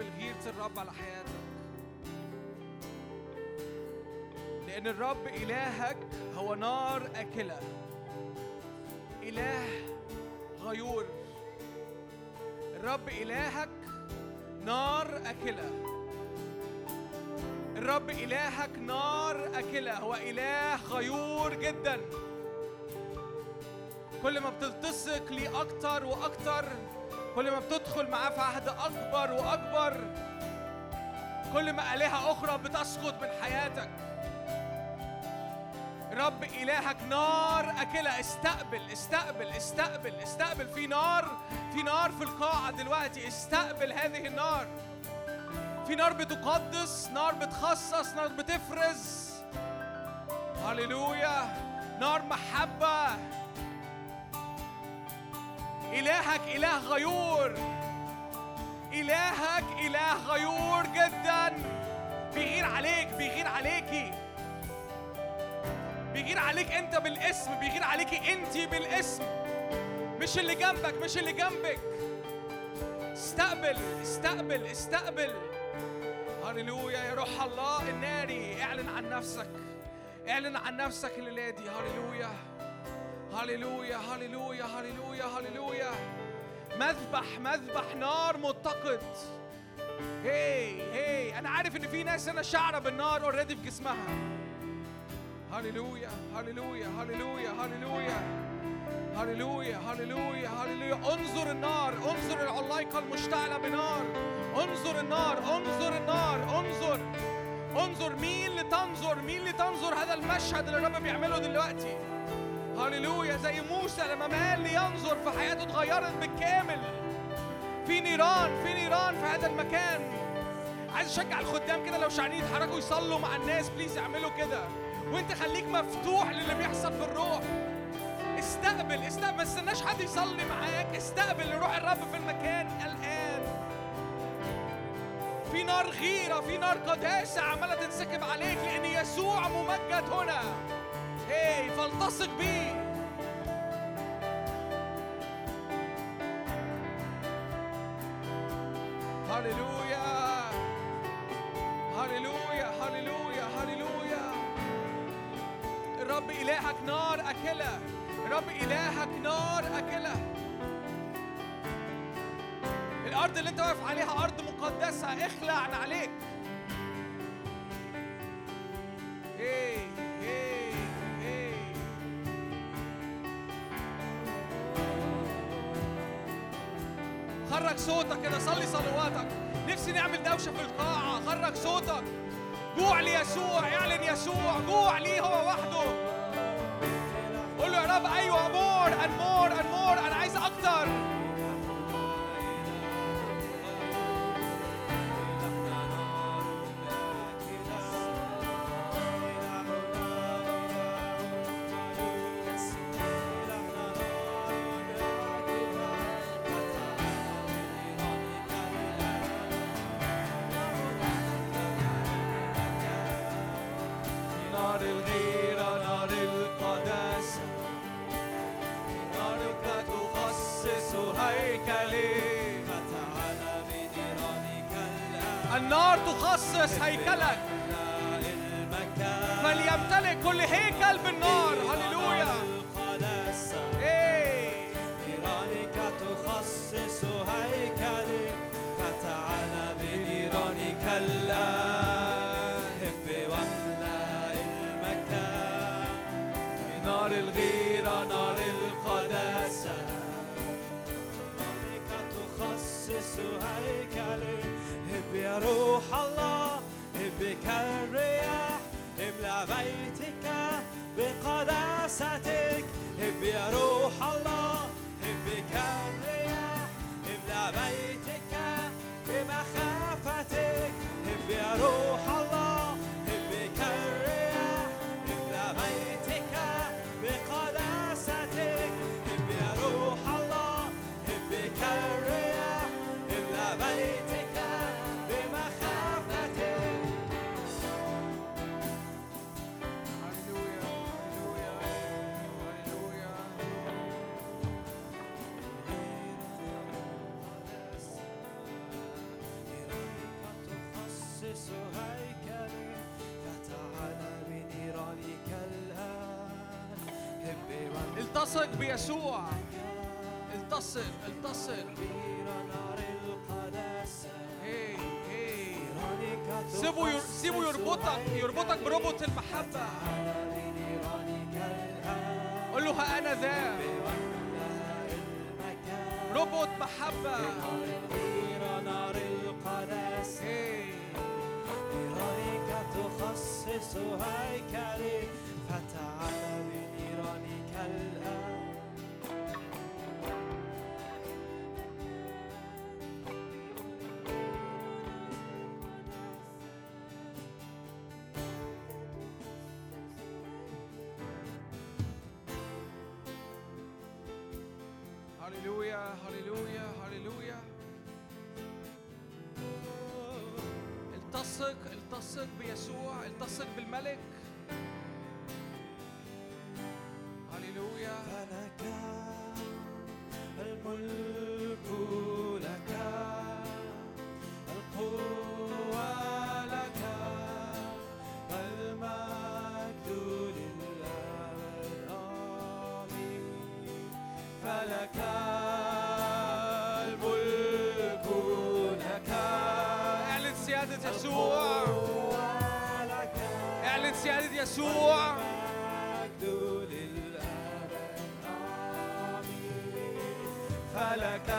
الرب على حياتك. لأن الرب إلهك هو نار أكلة. إله غيور. الرب إلهك نار أكلة. الرب إلهك نار أكلة. هو إله غيور جدا. كل ما بتلتصق ليه أكتر وأكتر كل ما بتدخل معاه في عهد أكبر وأكبر كل ما آلهة أخرى بتسقط من حياتك. رب إلهك نار أكلة. استقبل استقبل استقبل استقبل. في نار في نار في القاعة دلوقتي. استقبل هذه النار. في نار بتقدس نار بتخصص نار بتفرز. هللويا. نار محبة. إلهك إله غيور. إلهك إله غيور جدا. بيغير عليك بيغير عليكي. بيغير عليك أنت بالاسم بيغير عليكي أنت بالاسم. مش اللي جنبك مش اللي جنبك. استقبل استقبل استقبل. هللويا يا روح الله. الناري اعلن عن نفسك. اعلن عن نفسك الليلة دي هللويا. هللويا هللويا هللويا هللويا مذبح مذبح نار متقد. هي هي أنا عارف إن في ناس هنا شعرة بالنار اوريدي في جسمها. هللويا هللويا هللويا هللويا هللويا هللويا هللويا انظر النار انظر العلايقه المشتعلة بنار. انظر النار انظر النار انظر. انظر مين اللي تنظر مين اللي تنظر هذا المشهد اللي الرب بيعمله دلوقتي؟ هللويا زي موسى لما مال لينظر في حياته اتغيرت بالكامل. في نيران في نيران في هذا المكان. عايز أشجع الخدام كده لو شعرين يتحركوا يصلوا مع الناس please اعملوا كده. وانت خليك مفتوح للي بيحصل في الروح. استقبل استقبل ما تستناش حد يصلي معاك. استقبل روح الرب في المكان الآن. في نار غيرة في نار قداسة عمالة تنسكب عليك لأن يسوع ممجد هنا. هي فالتصق بيه. هللويا. هللويا هللويا هللويا. الرب إلهك نار أكلة. الرب إلهك نار أكلة. الأرض اللي أنت واقف عليها أرض مقدسة. اخلع عليك. كده صلي صلواتك. نفسي نعمل دوشة في القاعة. خرج صوتك. جوع ليسوع. اعلن يسوع. جوع ليه هو وحده. قول له يا رب أيوه more and more and more أنا عايز أكتر. تخصص التصق بيسوع. التصق التصق سيبوا سيبوا يربطك يربطك بربط المحبة. قول له أنا ذا ربط محبة. نار القداسة برأيك تخصص هيكلي. التصق بيسوع التصق بالملك. يسوع. المجد للأبد آمين فلك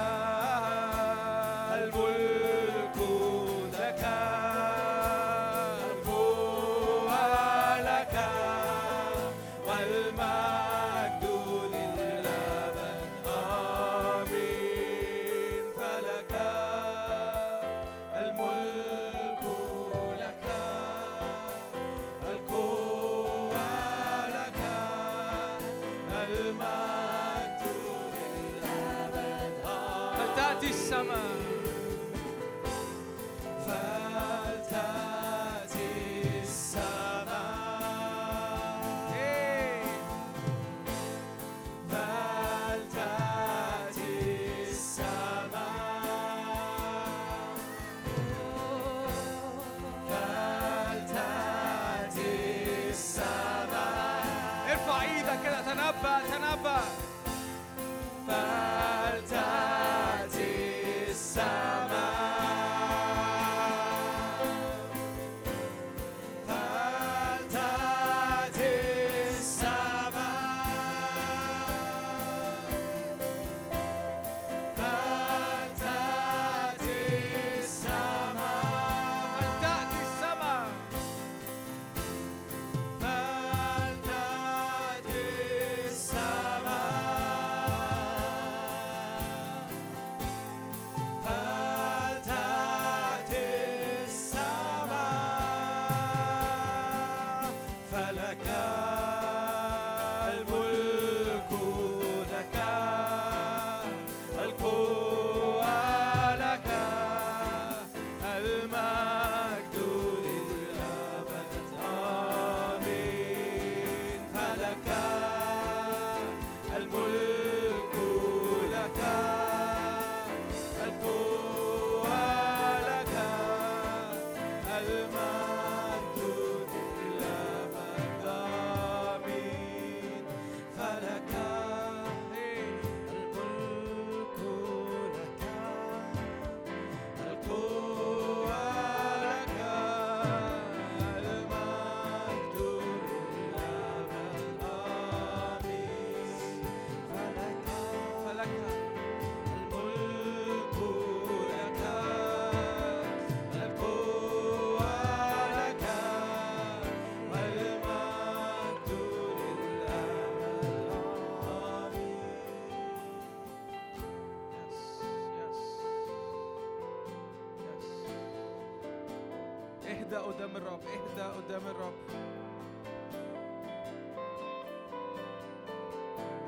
قدام الرب اهدى قدام الرب.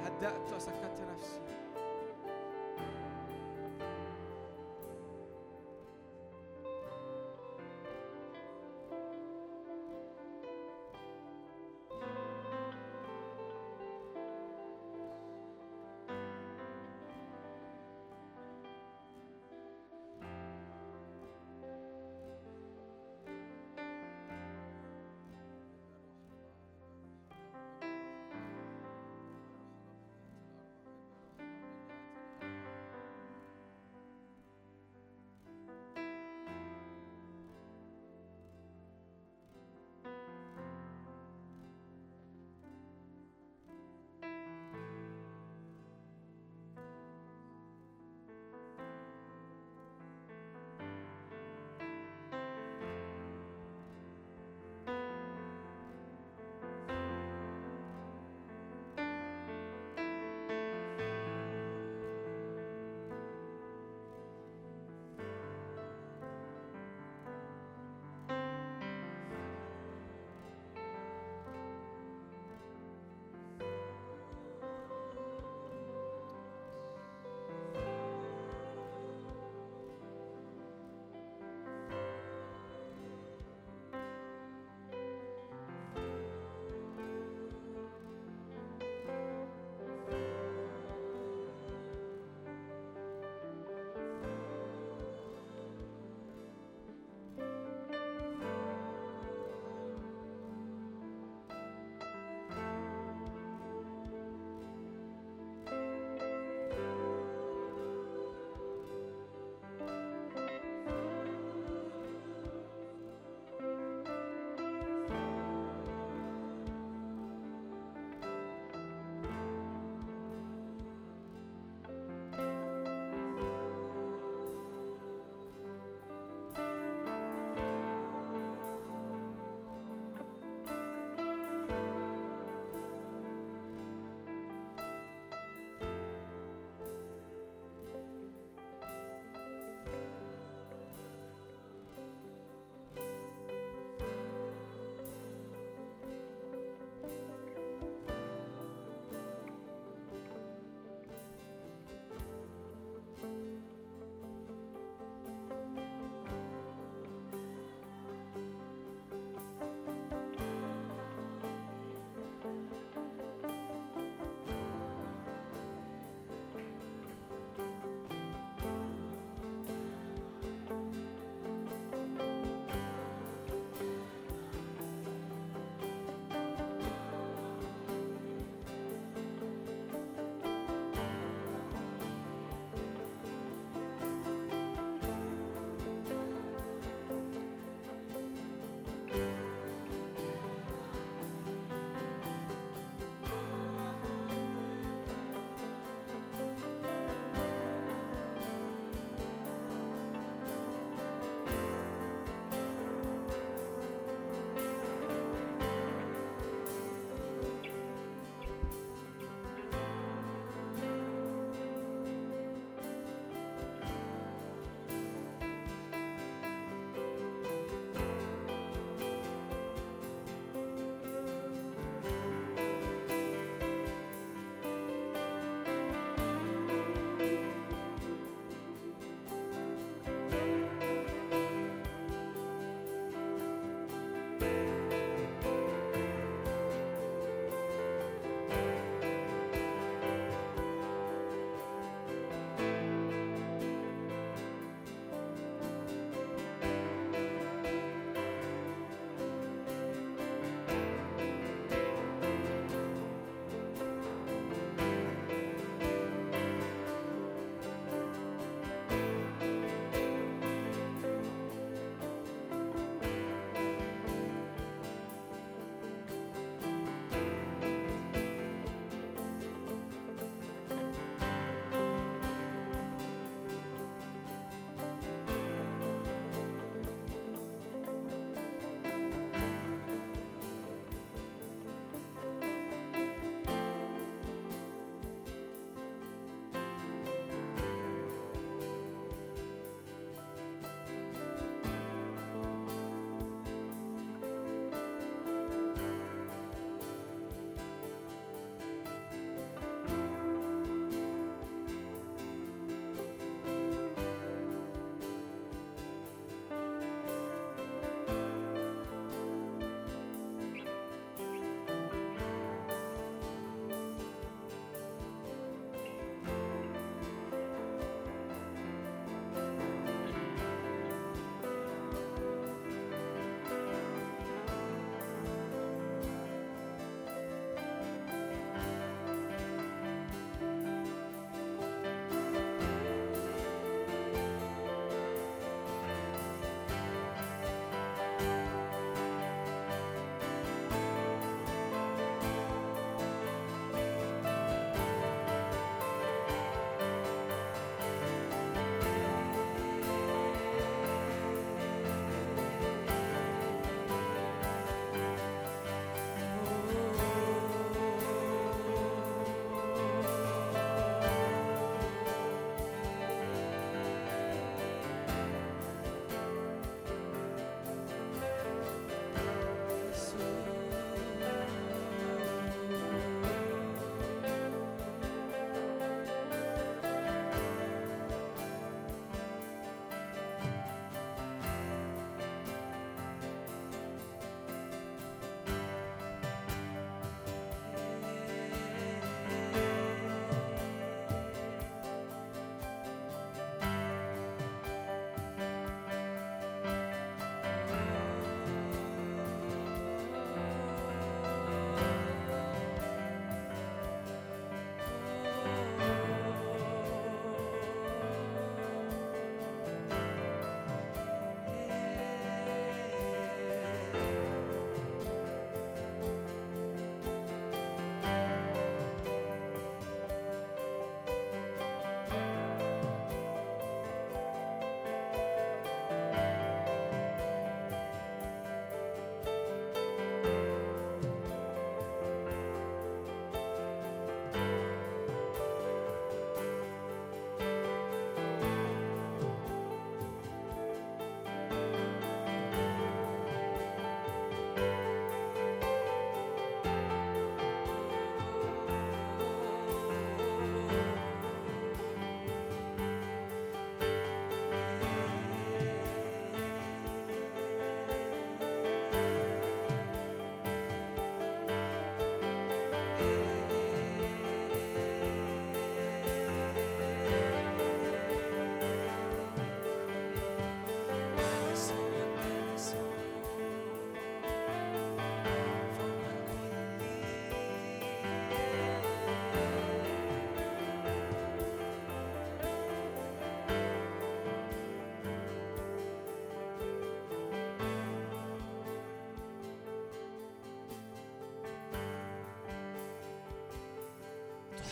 هدأت وسكت نفسي.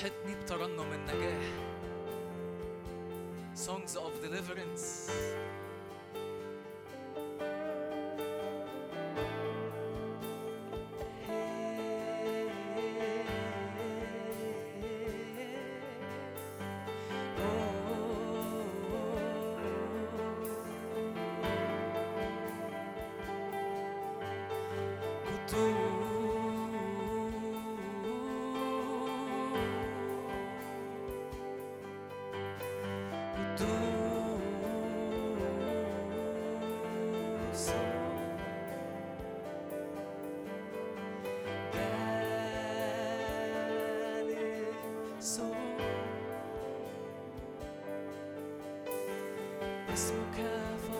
تحطني بترنم النجاح songs of deliverance اسمك فوق كل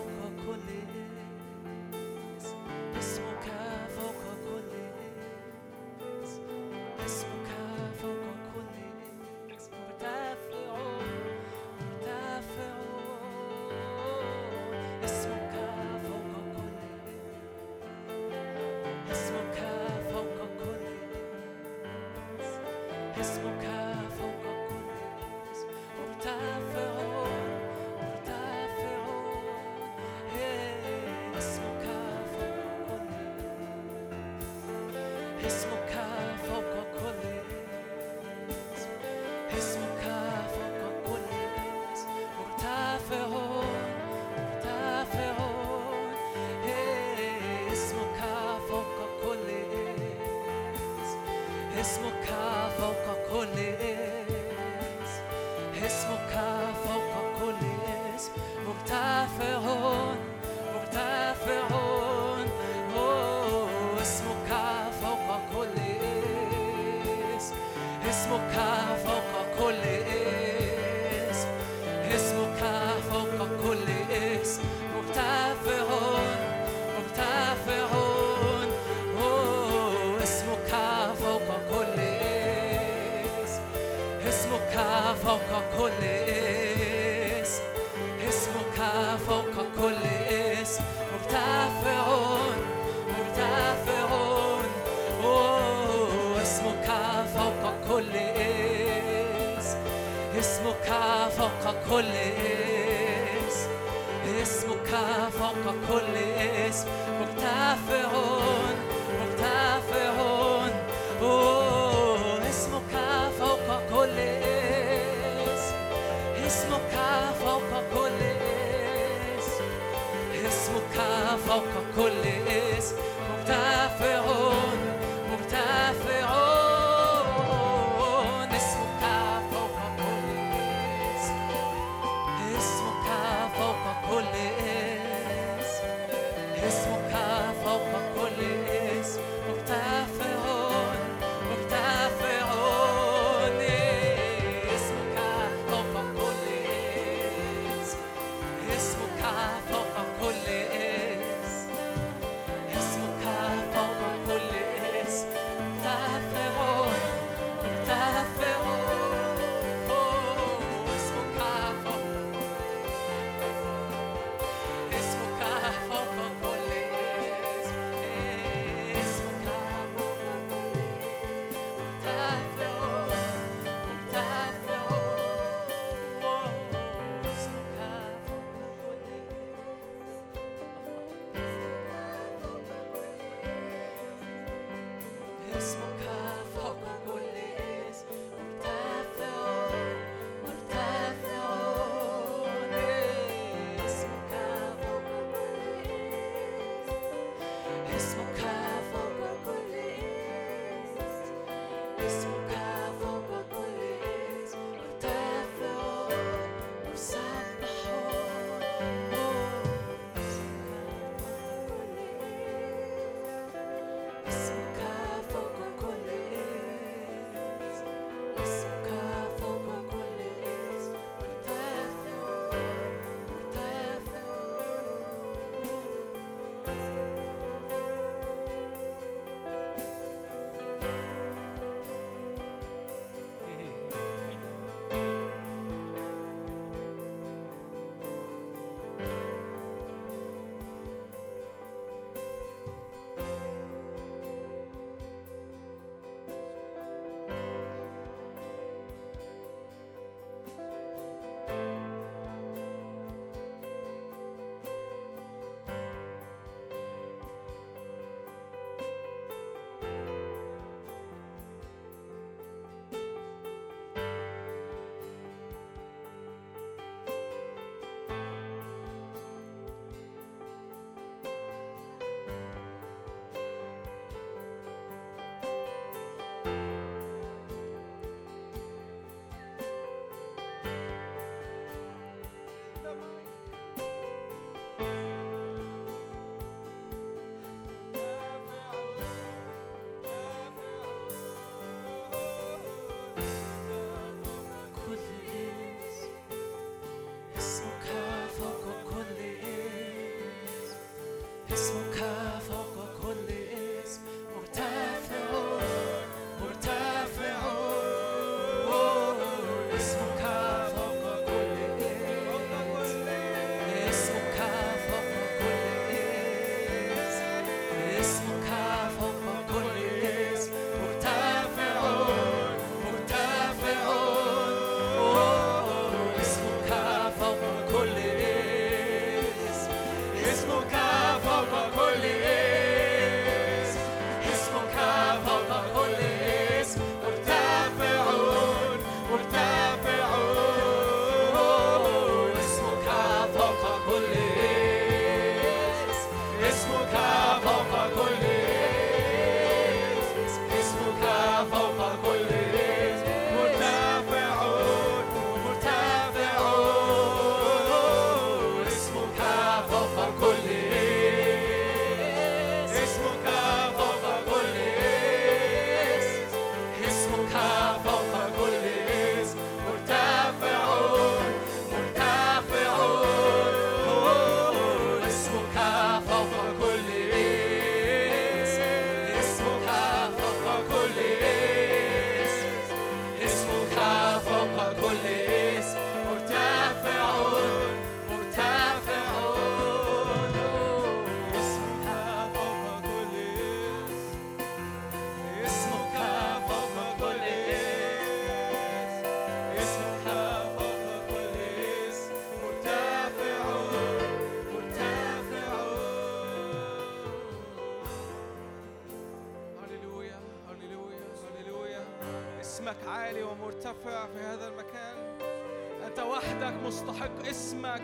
مستحق اسمك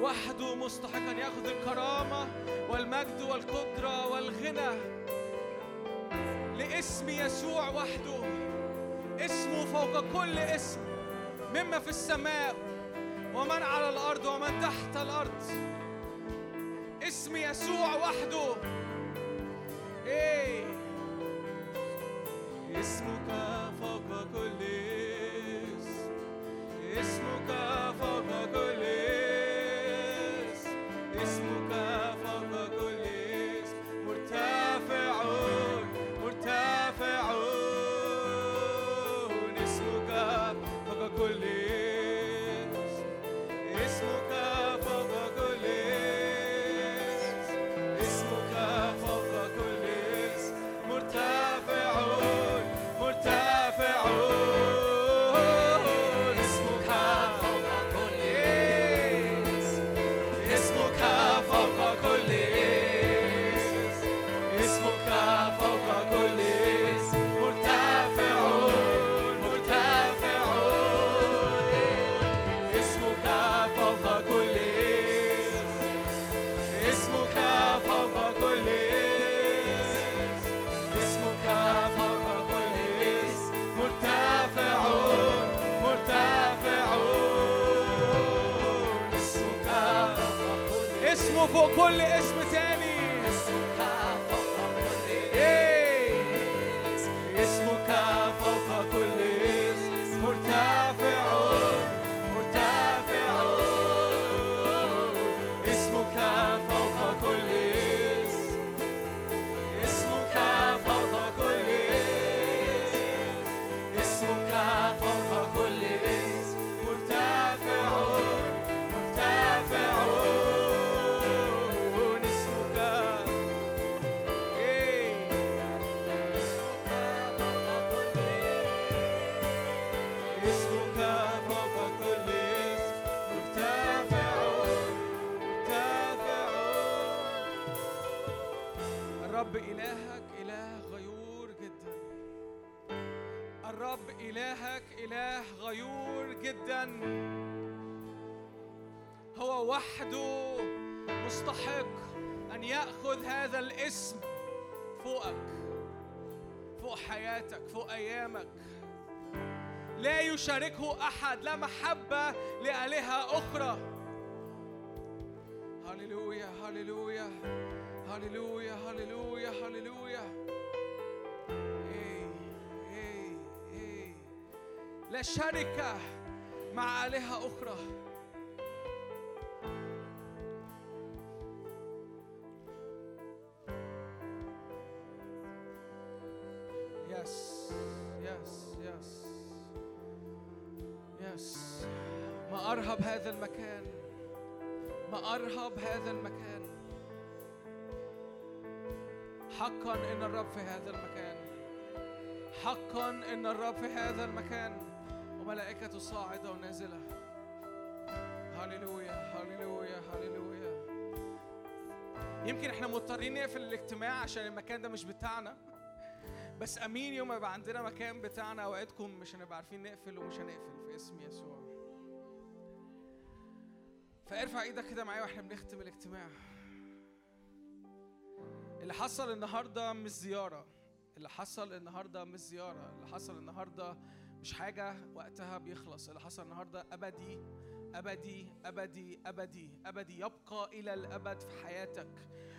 وحده مستحق أن يأخذ الكرامة والمجد والقدرة والغنى. لاسم يسوع وحده اسمه فوق كل اسم مما في السماء ومن على الأرض ومن تحت الأرض. اسم يسوع وحده. إيه. اسمك حياتك فوق أيامك. لا يشاركه أحد لا محبة لآلهة أخرى. هللويا هللويا هللويا هللويا هللويا. إيه إيه إيه. لا شركة مع آلهة أخرى. yes yes yes yes ما أرهب هذا المكان. ما أرهب هذا المكان. حقا إن الرب في هذا المكان. حقا إن الرب في هذا المكان. وملائكته صاعدة ونازلة. هللويا هللويا هللويا. يمكن إحنا مضطرين نقفل الاجتماع عشان المكان ده مش بتاعنا. بس أمين يوم يبقى عندنا مكان بتاعنا اوعدكم مش هنبقى عارفين نقفل ومش هنقفل في اسم يسوع. فارفع إيدك كده معايا وإحنا بنختم الاجتماع. اللي حصل النهارده مش زيارة. اللي حصل النهارده مش زيارة. اللي حصل النهارده مش حاجة وقتها بيخلص. اللي حصل النهارده أبدي. أبدي أبدي أبدي أبدي يبقى إلى الأبد في حياتك.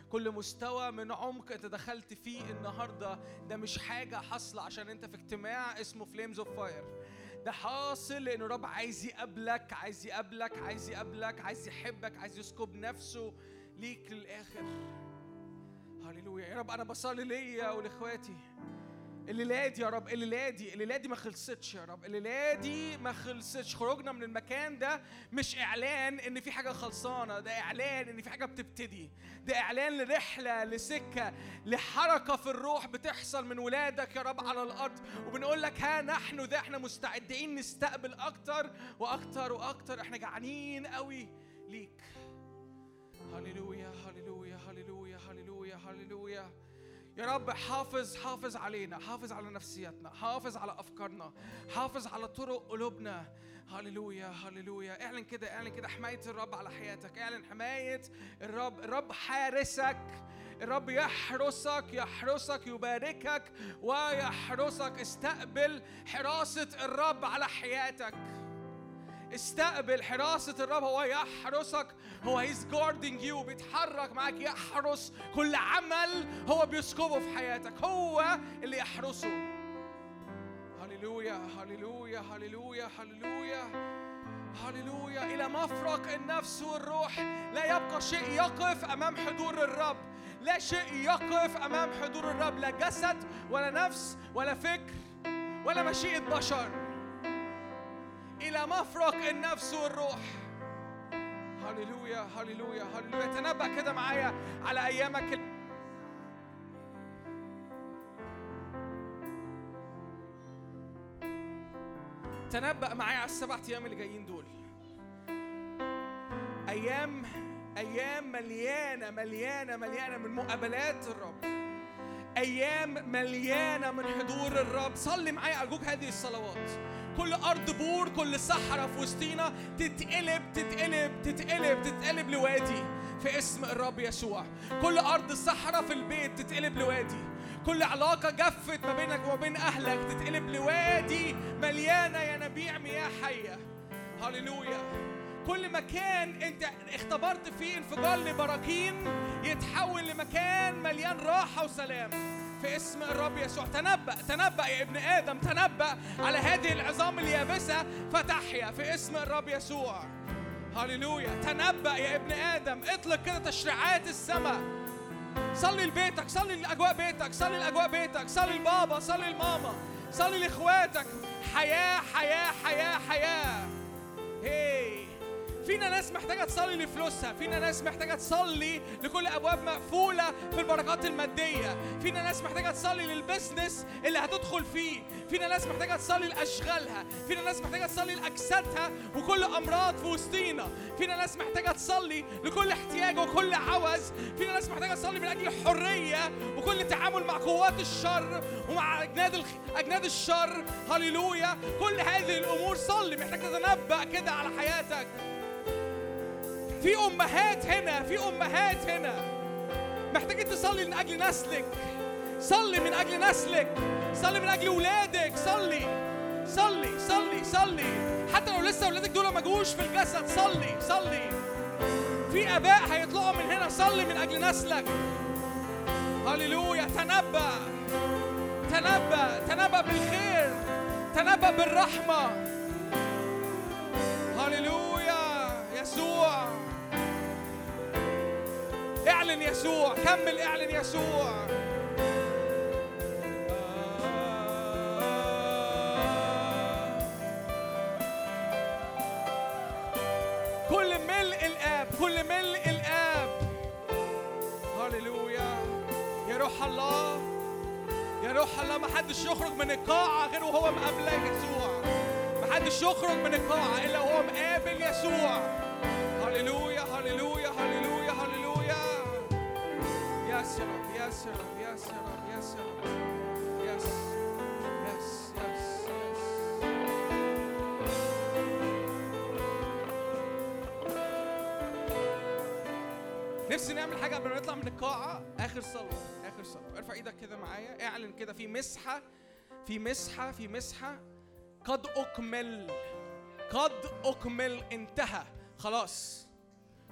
كل مستوى من عمق أنت دخلت فيه النهارده ده مش حاجة حاصلة عشان أنت في اجتماع اسمه Flames of Fire ده حاصل لأن الرب عايز يقابلك عايز يقابلك عايز يقابلك عايز يحبك عايز يسكب نفسه ليك للآخر. هللويا. يا رب أنا بصلي ليا ولإخواتي. الليلة دي يا رب الليلة دي الليلة دي ما خلصتش يا رب الليلة دي ما خلصتش. خروجنا من المكان ده مش إعلان إن في حاجة خلصانة ده إعلان إن في حاجة بتبتدي ده إعلان لرحلة لسكة لحركة في الروح بتحصل من ولادك يا رب على الأرض. وبنقول لك ها نحن ذا إحنا مستعدين نستقبل أكتر وأكتر وأكتر. إحنا جعانين قوي ليك. هللويا هللويا هللويا هللويا هللويا. يا رب حافظ حافظ علينا حافظ على نفسيتنا حافظ على أفكارنا حافظ على طرق قلوبنا. هللويا هللويا. اعلن كده اعلن كده حماية الرب على حياتك. اعلن حماية الرب الرب حارسك. الرب يحرسك يحرسك يباركك ويحرسك. استقبل حراسة الرب على حياتك. استقبل حراسة الرب هو يحرسك هو هيز جاردنج يو بيتحرك معاك يحرس كل عمل هو بيسكبه في حياتك هو اللي يحرسه. هللويا هللويا هللويا هللويا هللويا. إلى مفرق النفس والروح لا يبقى شيء يقف أمام حضور الرب. لا شيء يقف أمام حضور الرب لا جسد ولا نفس ولا فكر ولا مشيئة بشر. إلى مفرق النفس والروح. هللويا هللويا هللويا. تنبأ كده معايا على أيامك ال- تنبأ معايا على السبع أيام اللي جايين دول. أيام أيام مليانة مليانة مليانة من مقابلات الرب. أيام مليانة من حضور الرب. صلي معايا أرجوك هذه الصلوات. كل أرض بور كل صحراء في وسطينا تتقلب تتقلب تتقلب تتقلب لوادي في اسم الرب يسوع. كل أرض صحراء في البيت تتقلب لوادي. كل علاقة جفت ما بينك وما بين أهلك تتقلب لوادي مليانة ينابيع مياه حية. هللويا. كل مكان أنت اختبرت فيه انفجار لبراكين يتحول لمكان مليان راحة وسلام. في اسم الرب يسوع. تنبأ تنبأ يا ابن آدم تنبأ على هذه العظام اليابسة فتحيا في اسم الرب يسوع. هللويا. تنبأ يا ابن آدم. اطلق كده تشريعات السماء. صلي لبيتك صلي لأجواء بيتك صلي لأجواء بيتك. صلي لبابا صلي لماما. صلي لإخواتك. حياة حياة حياة حياة. هي فينا ناس محتاجة تصلي لفلوسها فينا ناس محتاجة تصلي لكل أبواب مقفولة في البركات المادية فينا ناس محتاجة تصلي للبزنس اللي هتدخل فيه فينا ناس محتاجة تصلي لأشغالها فينا ناس محتاجة تصلي لأجسادها وكل أمراض في وسطينا فينا ناس محتاجة تصلي لكل احتياج وكل عوز فينا ناس محتاجة تصلي من أجل الحرية وكل تعامل مع قوات الشر ومع أجناد الخ... أجناد الشر. هللويا. كل هذه الأمور صلي محتاج تتنبأ كده على حياتك. في أمهات هنا في أمهات هنا. محتاجة تصلي من أجل نسلك. صلي من أجل نسلك. صلي من أجل ولادك. صلي. صلي صلي صلي. حتى لو لسه ولادك دول ما جوش في الجسد صلي صلي. في آباء هيطلعوا من هنا صلي من أجل نسلك. هللويا. تنبأ. تنبأ. تنبأ بالخير. تنبأ بالرحمة. هللويا. يسوع. اعلن يسوع كمل اعلن يسوع. كل ملء الآب كل ملء الآب. هللويا. يا روح الله يا روح الله ما حدش يخرج من القاعة غير وهو مقابل يسوع. ما حدش يخرج من القاعة إلا وهو مقابل يسوع. هللويا هللويا هللويا. نفسي نعمل حاجة قبل ما نطلع من القاعة. آخر صلاة. آخر صلاة. ارفع إيدك كده معايا. اعلن كده. في مسحة. في مسحة. في مسحة. قد أكمل. قد أكمل. انتهى. خلاص.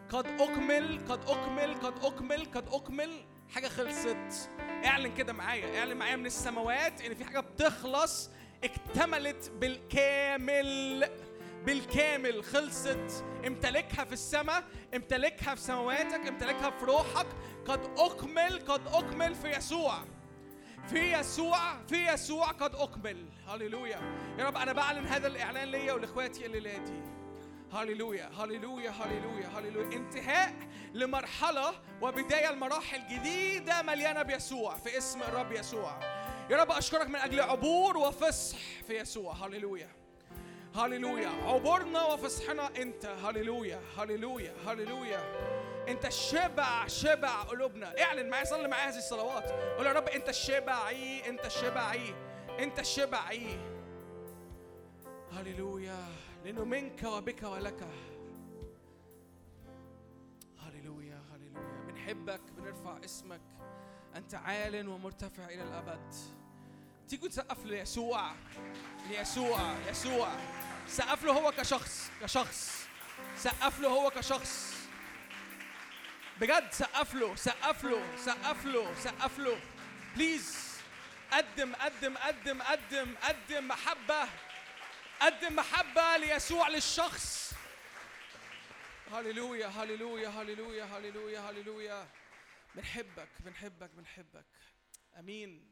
قد أكمل. قد أكمل. قد أكمل. قد أكمل. حاجة خلصت. اعلن كده معايا اعلن معايا من السماوات إن في حاجة بتخلص اكتملت بالكامل بالكامل. خلصت. امتلكها في السماء امتلكها في سماواتك امتلكها في روحك. قد أكمل قد أكمل في يسوع. في يسوع في يسوع قد أكمل. هللويا. يا رب أنا بعلن هذا الإعلان ليا ولإخواتي الليلة دي هللويا هللويا هللويا هللويا. انتهاء لمرحلة وبداية لمراحل جديدة مليانة بيسوع في اسم الرب يسوع. يا رب أشكرك من أجل عبور وفصح في يسوع. هللويا هللويا. عبورنا وفصحنا انت. هللويا هللويا هللويا. انت الشبع شبع قلوبنا. اعلن معايا صلي معايا هذه الصلوات. قول يا رب انت الشبعي انت الشبعي انت الشبعي هللويا. لأنه منك وبك ولك. هللويا هللويا. بنحبك بنرفع اسمك. أنت عال ومرتفع إلى الأبد. تيجوا تسقف ليسوع. ليسوع يسوع. سقف له هو كشخص كشخص. سقف له هو كشخص. بجد سقف له سقف له سقف له سقف له. بليز قدم قدم قدم قدم قدم. محبة. قدم محبة ليسوع للشخص. هللويا هللويا هللويا هللويا هللويا. بنحبك بنحبك بنحبك. آمين.